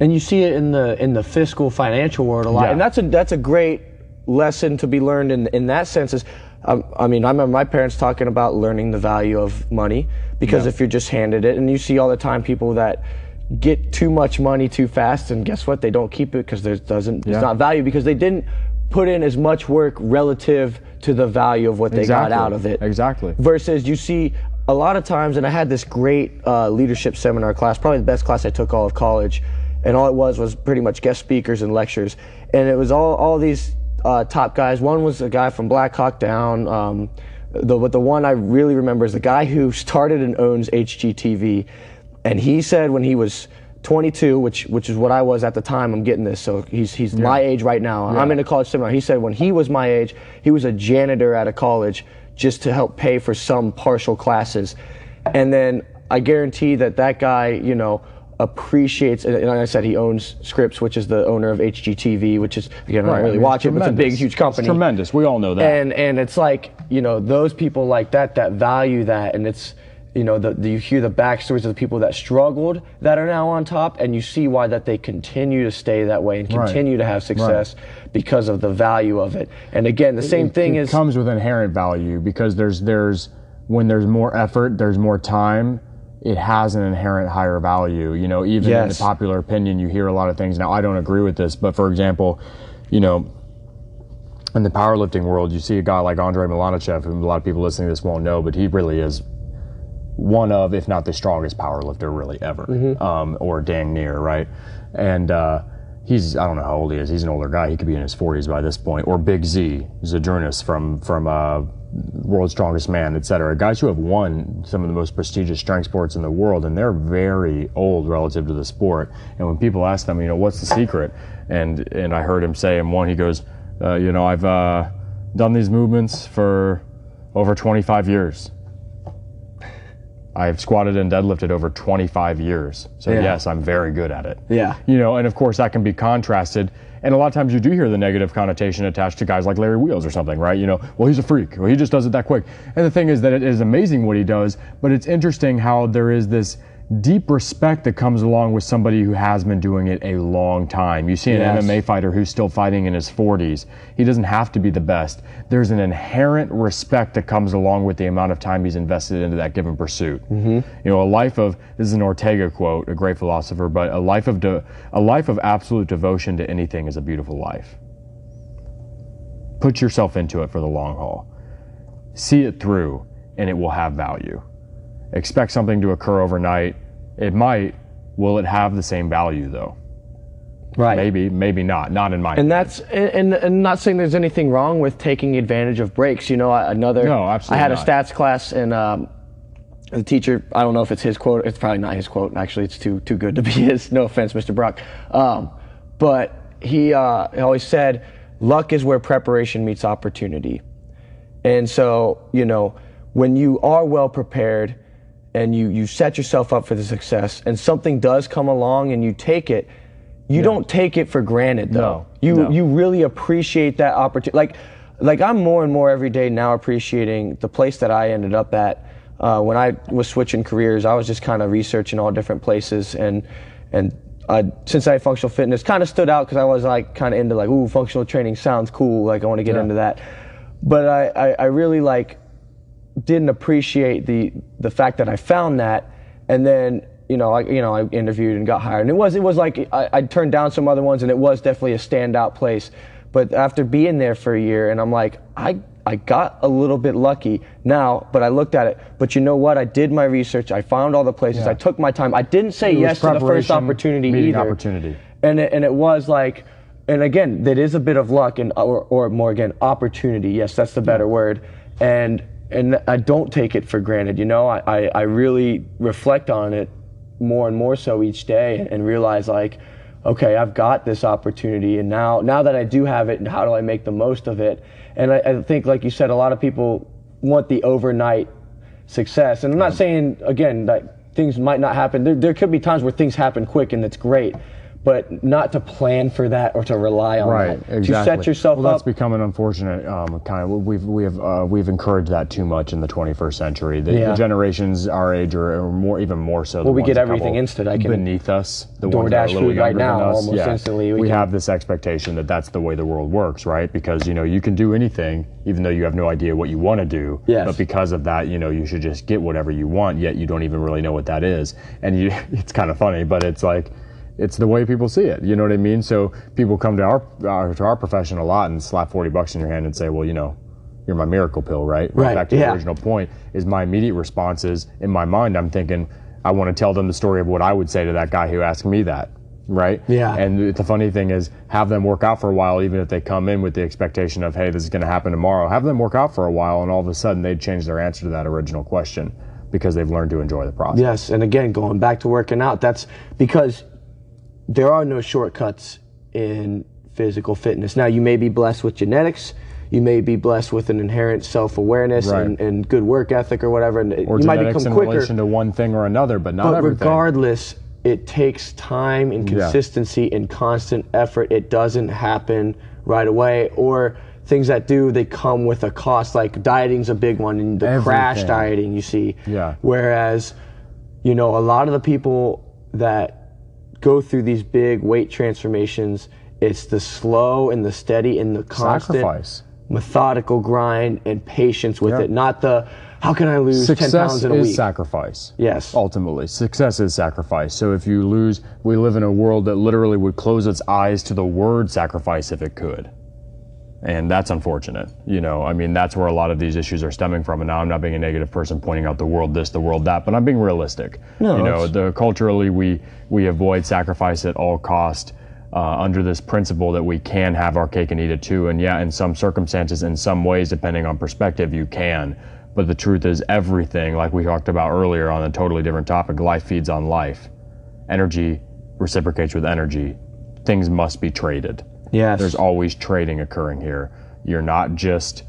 And you see it in the in the fiscal financial world a lot. Yeah. and that's a that's a great lesson to be learned in in that sense is um, I mean I remember my parents talking about learning the value of money because if you're just handed it and you see all the time people that get too much money too fast and guess what? They don't keep it because there doesn't Yeah. it's not value because they didn't put in as much work relative to the value of what they got out of it. Exactly. versus you see a lot of times and i had this great uh, leadership seminar class probably the best class i took all of college and all it was was pretty much guest speakers and lectures. And it was all, all these uh, top guys. One was a guy from black hawk down um, the, but the one i really remember is the guy who started and owns hgtv and he said when he was 22 which which is what i was at the time i'm getting this so he's he's my age right now. I'm in a college seminar. He said when he was my age he was a janitor at a college just to help pay for some partial classes. And then I guarantee that that guy, you know, appreciates, and like I said, he owns Scripps, which is the owner of HGTV, which is, again, I don't really I mean, watch it, but it's a big, huge company. It's tremendous. We all know that. And, and it's like, you know, those people like that, that value that, and it's, you know, the, the, you hear the backstories of the people that struggled that are now on top, and you see why that they continue to stay that way and Right. continue to have success because of the value of it. And again, the same it, thing it is comes with inherent value because there's there's when there's more effort, there's more time. It has an inherent higher value. You know, even in the popular opinion, you hear a lot of things. Now, I don't agree with this, but for example, you know, in the powerlifting world, you see a guy like Andrei Malanichev, whom a lot of people listening to this won't know, but he really is one of, if not the strongest powerlifter really ever, um, or dang near, right? And uh, he's, I don't know how old he is. He's an older guy. He could be in his 40s by this point. Or Big Z, Zydrunas from from uh, World's Strongest Man, et cetera. Guys who have won some of the most prestigious strength sports in the world, and they're very old relative to the sport. And when people ask them, you know, what's the secret? And and I heard him say in one, he goes, uh, you know, I've uh, done these movements for over 25 years I've squatted and deadlifted over 25 years. So Yeah. yes, I'm very good at it. Yeah. You know, and of course that can be contrasted. And a lot of times you do hear the negative connotation attached to guys like Larry Wheels or something, right? You know, well, he's a freak. Well, he just does it that quick. And the thing is that it is amazing what he does, but it's interesting how there is this deep respect that comes along with somebody who has been doing it a long time. You see an Yes. MMA fighter who's still fighting in his 40s. He doesn't have to be the best. There's an inherent respect that comes along with the amount of time he's invested into that given pursuit. Mm-hmm. You know, a life of this is an Ortega quote, a great philosopher, but a life of de, a life of absolute devotion to anything is a beautiful life. Put yourself into it for the long haul. See it through, and it will have value. Expect something to occur overnight. It might. Will it have the same value though? Right. Maybe, maybe not. Not in my. And that's and, and not saying there's anything wrong with taking advantage of breaks. You know, I- another. No, absolutely I had not. a stats class and um, the teacher. I don't know if it's his quote. It's probably not his quote. Actually, it's too too good to be his. No offense, Mr. Brock. Um, but he, uh, he always said, "Luck is where preparation meets opportunity." And so, you know, when you are well prepared and you, you set yourself up for the success and something does come along and you take it, you don't take it for granted though. No, you no. you really appreciate that opportunity. Like like I'm more and more every day now appreciating the place that I ended up at. Uh, when I was switching careers, I was just kind of researching all different places and and uh, Cincinnati Functional Fitness kind of stood out because I was like kind of into like ooh functional training sounds cool like I want to get Yeah. into that, but I, I I really like didn't appreciate the the fact that I found that, and then you know I you know I interviewed and got hired, and it was it was like I, I turned down some other ones, and it was definitely a standout place. But after being there for a year, and I'm like I I got a little bit lucky now, but I looked at it. But you know what? I did my research. I found all the places. Yeah. I took my time. I didn't say yes to the first opportunity either. opportunity. And it, and it was like, and again, that is a bit of luck and or, or more again opportunity. Yes, that's the better word. And and I don't take it for granted. You know, I, I, I really reflect on it more and more so each day and realize like, okay, I've got this opportunity, and now now that I do have it, how do I make the most of it? And I, I think, like you said, a lot of people want the overnight success. And I'm not saying again that things might not happen. There, there could be times where things happen quick and it's great, but not to plan for that or to rely on Right, that. exactly. To set yourself well, that's up. become an unfortunate um, kind of. We've we have uh, we've encouraged that too much in the 21st century. The, Yeah. the generations our age are, more, even more so. Well, we get everything instant. I can beneath us. The DoorDash food right now, almost yeah. instantly. We We, can- have this expectation that that's the way the world works, right? Because you know you can do anything, even though you have no idea what you want to do. Yes. But because of that, you know you should just get whatever you want. Yet you don't even really know what that is, and you, it's kind of funny, but it's like it's the way people see it. You know what I mean? So people come to our, our to our profession a lot and slap forty bucks in your hand and say, well, you know, you're my miracle pill, right? Right, Back to yeah. the original point is my immediate response is in my mind, I'm thinking, I want to tell them the story of what I would say to that guy who asked me that. Right? Yeah. And the funny thing is, have them work out for a while, even if they come in with the expectation of, hey, this is going to happen tomorrow. Have them work out for a while, and all of a sudden they'd change their answer to that original question because they've learned to enjoy the process. Yes, and again, going back to working out, that's because there are no shortcuts in physical fitness. Now, you may be blessed with genetics, you may be blessed with an inherent self awareness Right. and, and good work ethic or whatever, and Or you might become in quicker. relation to one thing or another, but not but everything. regardless, it takes time and Yeah. consistency and constant effort. It doesn't happen right away. Or things that do, they come with a cost. Like dieting's a big one, and the crash dieting you see. Yeah. Whereas, you know, a lot of the people that go through these big weight transformations, it's the slow and the steady and the constant Sacrifice. methodical grind and patience with Yeah. it, not the how can I lose 10 pounds in a week? Success is week? sacrifice. Yes. Ultimately, success is sacrifice. So if you lose, we live in a world that literally would close its eyes to the word sacrifice if it could. And that's unfortunate. You know, I mean, that's where a lot of these issues are stemming from. And now I'm not being a negative person pointing out the world this, the world that, but I'm being realistic. No, you know, the culturally we we avoid sacrifice at all cost. Uh, under this principle that we can have our cake and eat it too, and yeah, in some circumstances, in some ways, depending on perspective, you can. But the truth is, everything, like we talked about earlier on a totally different topic, life feeds on life. Energy reciprocates with energy. Things must be traded. Yes. There's always trading occurring here. You're not just,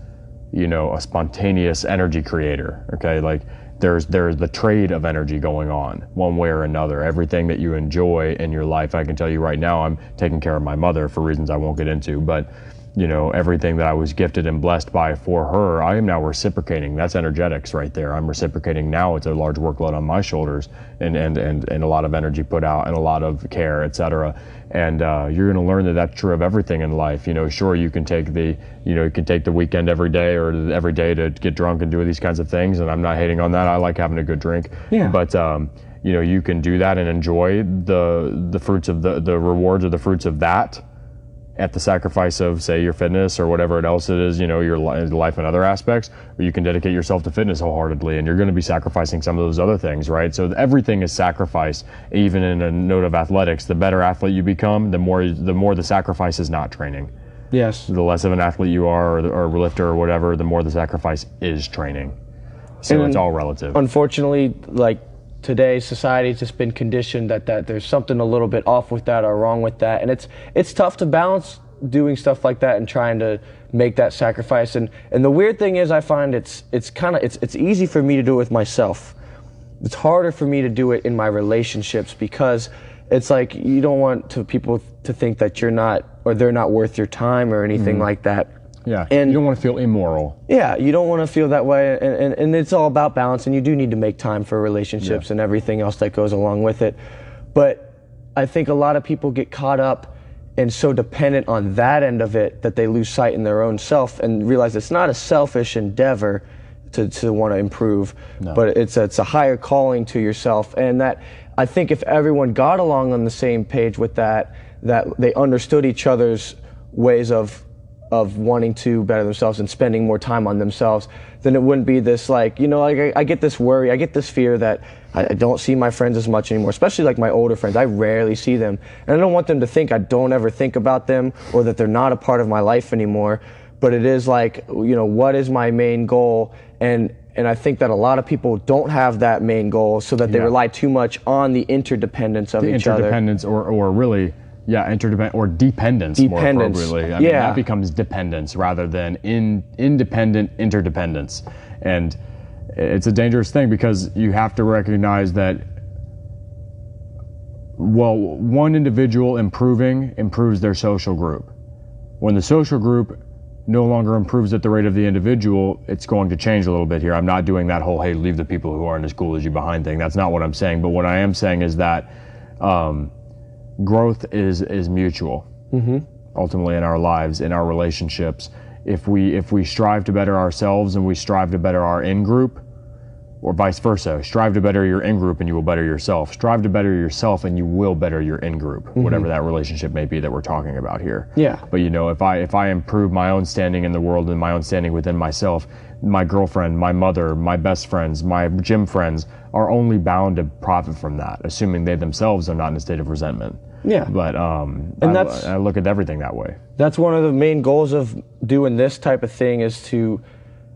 you know, a spontaneous energy creator. Okay, like there's there's the trade of energy going on one way or another. Everything that you enjoy in your life, I can tell you right now, I'm taking care of my mother for reasons I won't get into, but you know everything that I was gifted and blessed by for her, I am now reciprocating. That's energetics right there. I'm reciprocating now. It's a large workload on my shoulders, and and and, and a lot of energy put out, and a lot of care, etc. And uh, you're going to learn that that's true of everything in life. You know, sure you can take the you know you can take the weekend every day or every day to get drunk and do these kinds of things, and I'm not hating on that. I like having a good drink. Yeah. But um, you know you can do that and enjoy the the fruits of the the rewards or the fruits of that at the sacrifice of say your fitness or whatever else it is you know your life and other aspects or you can dedicate yourself to fitness wholeheartedly and you're going to be sacrificing some of those other things right? So everything is sacrifice even in a note of athletics. The better athlete you become the more the more the sacrifice is not training. Yes. the less of an athlete you are or, or a lifter or whatever the more the sacrifice is training. So And it's all relative. Unfortunately, like today's society's just been conditioned that, that there's something a little bit off with that or wrong with that. And it's it's tough to balance doing stuff like that and trying to make that sacrifice. And and the weird thing is I find it's it's kind of it's it's easy for me to do it with myself. It's harder for me to do it in my relationships because it's like you don't want to people to think that you're not or they're not worth your time or anything mm-hmm. like that. Yeah and- you don't want to feel immoral Yeah, you don't want to feel that way, and, and, and it's all about balance, and you do need to make time for relationships Yeah. and everything else that goes along with it. But I think a lot of people get caught up and so dependent on that end of it that they lose sight in their own self and realize it's not a selfish endeavor to, to want to improve, no. but it's a, it's a higher calling to yourself, and that I think if everyone got along on the same page with that, that they understood each other's ways of of wanting to better themselves and spending more time on themselves, then it wouldn't be this like, you know, like I, I get this worry, I get this fear that I, I don't see my friends as much anymore, especially like my older friends. I rarely see them. And I don't want them to think I don't ever think about them or that they're not a part of my life anymore. But it is like, you know, what is my main goal? And and I think that a lot of people don't have that main goal, so that they Yeah. rely too much on the interdependence of each other. interdependence or, or really yeah interdependent or dependence, Dependence. more appropriately i mean Yeah. that becomes dependence rather than in independent interdependence and it's a dangerous thing because you have to recognize that well one individual improving improves their social group when the social group no longer improves at the rate of the individual, it's going to change a little bit here. I'm not doing that whole, hey, leave the people who aren't as cool as you behind thing. That's not what I'm saying. But what I am saying is that um, growth is is mutual. Mm-hmm. Ultimately, in our lives, in our relationships, if we if we strive to better ourselves and we strive to better our in group, or vice versa. Strive to better your in group and you will better yourself. Strive to better yourself and you will better your in group, mm-hmm. whatever that relationship may be that we're talking about here. Yeah. But you know, if I if I improve my own standing in the world and my own standing within myself, my girlfriend, my mother, my best friends, my gym friends are only bound to profit from that, assuming they themselves are not in a state of resentment. Yeah. But um, And I, that's- I look at everything that way. that's one of the main goals of doing this type of thing is to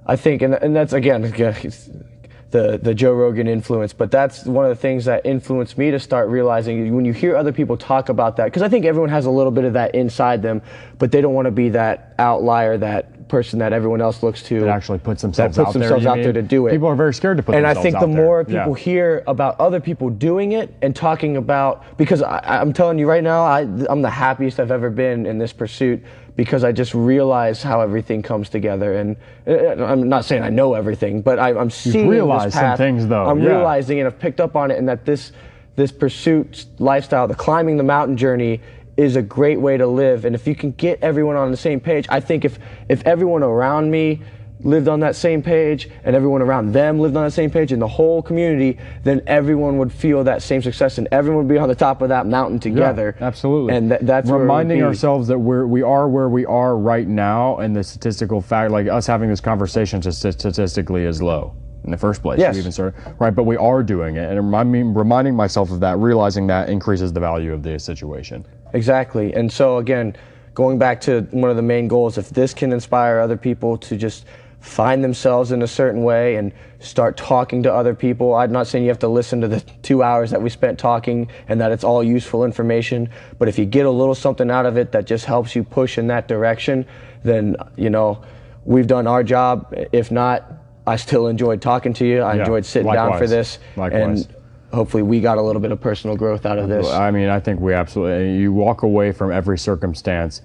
i think and, and that's again the the joe rogan influence but that's one of the things that influenced me to start realizing when you hear other people talk about that because i think everyone has a little bit of that inside them but they don't want to be that outlier that person that everyone else looks to That actually puts themselves puts out there. themselves you out there to do it. People are very scared to put themselves out there. and I think the there. more Yeah. people hear about other people doing it and talking about, because I, I'm telling you right now, I, I'm the happiest I've ever been in this pursuit because I just realize how everything comes together. And uh, I'm not saying I know everything, but I, I'm seeing this some things, though, I'm yeah. realizing and I've picked up on it, and that this this pursuit lifestyle, the climbing the mountain journey. Is a great way to live, and if you can get everyone on the same page, I think if if everyone around me lived on that same page and everyone around them lived on that same page and the whole community, then everyone would feel that same success and everyone would be on the top of that mountain together. Yeah, absolutely. And tha- that's where it would reminding ourselves that we're we are where we are right now, and the statistical fact, like us having this conversation, just statistically is low in the first place. Yes. We even started, right, but we are doing it, and remind me, reminding myself of that, realizing that increases the value of the situation. Exactly. And so again, going back to one of the main goals, if this can inspire other people to just find themselves in a certain way and start talking to other people. I'm not saying you have to listen to the two hours that we spent talking and that it's all useful information, but if you get a little something out of it that just helps you push in that direction, then, you know, we've done our job. If not, I still enjoyed talking to you. I Yeah, enjoyed sitting down for this, Likewise. and hopefully we got a little bit of personal growth out of this. I mean, I think we absolutely. You walk away from every circumstance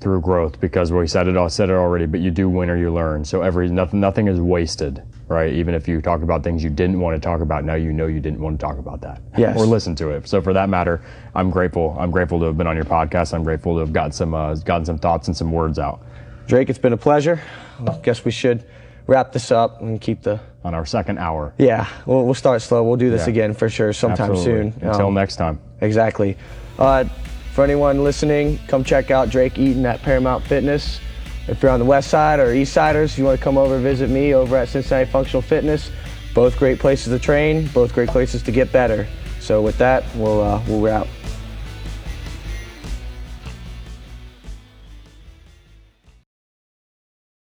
through growth because we said it. I said it already, but you do win or you learn. So every nothing, nothing is wasted, right? Even if you talk about things you didn't want to talk about, now you know you didn't want to talk about that, Yes. or listen to it. So for that matter, I'm grateful. I'm grateful to have been on your podcast. I'm grateful to have gotten some uh, gotten some thoughts and some words out Drake, it's been a pleasure. I guess we should wrap this up and keep the. on our second hour. Yeah, we'll, we'll start slow. We'll do this Yeah. again for sure sometime Absolutely. soon. Until Um, next time. Exactly. Uh, for anyone listening, come check out Drake Eaton at Paramount Fitness. If you're on the west side or east siders, you want to come over and visit me over at Cincinnati Functional Fitness. Both great places to train, both great places to get better. So with that, we'll uh, we'll wrap.